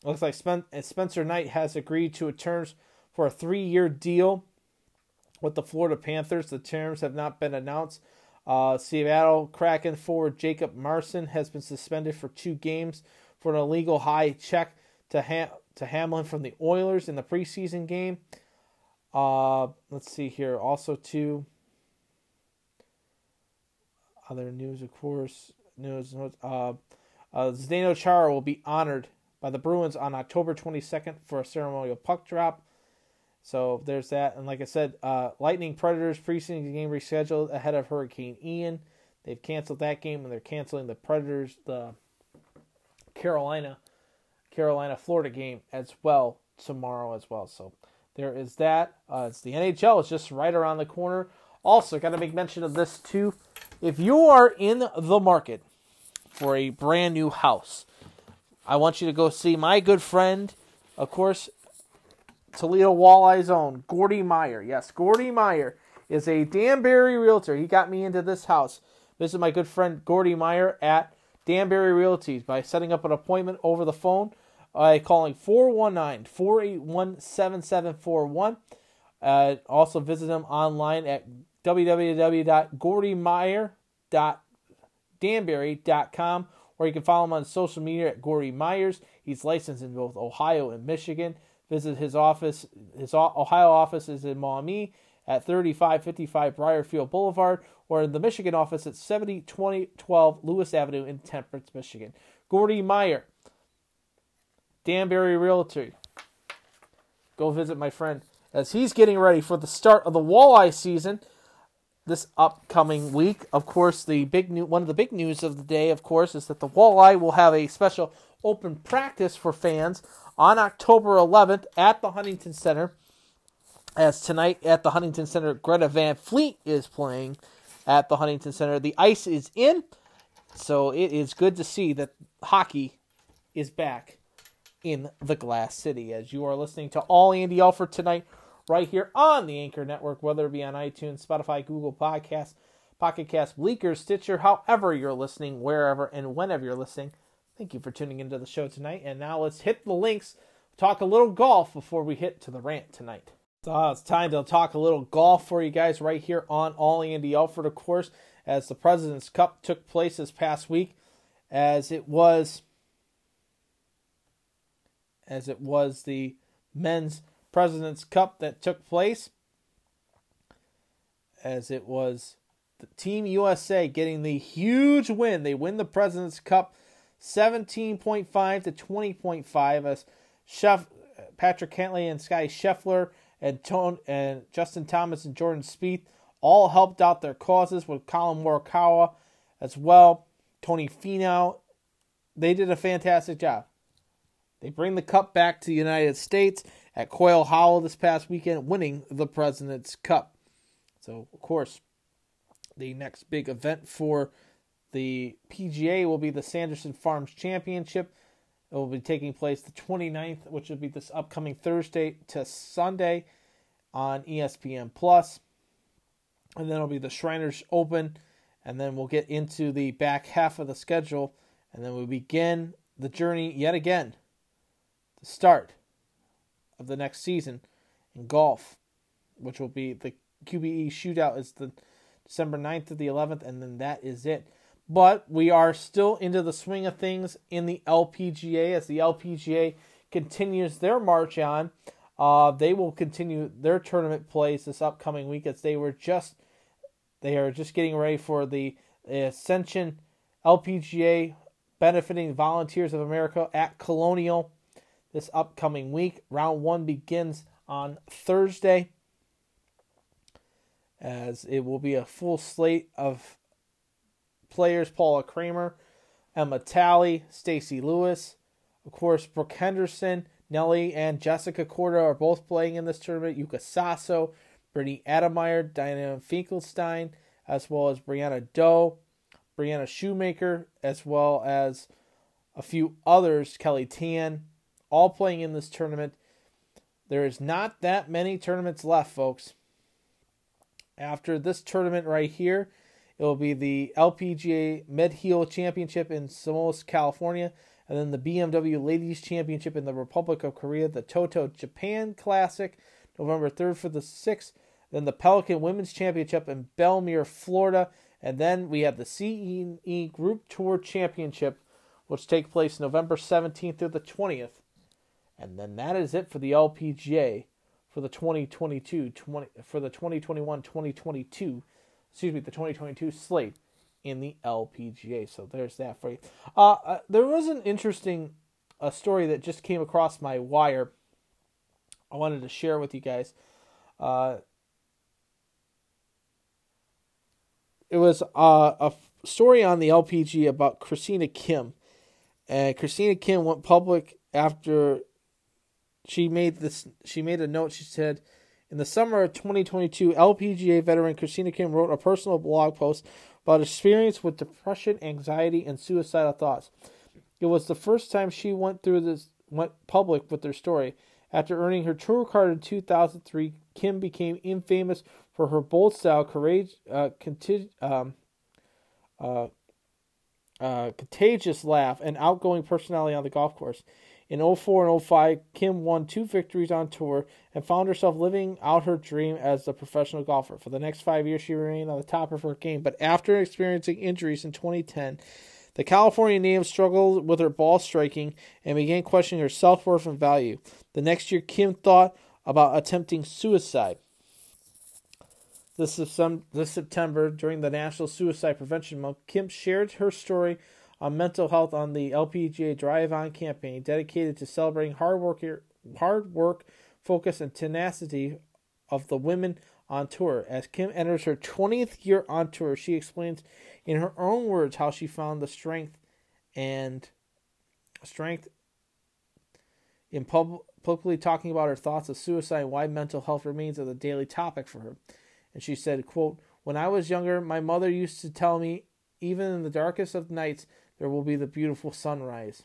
Looks like Spencer Knight has agreed to terms for a three year deal with the Florida Panthers. The terms have not been announced. Uh, Seattle Kraken forward Jacob Marson has been suspended for two games for an illegal high check to ha- to Hamlin from the Oilers in the preseason game. Uh, let's see here. Also, two other news, of course. News. Uh, uh, Zdeno Chara will be honored by the Bruins on October 22nd for a ceremonial puck drop. So there's that. And like I said, uh, Lightning Predators preseason game rescheduled ahead of Hurricane Ian. They've canceled that game and they're canceling the Predators, the Carolina, Carolina, Florida game as well tomorrow as well. So there is that. Uh, it's the NHL. It's just right around the corner. Also, got to make mention of this too. If you are in the market for a brand new house, I want you to go see my good friend, of course, Toledo Walleye Zone, Gordy Meyer. Yes, Gordy Meyer is a Danbury realtor. He got me into this house. This is my good friend Gordy Meyer at Danbury Realties by setting up an appointment over the phone by calling 419 481 7741. Uh, also visit them online at www.gordymeyer.danbury.com or you can follow him on social media at Gordy Myers. He's licensed in both Ohio and Michigan. Visit his office. His Ohio office is in Maumee at 3555 Briarfield Boulevard, or in the Michigan office at 702012 Lewis Avenue in Temperance, Michigan. Gordy Meyer, Danbury Realty. Go visit my friend as he's getting ready for the start of the walleye season this upcoming week. Of course, the big new one of the big news of the day, of course, is that the walleye will have a special open practice for fans on October 11th at the Huntington Center. As tonight at the Huntington Center, Greta Van Fleet is playing at the Huntington Center. The ice is in, so it is good to see that hockey is back in the Glass City. As you are listening to All Andy Alford tonight, right here on the Anchor Network, whether it be on iTunes, Spotify, Google Podcasts, Pocket Cast, Breaker, Stitcher, however you're listening, wherever and whenever you're listening. Thank you for tuning into the show tonight. And now let's hit the links, talk a little golf before we hit to the rant tonight. So uh, it's time to talk a little golf for you guys right here on All Andy Alford, of course, as the President's Cup took place this past week, as it was as it was the men's President's Cup that took place, as it was the Team USA getting the huge win. They win the President's Cup 17.5 to 20.5 as Chef Patrick Cantlay and Scotty Scheffler and Tone and Justin Thomas and Jordan Spieth all helped out their causes with Collin Morikawa as well. Tony Finau, they did a fantastic job. They bring the cup back to the United States at Quail Hollow this past weekend, winning the President's Cup. So, of course, the next big event for the PGA will be the Sanderson Farms Championship. It will be taking place the 29th, which will be this upcoming Thursday to Sunday on ESPN Plus. And then it'll be the Shriners Open, and then we'll get into the back half of the schedule, and then we begin the journey yet again. The start of the next season in golf, which will be the QBE shootout is the December 9th to the 11th, and then that is it. But we are still into the swing of things in the LPGA as the LPGA continues their march on. Uh, they will continue their tournament plays this upcoming week as they were just they are just getting ready for the Ascension LPGA benefiting Volunteers of America at Colonial this upcoming week. Round one begins on Thursday, as it will be a full slate of players Paula Creamer, Emma Talley, Stacy Lewis, of course, Brooke Henderson, Nelly, and Jessica Korda are both playing in this tournament. Yuka Saso, Brittany Adameyer, Diana Finkelstein, as well as Brianna Do, Brianna Shoemaker, as well as a few others, Kelly Tan, all playing in this tournament. There is not that many tournaments left, folks. After this tournament right here, it will be the LPGA Mediheal Championship in Somis, California, and then the BMW Ladies Championship in the Republic of Korea, the Toto Japan Classic, November 3rd for the 6th, then the Pelican Women's Championship in Belmere, Florida, and then we have the CME Group Tour Championship, which take place November 17th through the 20th and then that is it for the LPGA for the 2022 20, for the 2021 2022 excuse me the 2022 slate in the LPGA. So there's that for you. Uh, uh, there was an interesting uh, story that just came across my wire. I wanted to share with you guys. Uh, it was uh, a story on the LPG about Christina Kim. And Christina Kim went public after she made this. She made a note. She said, "In the summer of 2022, LPGA veteran Christina Kim wrote a personal blog post about experience with depression, anxiety, and suicidal thoughts. It was the first time she went through this, went public with her story. After earning her tour card in 2003, Kim became infamous for her bold style, courage, uh, contig- um, uh, uh, contagious laugh, and outgoing personality on the golf course. In 04 and 05, Kim won two victories on tour and found herself living out her dream as a professional golfer. For the next five years, she remained on the top of her game, but after experiencing injuries in 2010, The California native struggled with her ball striking and began questioning her self worth and value. The next year, Kim thought about attempting suicide. This, this September, during the National Suicide Prevention Month, Kim shared her story on mental health on the LPGA Drive On campaign dedicated to celebrating hard work, hard work, focus, and tenacity of the women on tour. As Kim enters her 20th year on tour, she explains in her own words how she found the strength and strength in pub- publicly talking about her thoughts of suicide and why mental health remains as a daily topic for her. And she said, quote, When I was younger, my mother used to tell me, even in the darkest of nights, there will be the beautiful sunrise.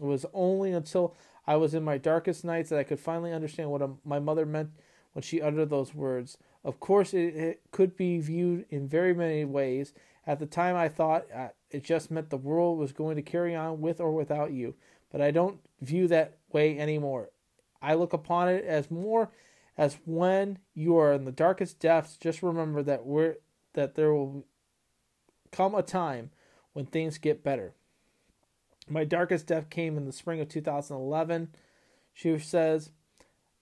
It was only until I was in my darkest nights that I could finally understand what a, my mother meant when she uttered those words. Of course, it, it, could be viewed in very many ways. At the time, I thought uh, it just meant the world was going to carry on with or without you, but I don't view that way anymore. I look upon it as more as when you are in the darkest depths. Just remember that we're that there will come a time when things get better. My darkest death came in the spring of 2011. She says,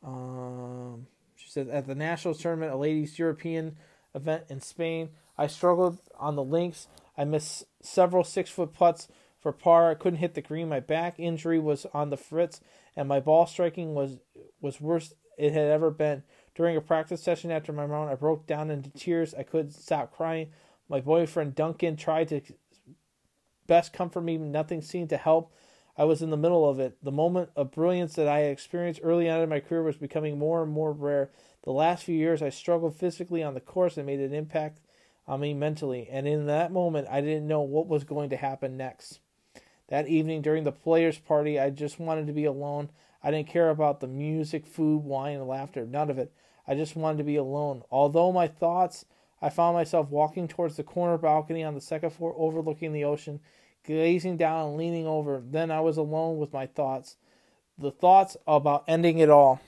um, she says at the nationals tournament, a ladies European event in Spain, I struggled on the links. I missed several six foot putts for par. I couldn't hit the green. My back injury was on the fritz, and my ball striking was was worse it had ever been. During a practice session after my round, I broke down into tears. I couldn't stop crying. My boyfriend Duncan tried to best comfort me. Nothing seemed to help. I was in the middle of it. The moment of brilliance that I experienced early on in my career was becoming more and more rare. The last few years, I struggled physically on the course and made an impact on me mentally. And in that moment, I didn't know what was going to happen next. That evening during the players' party, I just wanted to be alone. I didn't care about the music, food, wine, and laughter. None of it. I just wanted to be alone. Although my thoughts, I found myself walking towards the corner balcony on the second floor overlooking the ocean gazing down and leaning over. Then I was alone with my thoughts. The thoughts about ending it all.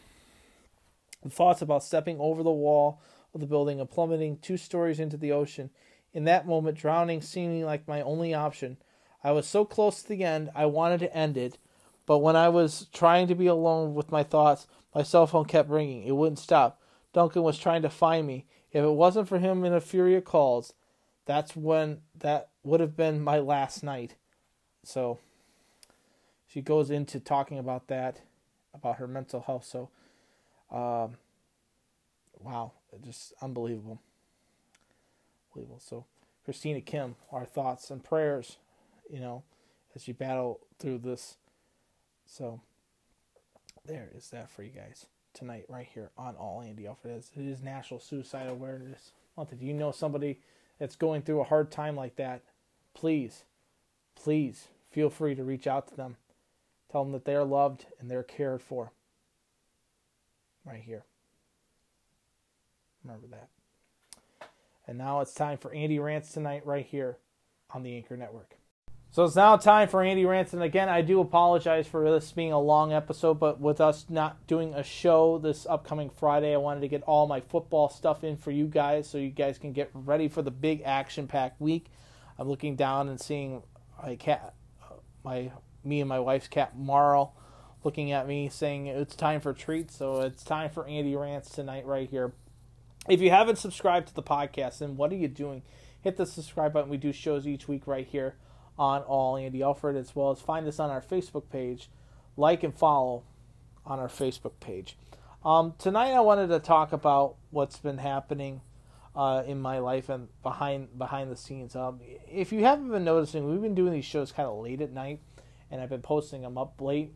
The thoughts about stepping over the wall of the building and plummeting two stories into the ocean. In that moment, drowning seeming like my only option. I was so close to the end, I wanted to end it. But when I was trying to be alone with my thoughts, my cell phone kept ringing. It wouldn't stop. Duncan was trying to find me. If it wasn't for him in a fury of calls, that's when that would have been my last night. So she goes into talking about that, about her mental health. So, um, wow, just unbelievable. Unbelievable. So, Christina Kim, our thoughts and prayers, you know, as you battle through this. So, there is that for you guys tonight, right here on All Andy Alfred. It is National Suicide Awareness Month. If you know somebody that's going through a hard time like that, please, please feel free to reach out to them. Tell them that they're loved and they're cared for. Right here. Remember that. And now it's time for Andy Rants tonight, right here on the Anchor Network. So it's now time for Andy Rants. And again, I do apologize for this being a long episode, but with us not doing a show this upcoming Friday, I wanted to get all my football stuff in for you guys so you guys can get ready for the big action packed week. I'm looking down and seeing my cat, my me and my wife's cat Marl, looking at me saying it's time for treats. So it's time for Andy Rants tonight, right here. If you haven't subscribed to the podcast, then what are you doing? Hit the subscribe button. We do shows each week right here on All Andy Alfred, as well as find us on our Facebook page, like and follow on our Facebook page. Um, tonight, I wanted to talk about what's been happening uh, in my life and behind behind the scenes. Um, if you haven't been noticing, we've been doing these shows kind of late at night, and I've been posting them up late.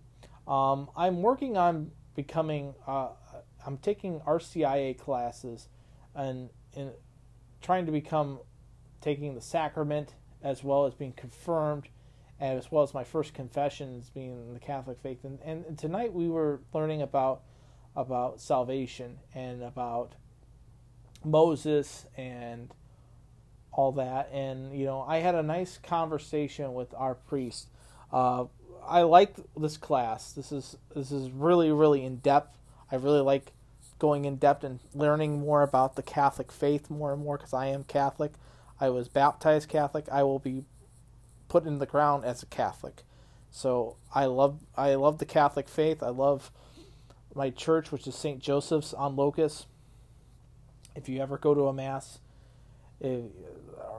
Um, I'm working on becoming. Uh, I'm taking RCIA classes, and and trying to become taking the sacrament as well as being confirmed, as well as my first confession as being in the Catholic faith. And, and tonight we were learning about about salvation and about Moses and all that. And, you know, I had a nice conversation with our priest. Uh, I liked this class. This is this is really really in depth. I really like going in depth and learning more about the Catholic faith more and more because I am Catholic. I was baptized Catholic. I will be put in the ground as a Catholic. So I love I love the Catholic faith. I love my church, which is St. Joseph's on Locust. If you ever go to a mass, I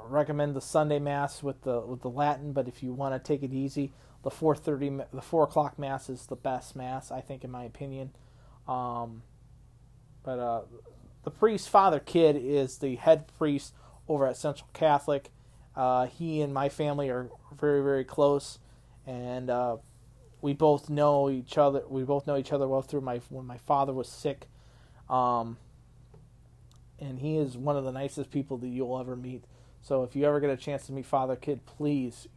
recommend the Sunday mass with the with the Latin. But if you want to take it easy, the four thirty the four o'clock mass is the best mass, I think, in my opinion. Um, but uh, the priest, Father Kidd, is the head priest over at Central Catholic. Uh, he and my family are very very close, and uh, we both know each other. We both know each other well through my when my father was sick. Um, and he is one of the nicest people that you'll ever meet. So if you ever get a chance to meet Father Kid, please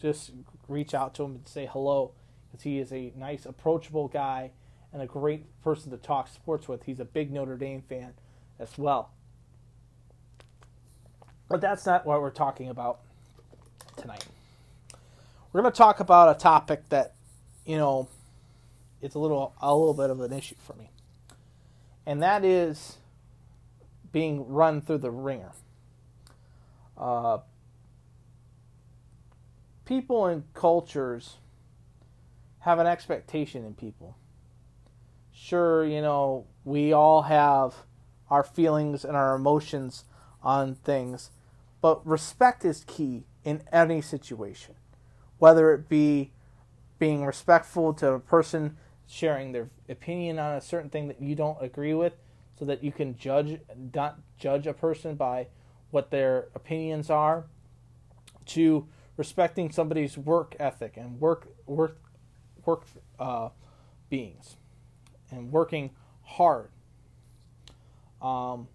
just reach out to him and say hello, because he is a nice, approachable guy and a great person to talk sports with. He's a big Notre Dame fan as well. But that's not what we're talking about tonight. We're going to talk about a topic that, you know, it's a little a little bit of an issue for me. And that is being run through the wringer. Uh, people and cultures have an expectation in people. Sure, you know, we all have our feelings and our emotions on things, but respect is key in any situation. Whether it be being respectful to a person sharing their opinion on a certain thing that you don't agree with so that you can judge not judge a person by what their opinions are to respecting somebody's work ethic and work work work uh, beings and working hard. Um,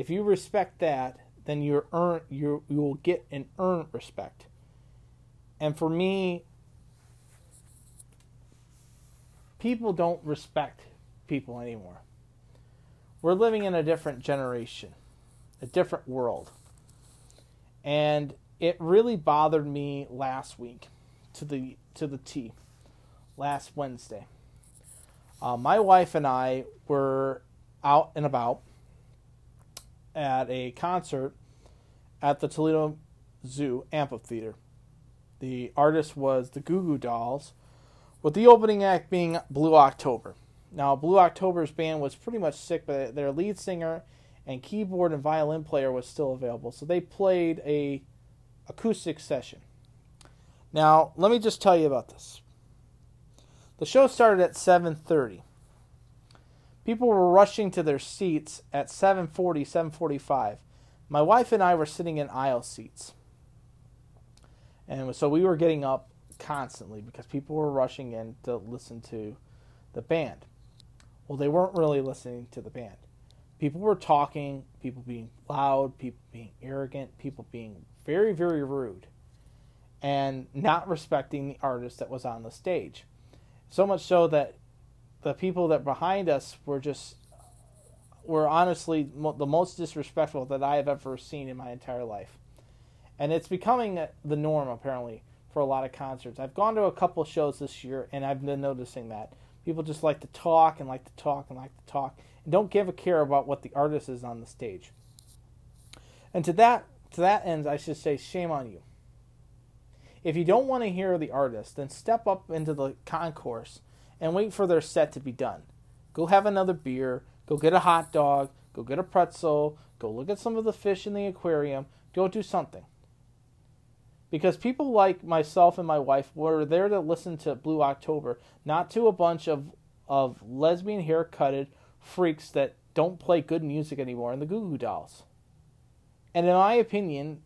if you respect that, then you earn you you will get an earned respect. And for me, people don't respect people anymore. We're living in a different generation, a different world. And it really bothered me last week to the to the T last Wednesday. Uh, my wife and I were out and about at a concert at the Toledo Zoo Amphitheater. The artist was the Goo Goo Dolls, with the opening act being Blue October. Now, Blue October's band was pretty much sick, but their lead singer and keyboard and violin player was still available, so they played a acoustic session. Now, let me just tell you about this. The show started at 7:30. People were rushing to their seats at 7:40, 7:45. My wife and I were sitting in aisle seats. And so we were getting up constantly because people were rushing in to listen to the band. Well, they weren't really listening to the band. People were talking, people being loud, people being arrogant, people being very, very rude, and not respecting the artist that was on the stage. So much so that the people that behind us were just were honestly the most disrespectful that I have ever seen in my entire life. And it's becoming the norm apparently for a lot of concerts. I've gone to a couple shows this year and I've been noticing that People just like to talk and like to talk and like to talk and don't give a care about what the artist is on the stage. And to that to that end, I should say shame on you. If you don't want to hear the artist, then step up into the concourse and wait for their set to be done. Go have another beer, go get a hot dog, go get a pretzel, go look at some of the fish in the aquarium, go do something because people like myself and my wife were there to listen to Blue October, not to a bunch of of lesbian haircutted freaks that don't play good music anymore and the Goo Goo Dolls. And in my opinion,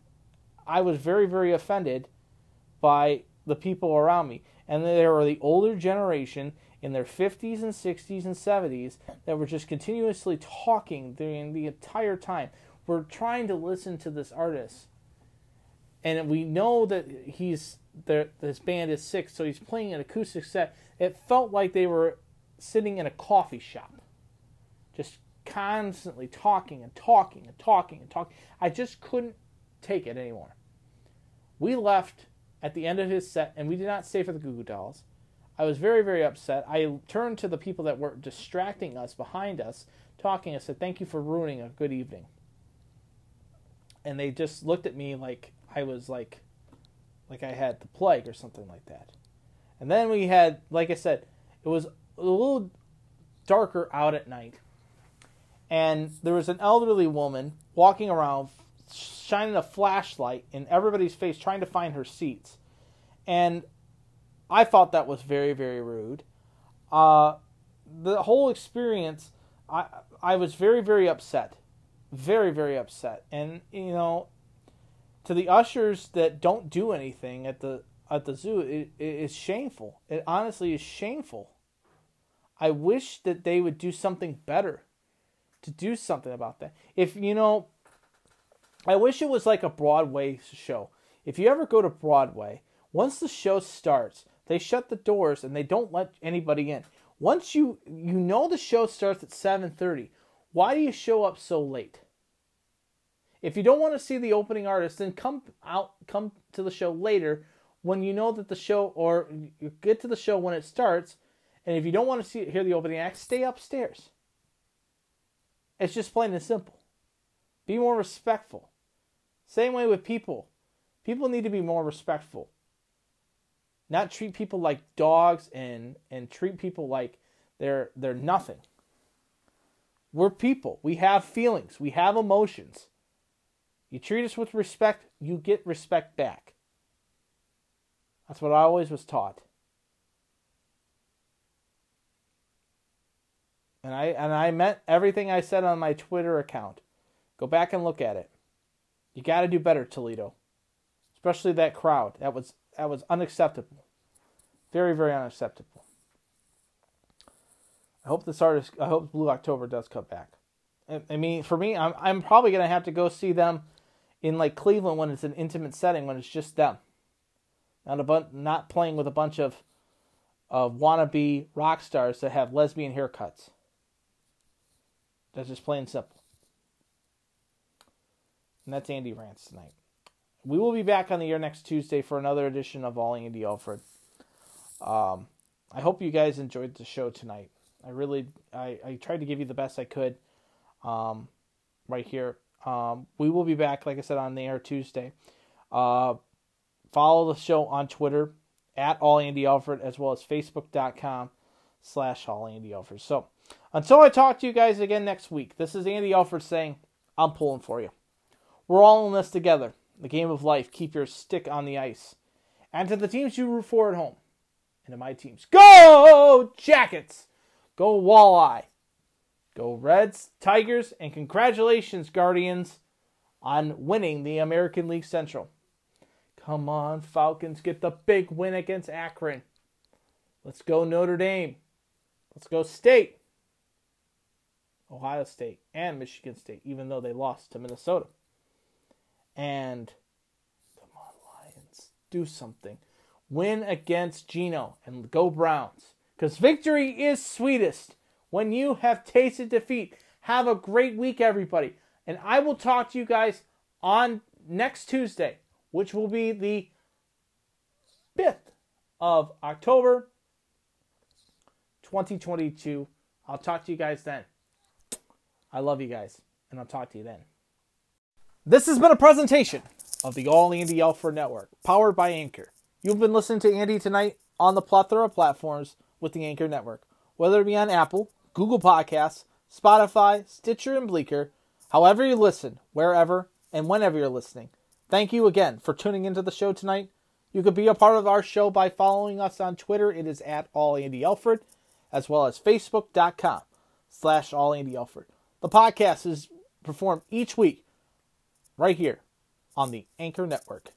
I was very very offended by the people around me, and they were the older generation in their 50s and 60s and 70s that were just continuously talking during the entire time. We're trying to listen to this artist and we know that he's this band is sick, so he's playing an acoustic set. It felt like they were sitting in a coffee shop, just constantly talking and talking and talking and talking. I just couldn't take it anymore. We left at the end of his set, and we did not stay for the Goo Goo Dolls. I was very, very upset. I turned to the people that were distracting us behind us, talking. I said, "Thank you for ruining a good evening." And they just looked at me like I was like like I had the plague or something like that. And then we had, like I said, it was a little darker out at night. And there was an elderly woman walking around shining a flashlight in everybody's face trying to find her seats. And I thought that was very, very rude. Uh, the whole experience, I I was very, very upset, very, very upset. And you know, to the ushers that don't do anything at the at the zoo, it, it is shameful. It honestly is shameful. I wish that they would do something better, to do something about that. If you know, I wish it was like a Broadway show. If you ever go to Broadway, once the show starts, they shut the doors and they don't let anybody in. Once you you know the show starts at 7:30, why do you show up so late? If you don't want to see the opening artist, then come out come to the show later when you know that the show or you get to the show when it starts. And if you don't want to see hear the opening act, stay upstairs. It's just plain and simple. Be more respectful. Same way with people. People need to be more respectful. Not treat people like dogs and and treat people like they're they're nothing. We're people. We have feelings. We have emotions. You treat us with respect, you get respect back. That's what I always was taught. And I and I meant everything I said on my Twitter account. Go back and look at it. You got to do better, Toledo. Especially that crowd. That was that was unacceptable. Very very unacceptable. I hope this artist. I hope Blue October does come back. I, mean, for me, I'm I'm probably gonna have to go see them in like Cleveland when it's an intimate setting when it's just them. Not a bun- not playing with a bunch of of wannabe rock stars that have lesbian haircuts. That's just plain simple. And that's Andy Rants tonight. We will be back on the air next Tuesday for another edition of All Andy Alfred. Um, I hope you guys enjoyed the show tonight. I really, I, I tried to give you the best I could um, right here. Um, we will be back, like I said, on the air Tuesday. Uh, follow the show on Twitter at All Andy Alfred as well as Facebook.com slash All Andy Alfred. So until I talk to you guys again next week, this is Andy Alfred saying, I'm pulling for you. We're all in this together. The game of life. Keep your stick on the ice. And to the teams you root for at home, and to my teams, go Jackets! Go Walleye! Go Reds, Tigers, and congratulations, Guardians, on winning the American League Central. Come on, Falcons, get the big win against Akron. Let's go, Notre Dame. Let's go, State. Ohio State and Michigan State, even though they lost to Minnesota. And come on, Lions, do something. Win against Geno and go Browns. Because victory is sweetest when you have tasted defeat. Have a great week, everybody. And I will talk to you guys on next Tuesday, which will be the 5th of October 2022. I'll talk to you guys then. I love you guys, and I'll talk to you then. This has been a presentation of the All Andy Alfred Network, powered by Anchor. You've been listening to Andy tonight on the plethora of platforms with the Anchor Network, whether it be on Apple, Google Podcasts, Spotify, Stitcher, and Breaker. However you listen, wherever and whenever you're listening. Thank you again for tuning into the show tonight. You could be a part of our show by following us on Twitter. It is at All Andy Alfred, as well as Facebook.com slash All Andy Alfred. The podcast is performed each week right here on the Anchor Network.